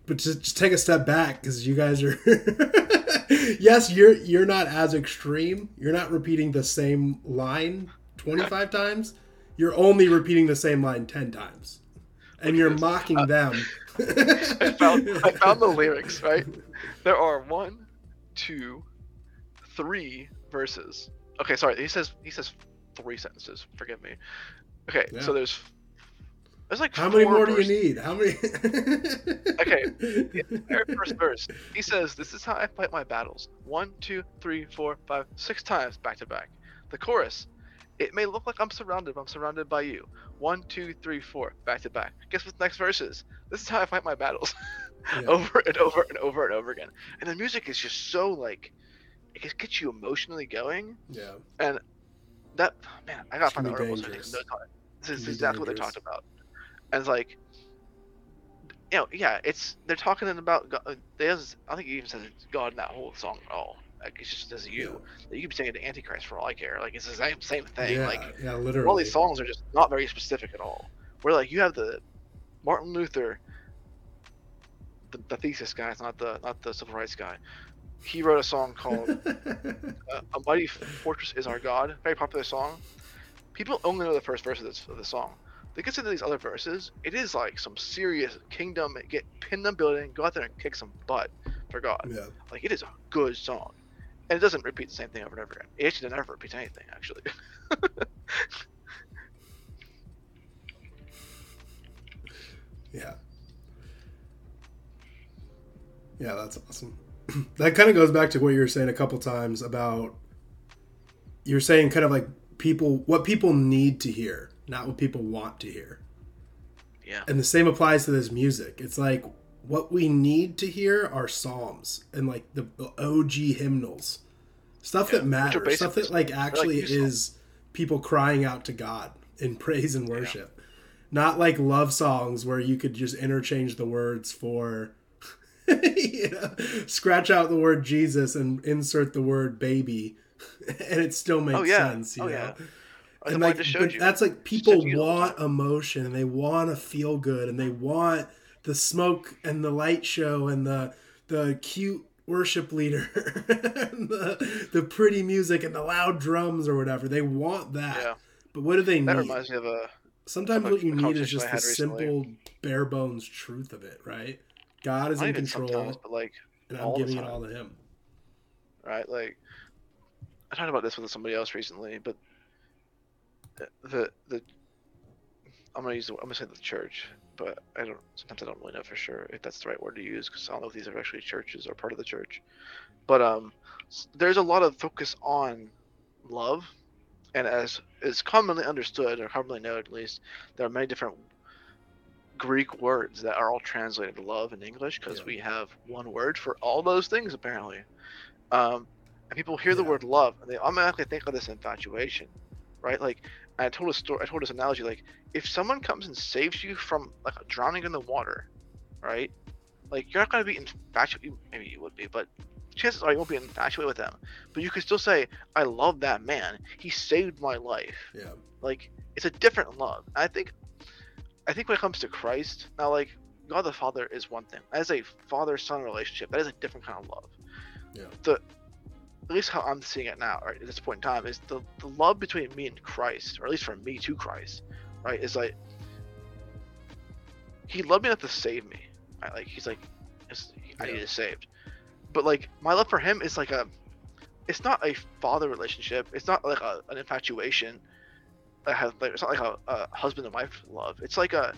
but just, just take a step back because you guys are. yes, you're you're not as extreme. You're not repeating the same line twenty five times you're only repeating the same line 10 times and you're mocking uh, them I, found, I found the lyrics right there are one two three verses Okay, sorry. He says he says three sentences. Forgive me. Okay, yeah. so there's there's like how many more verses. do you need? How many? okay, the first verse. He says, "This is how I fight my battles: one, two, three, four, five, six times back to back." The chorus. It may look like I'm surrounded, but I'm surrounded by you. One, two, three, four, back to back. Guess what the next verse is? This is how I fight my battles. Yeah. over and over and over and over again. And the music is just so like it gets you emotionally going. Yeah. And that man, I gotta find the articles. This is exactly what they talked about. And it's like, you know, yeah, it's they're talking about God. Uh, There's, I think he even says God in that whole song at all. Like it just says you. Yeah. You could be saying to Antichrist for all I care. Like it's the same same thing. Yeah, like yeah, literally. All these songs are just not very specific at all. Where like you have the Martin Luther, the, the thesis guy, not the not the civil rights guy. He wrote a song called uh, "A Mighty Fortress Is Our God." Very popular song. People only know the first verse of this of the song they get into these other verses, it is like some serious kingdom. Get pinned on building, go out there and kick some butt for God. Yeah. Like it is a good song, and it doesn't repeat the same thing over and over again. It actually never repeats anything actually. yeah. Yeah, that's awesome. that kind of goes back to what you were saying a couple times about you're saying kind of like people what people need to hear not what people want to hear. Yeah. And the same applies to this music. It's like what we need to hear are psalms and like the OG hymnals. Stuff yeah, that matters. Stuff that like actually like is people crying out to God in praise and worship. Yeah. Not like love songs where you could just interchange the words for you know, scratch out the word Jesus and insert the word baby and it still makes oh, yeah. sense, you oh, know. Yeah and like that's like people want emotion and they want to feel good and they want the smoke and the light show and the the cute worship leader and the the pretty music and the loud drums or whatever. They want that. Yeah. But what do they that need? reminds me of a sometimes what you need is just the simple bare bones truth of it, right? God is Not in control. But like and I'm giving it all to him. Right? Like I talked about this with somebody else recently, but the the I'm gonna use the, I'm gonna say the church, but I don't sometimes I don't really know for sure if that's the right word to use because I don't know if these are actually churches or part of the church. But um, there's a lot of focus on love, and as is commonly understood or commonly known at least, there are many different Greek words that are all translated love in English because yeah. we have one word for all those things apparently. Um, and people hear yeah. the word love and they automatically think of this infatuation, right? Like I told a story. I told this analogy like if someone comes and saves you from like drowning in the water, right? Like you're not gonna be infatuated. Maybe you would be, but chances are you won't be infatuated with them. But you can still say, "I love that man. He saved my life." Yeah. Like it's a different love. I think. I think when it comes to Christ, now like God the Father is one thing. As a father-son relationship, that is a different kind of love. Yeah. The at least how I'm seeing it now, right, at this point in time, is the, the love between me and Christ, or at least from me to Christ, right, is like he loved me enough to save me. Right? Like he's like, I need to saved. But like my love for him is like a, it's not a father relationship. It's not like a, an infatuation. I have like it's not like a, a husband and wife love. It's like a,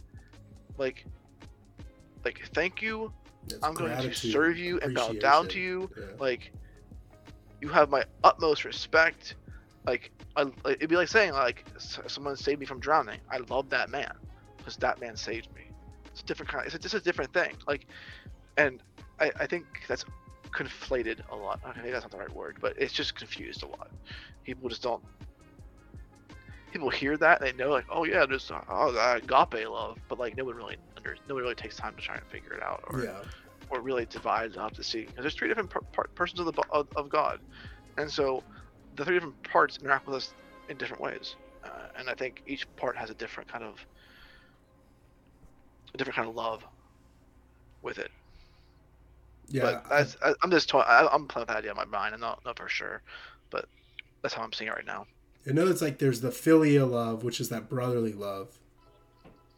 like, like thank you. I'm going to serve you and bow down to you. Yeah. Like you have my utmost respect. Like, I, it'd be like saying like someone saved me from drowning. I love that man because that man saved me. It's a different kind. It's just a different thing. Like, and I, I think that's conflated a lot. I think that's not the right word, but it's just confused a lot. People just don't. People hear that and they know like, oh yeah, there's oh, uh, agape love, but like no one really under, no one really takes time to try and figure it out. Or, yeah or really divides up to see because there's three different par- persons of the of, of, God, and so the three different parts interact with us in different ways, uh, and I think each part has a different kind of a different kind of love with it. Yeah, but as, I, am just toy- I, am playing with that idea in my mind. I'm not not for sure, but that's how I'm seeing it right now. I know it's like there's the filial love, which is that brotherly love,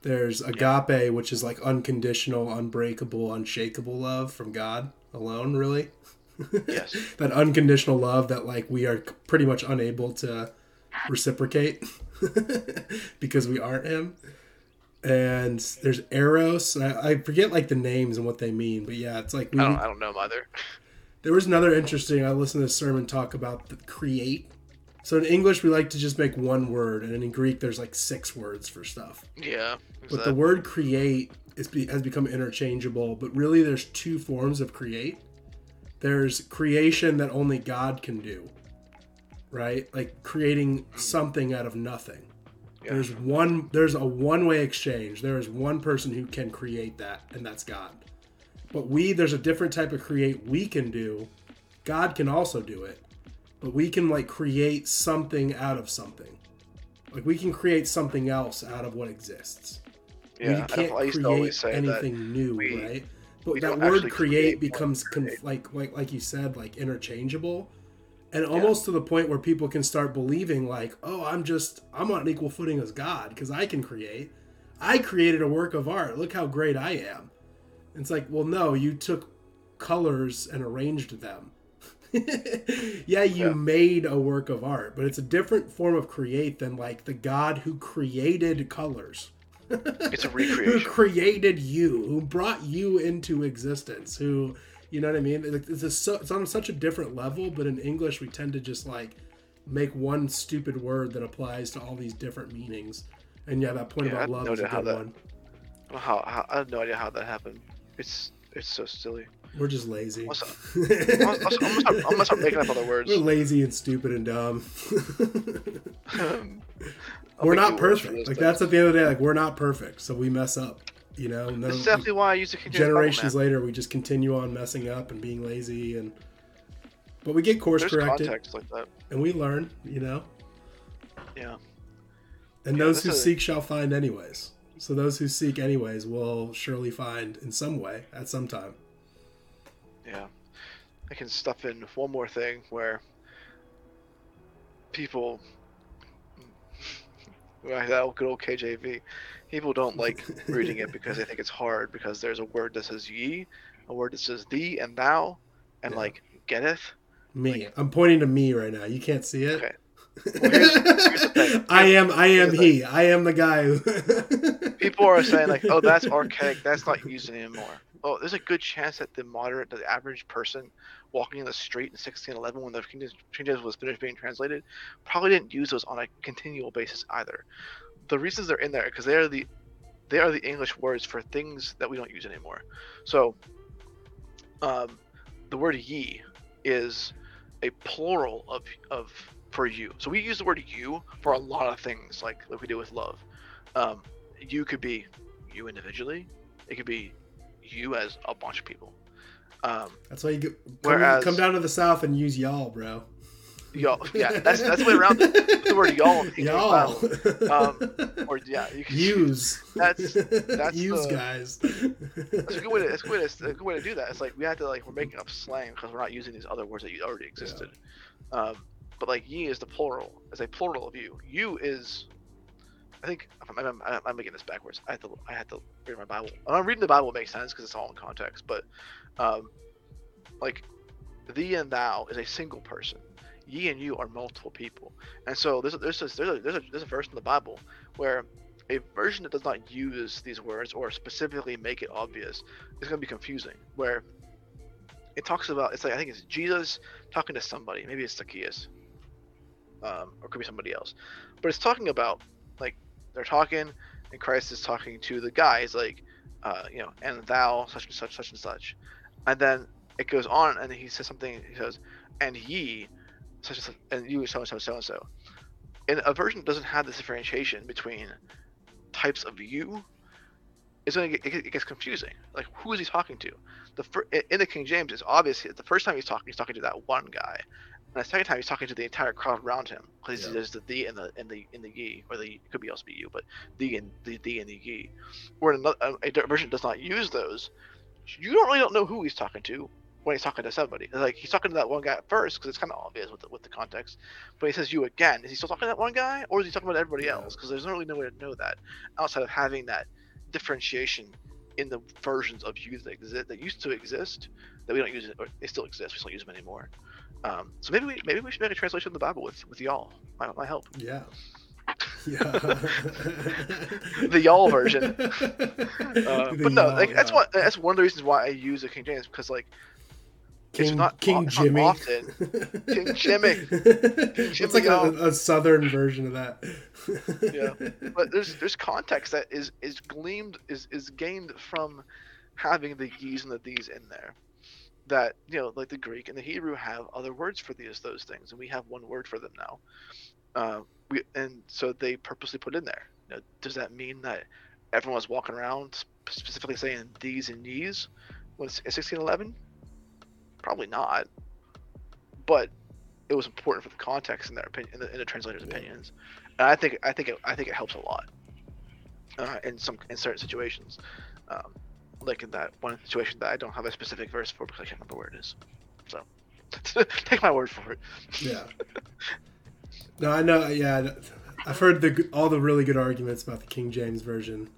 there's agape, yeah. which is like unconditional, unbreakable, unshakable love from God alone, really. Yes. that unconditional love that like we are pretty much unable to reciprocate because we aren't him. And there's Eros. I, I forget like the names and what they mean, but yeah, it's like we, I don't I don't know either. There was another interesting. I listened to a sermon talk about the create. So in English, we like to just make one word, and in Greek, there's like six words for stuff. Yeah. But the word create is, has become interchangeable. But really, there's two forms of create. There's creation that only God can do, right? Like creating something out of nothing. Yeah. There's one. There's a one-way exchange. There is one person who can create that, and that's God. But we, there's a different type of create we can do. God can also do it, but we can like create something out of something. Like we can create something else out of what exists. Yeah, you can't create anything new, we, right? But that word create, create becomes conf- like like like you said, like interchangeable, and almost yeah. to the point where people can start believing like, oh, I'm just I'm on an equal footing as God because I can create. I created a work of art. Look how great I am. It's like, well, no, you took colors and arranged them. yeah, you yeah. made a work of art, but it's a different form of create than like the God who created colors. it's a recreation. who created you, who brought you into existence, who, you know what I mean? It's, a, it's on such a different level, but in English, we tend to just like make one stupid word that applies to all these different meanings. And yeah, that point yeah, about love is a good that, one. How, how, I have no idea how that happened. It's it's so silly. We're just lazy. I'm gonna, start, I'm gonna start making up other words. We're lazy and stupid and dumb. we're not perfect. Like that's at the end of the day. Like we're not perfect, so we mess up. You know. No, that's exactly why I use the generations later. We just continue on messing up and being lazy, and but we get course There's corrected, like that. and we learn. You know. Yeah. And yeah, those who a... seek shall find, anyways. So those who seek anyways will surely find in some way at some time. Yeah. I can stuff in one more thing where people that good old KJV. People don't like reading it because they think it's hard because there's a word that says ye, a word that says thee and thou, and yeah. like getteth. Me. Like, I'm pointing to me right now. You can't see it. Okay. Well, here's, here's I am I am he. I am the guy who People are saying like, "Oh, that's archaic. That's not used anymore." Oh, there's a good chance that the moderate, the average person walking in the street in 1611 when the King James was finished being translated probably didn't use those on a continual basis either. The reasons they're in there because they are the they are the English words for things that we don't use anymore. So, um, the word "ye" is a plural of of for you. So we use the word you for a lot of things, like like we do with love. Um, you could be you individually. It could be you as a bunch of people. Um, that's why you get, come, whereas, come down to the south and use y'all, bro. Y'all, yeah, that's that's the way around the, the word y'all. Y'all, um, or yeah, you can use. That's that's use the, guys. That's a good way to that's a good way to, a good way to do that. It's like we have to like we're making up slang because we're not using these other words that already existed. Yeah. Um, but like ye is the plural, is a plural of you. You is, I think I'm, I'm, I'm, making this backwards. I have to I have to read my Bible. I'm reading the Bible makes sense because it's all in context. But, um, like, thee and thou is a single person. Ye and you are multiple people. And so there's a, there's a, there's a, there's a, there's a verse in the Bible where a version that does not use these words or specifically make it obvious is going to be confusing. Where it talks about it's like I think it's Jesus talking to somebody. Maybe it's Zacchaeus um, or could be somebody else. But it's talking about like they're talking, and Christ is talking to the guys like, uh, you know, and thou such and such, such and such, and then it goes on, and he says something. He says, and ye, such and such, and you so and so so and so. And a version doesn't have this differentiation between types of you it's going get, it gets confusing. Like, who is he talking to? The fir- in the King James, it's obvious the first time he's talking, he's talking to that one guy, and the second time he's talking to the entire crowd around him because yeah. there's the the and the and the in the ye or the it could be also be you, but the and the the and the ye. Where another uh, a version does not use those, you don't really don't know who he's talking to when he's talking to somebody. Like he's talking to that one guy at first because it's kind of obvious with the, with the context, but he says you again. Is he still talking to that one guy or is he talking about everybody yeah. else? Because there's really no way to know that outside of having that differentiation in the versions of you that exist that used to exist that we don't use it or they still exist we just don't use them anymore um, so maybe we maybe we should make a translation of the bible with with y'all might, might help Yeah. Yeah. the y'all version uh, The but no like that's what that's one of the reasons why i use the king james because like it's King not King it's not Jimmy. often. King Jimmy. it's Jimmy, like a, a southern version of that. Yeah. but there's there's context that is is gleamed is is gained from having the ye's and the these in there that you know like the greek and the hebrew have other words for these those things and we have one word for them now. Uh, we and so they purposely put in there. You know, does that mean that everyone was walking around specifically saying these and these when it's 1611 probably not. But it was important for the context in their opinion in the, in the translators Yeah. opinions. And I think I think it, I think it helps a lot uh, in some in certain situations, um, like in that one situation that I don't have a specific verse for because I can't remember where it is. So take my word for it. yeah. No, I know. Yeah, I've heard the all the really good arguments about the King James version,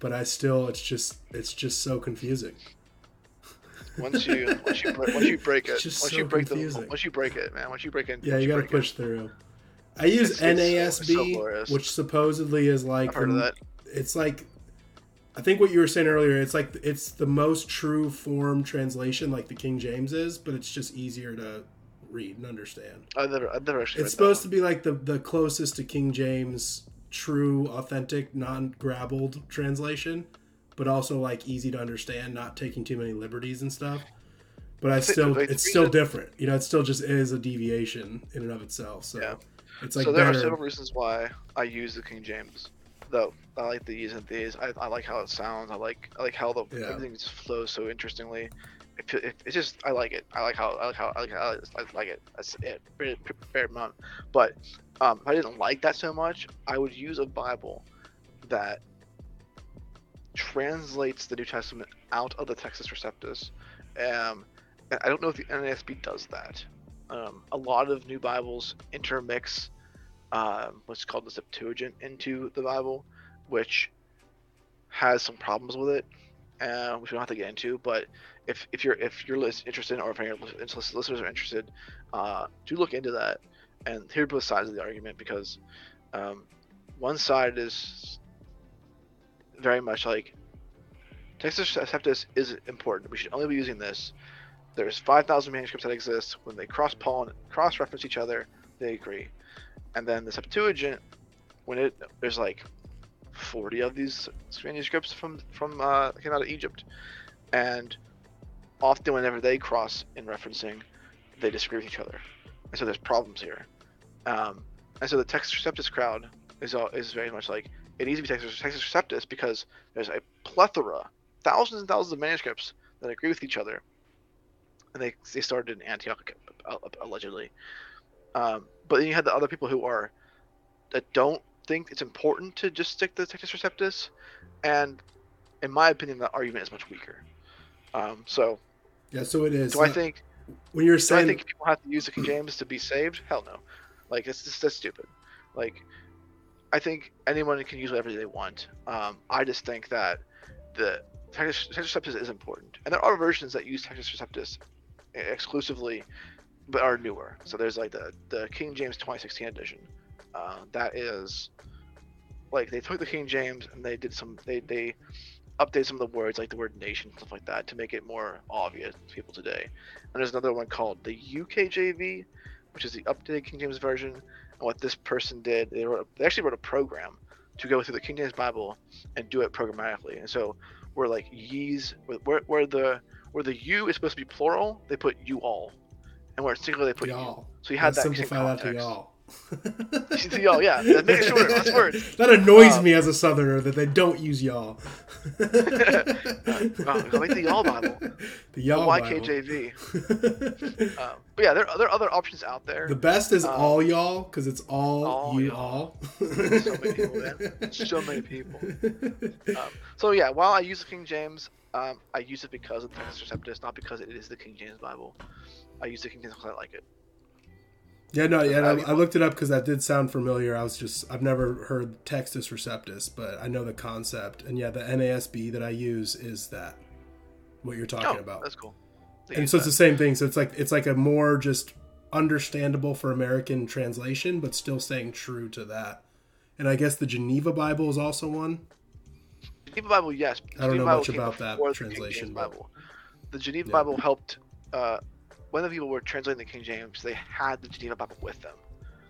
but I still, it's just, it's just so confusing. Once you once you break, once you break it, just once so you break confusing. the once you break it, man, once you break it, Yeah, you got to break push through. I use It's- it's so- it's so NASB, which supposedly is like I've heard of the- it's like I think what you were saying earlier, it's like it's the most true form translation like the King James is, but it's just easier to read and understand. I've never I've never actually. It's supposed to be like the the closest to King James true authentic non-grabbled translation, but also like easy to understand, not taking too many liberties and stuff. But I still, it's still different. You know, it still just is a deviation in and of itself. So Yeah. it's like so there better. are several reasons why I use the King James. Though I like the and these. I, I like how it sounds. I like I like how the Yeah. everything just flows so interestingly. It, it, it's just I like it. I like how I like how I like how I like it. That's it. Bare amount. But um, if I didn't like that so much, I would use a Bible that translates the New Testament out of the Textus Receptus. Um, and I don't know if the NASB does that. Um, a lot of new Bibles intermix um, what's called the Septuagint into the Bible, which has some problems with it, uh, which we don't have to get into. But if, if you're if you're interested, or if your listeners are interested, uh, do look into that and hear both sides of the argument because um, one side is very much like Texas Septus is important. We should only be using this. There's 5,000 manuscripts that exist. When they cross pollen, cross reference each other, they agree. And then the Septuagint, when it there's like 40 of these manuscripts from from uh, came out of Egypt, and often whenever they cross in referencing, they disagree with each other, and so there's problems here. Um, and so the Textus Receptus crowd is all, is very much like it needs to be Texas Textus Receptus because there's a plethora, thousands and thousands of manuscripts that agree with each other, and they they started in Antioch allegedly. Um, but then you had the other people who are that don't think it's important to just stick to the Textus Receptus, and in my opinion, that argument is much weaker. Um, so, yeah, so it is. do I think when you're do I think people have to use the King James to be saved? Hell no. Like it's just that's stupid. Like I think anyone can use whatever they want. Um, I just think that the Textus Receptus is important, and there are versions that use Textus Receptus exclusively, but are newer. So there's like the the King James 2016 edition. Uh, that is like they took the King James and they did some they they updated some of the words like the word nation stuff like that to make it more obvious to people today. And there's another one called the UKJV, which is the updated King James version. And what this person did, they wrote they actually wrote a program to go through the King James Bible and do it programmatically. And so where like ye's where, where the where the you is supposed to be plural, they put you all, and where it's singular, they put you. y'all. So you had that simplify that to y'all. To y'all, yeah. Make it shorter, less words. That annoys Um, me as a southerner that they don't use y'all. Go like the y'all Bible, The the y'all Bible. YKJV. Um, but yeah, there are there are other options out there. The best is Um, all y'all because it's all, all you y'all. So many people, man. So many people. Um, so yeah, while I use the King James, um, I use it because of the Textus Receptus, not because it is the King James Bible. I use the King James because I like it. Yeah, no, yeah, I, I looked it up because that did sound familiar. I was just, I've never heard Textus Receptus, but I know the concept. And yeah, the NASB that I use is that what you're talking oh, about. That's cool. and so it's the same thing. So it's like it's like a more just understandable for American translation, but still staying true to that. And I guess the Geneva Bible is also one. Geneva Bible, yes. I don't Geneva know Bible much about that translation, King James but- Bible. The Geneva Yeah. Bible helped. Uh, when the people were translating the King James, they had the Geneva Bible with them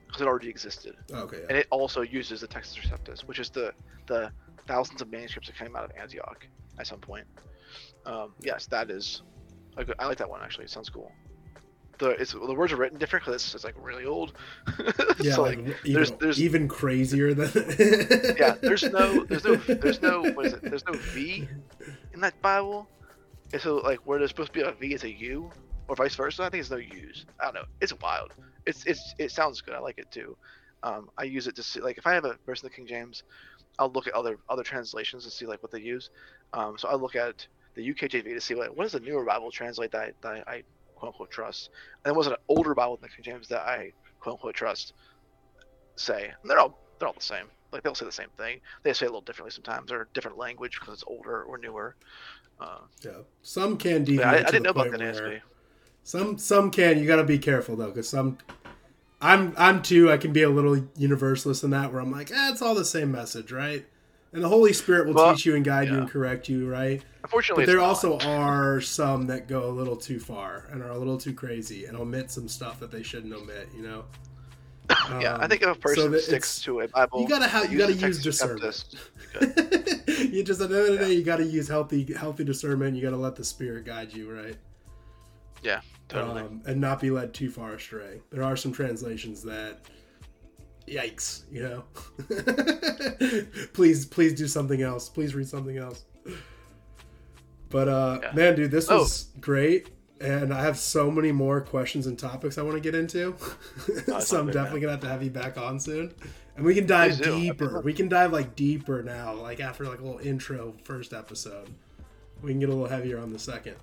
because it already existed, Okay. and it also uses the Textus Receptus, which is the the thousands of manuscripts that came out of Antioch at some point. Um, yes, that is. A good, I like that one actually. It sounds cool. The it's the words are written different because it's, it's like really old. Yeah, so, like, like, even, there's- there's- even crazier than. yeah, there's no, there's no, there's no, what is it? There's no V in that Bible. And so, like, where there's supposed to be a V, it's a U, or vice versa. I think it's no use. I don't know. It's wild. It's, it's, it sounds good. I like it too. Um, I use it to see, like, if I have a verse in the King James, I'll look at other, other translations and see like what they use. Um, so I look at the UKJV to see like what does the newer Bible translate that I, that I quote unquote trust, and then what's an older Bible in the King James that I quote unquote trust say. And they're all, they're all the same. Like they'll say the same thing. They say it a little differently sometimes, or different language because it's older or newer. Uh, yeah. Some can deviate. I, I didn't know about the NASB. Some some can. You got to be careful though, because some. I'm I'm too. I can be a little universalist in that, where I'm like, eh, it's all the same message, right? And the Holy Spirit will Well, teach you and guide you and correct you, right? Unfortunately, But there also are some that go a little too far and are a little too crazy and omit some stuff that they shouldn't omit. You know. yeah, I Um, think if a person that sticks to a Bible, you gotta have you gotta use discernment. You just at the end of the day, you got to use healthy healthy discernment. You got to let the Spirit guide you, right? Yeah, totally. um, and not be led too far astray. There are some translations that, yikes, you know. please, please do something else. Please read something else. But uh, Yeah. man, dude, this Oh. was great, and I have so many more questions and topics I want to get into. so I'm definitely gonna have to have you back on soon, and we can dive deeper. We can dive like deeper now, like after like a little intro first episode. We can get a little heavier on the second.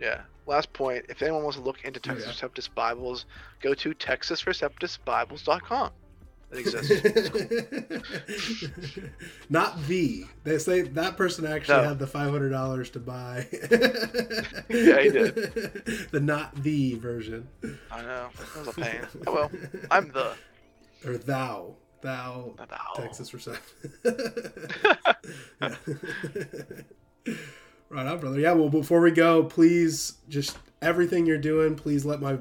Yeah. Last point: If anyone wants to look into Textus Yeah. Receptus Bibles, go to TextusReceptusBibles.com. It exists. Not the. They say that person actually No. had the five hundred dollars to buy. Yeah, he did. The not the version. I know. That was a pain. Oh well. I'm the. Or thou. Thou Thou. Textus Receptus. Right on, brother. Yeah, well before we go, please just everything you're doing, please let my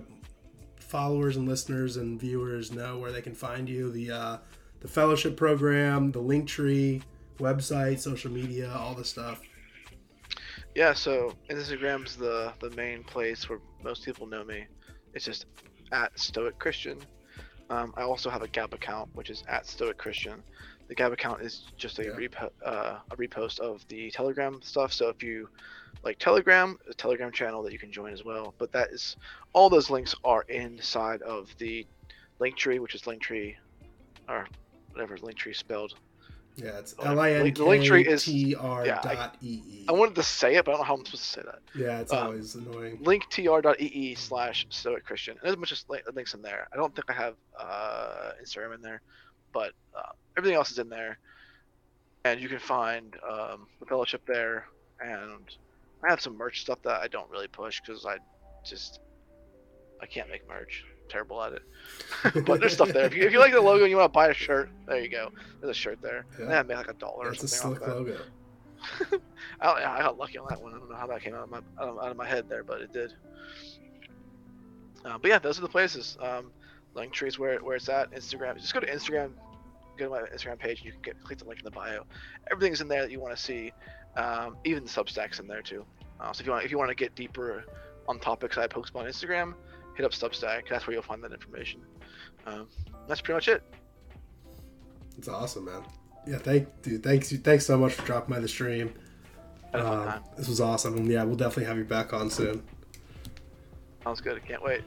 followers and listeners and viewers know where they can find you. The uh the fellowship program, the link tree, website, social media, all the stuff. Yeah. So Instagram's the the main place where most people know me. It's just at Stoic Christian. Um, I also have a Gab account, which is at Stoic Christian. The Gab account is just a, Yeah. repo- uh, a repost of the Telegram stuff. So if you like Telegram, a Telegram channel that you can join as well. But that is all those links are inside of the Linktree, which is Linktree, or whatever Linktree spelled. Yeah, it's Oh, L I N the link tree is- T R dot E. I wanted to say it, but I don't know how I'm supposed to say that. Yeah, it's uh, always annoying. linktr.ee slash stoic christian and there's a bunch of links in there i don't think i have uh instagram in there but uh, everything else is in there and you can find um, the fellowship there and i have some merch stuff that i don't really push because i just i can't make merch I'm terrible at it but there's stuff there if you, if you like the logo and you want to buy a shirt there you go there's a shirt there Yeah. i made like a dollar or That's a something slick logo. I, I got lucky on that one. I don't know how that came out of my out of, out of my head there, but it did. Uh, but yeah, those are the places. Um, Linktree is where where it's at. Instagram. Just go to Instagram. Go to my Instagram page, and you can get click the link in the bio. Everything's in there that you want to see. Um, even the Substacks in there too. Uh, so if you want if you want to get deeper on topics I post on Instagram, hit up Substack. That's where you'll find that information. Um, that's pretty much it. It's awesome, man. Yeah, thank dude. Thanks you. Thanks so much for dropping by the stream. Had a fun time. this was awesome, and yeah, we'll definitely have you back on soon. Sounds good. I can't wait.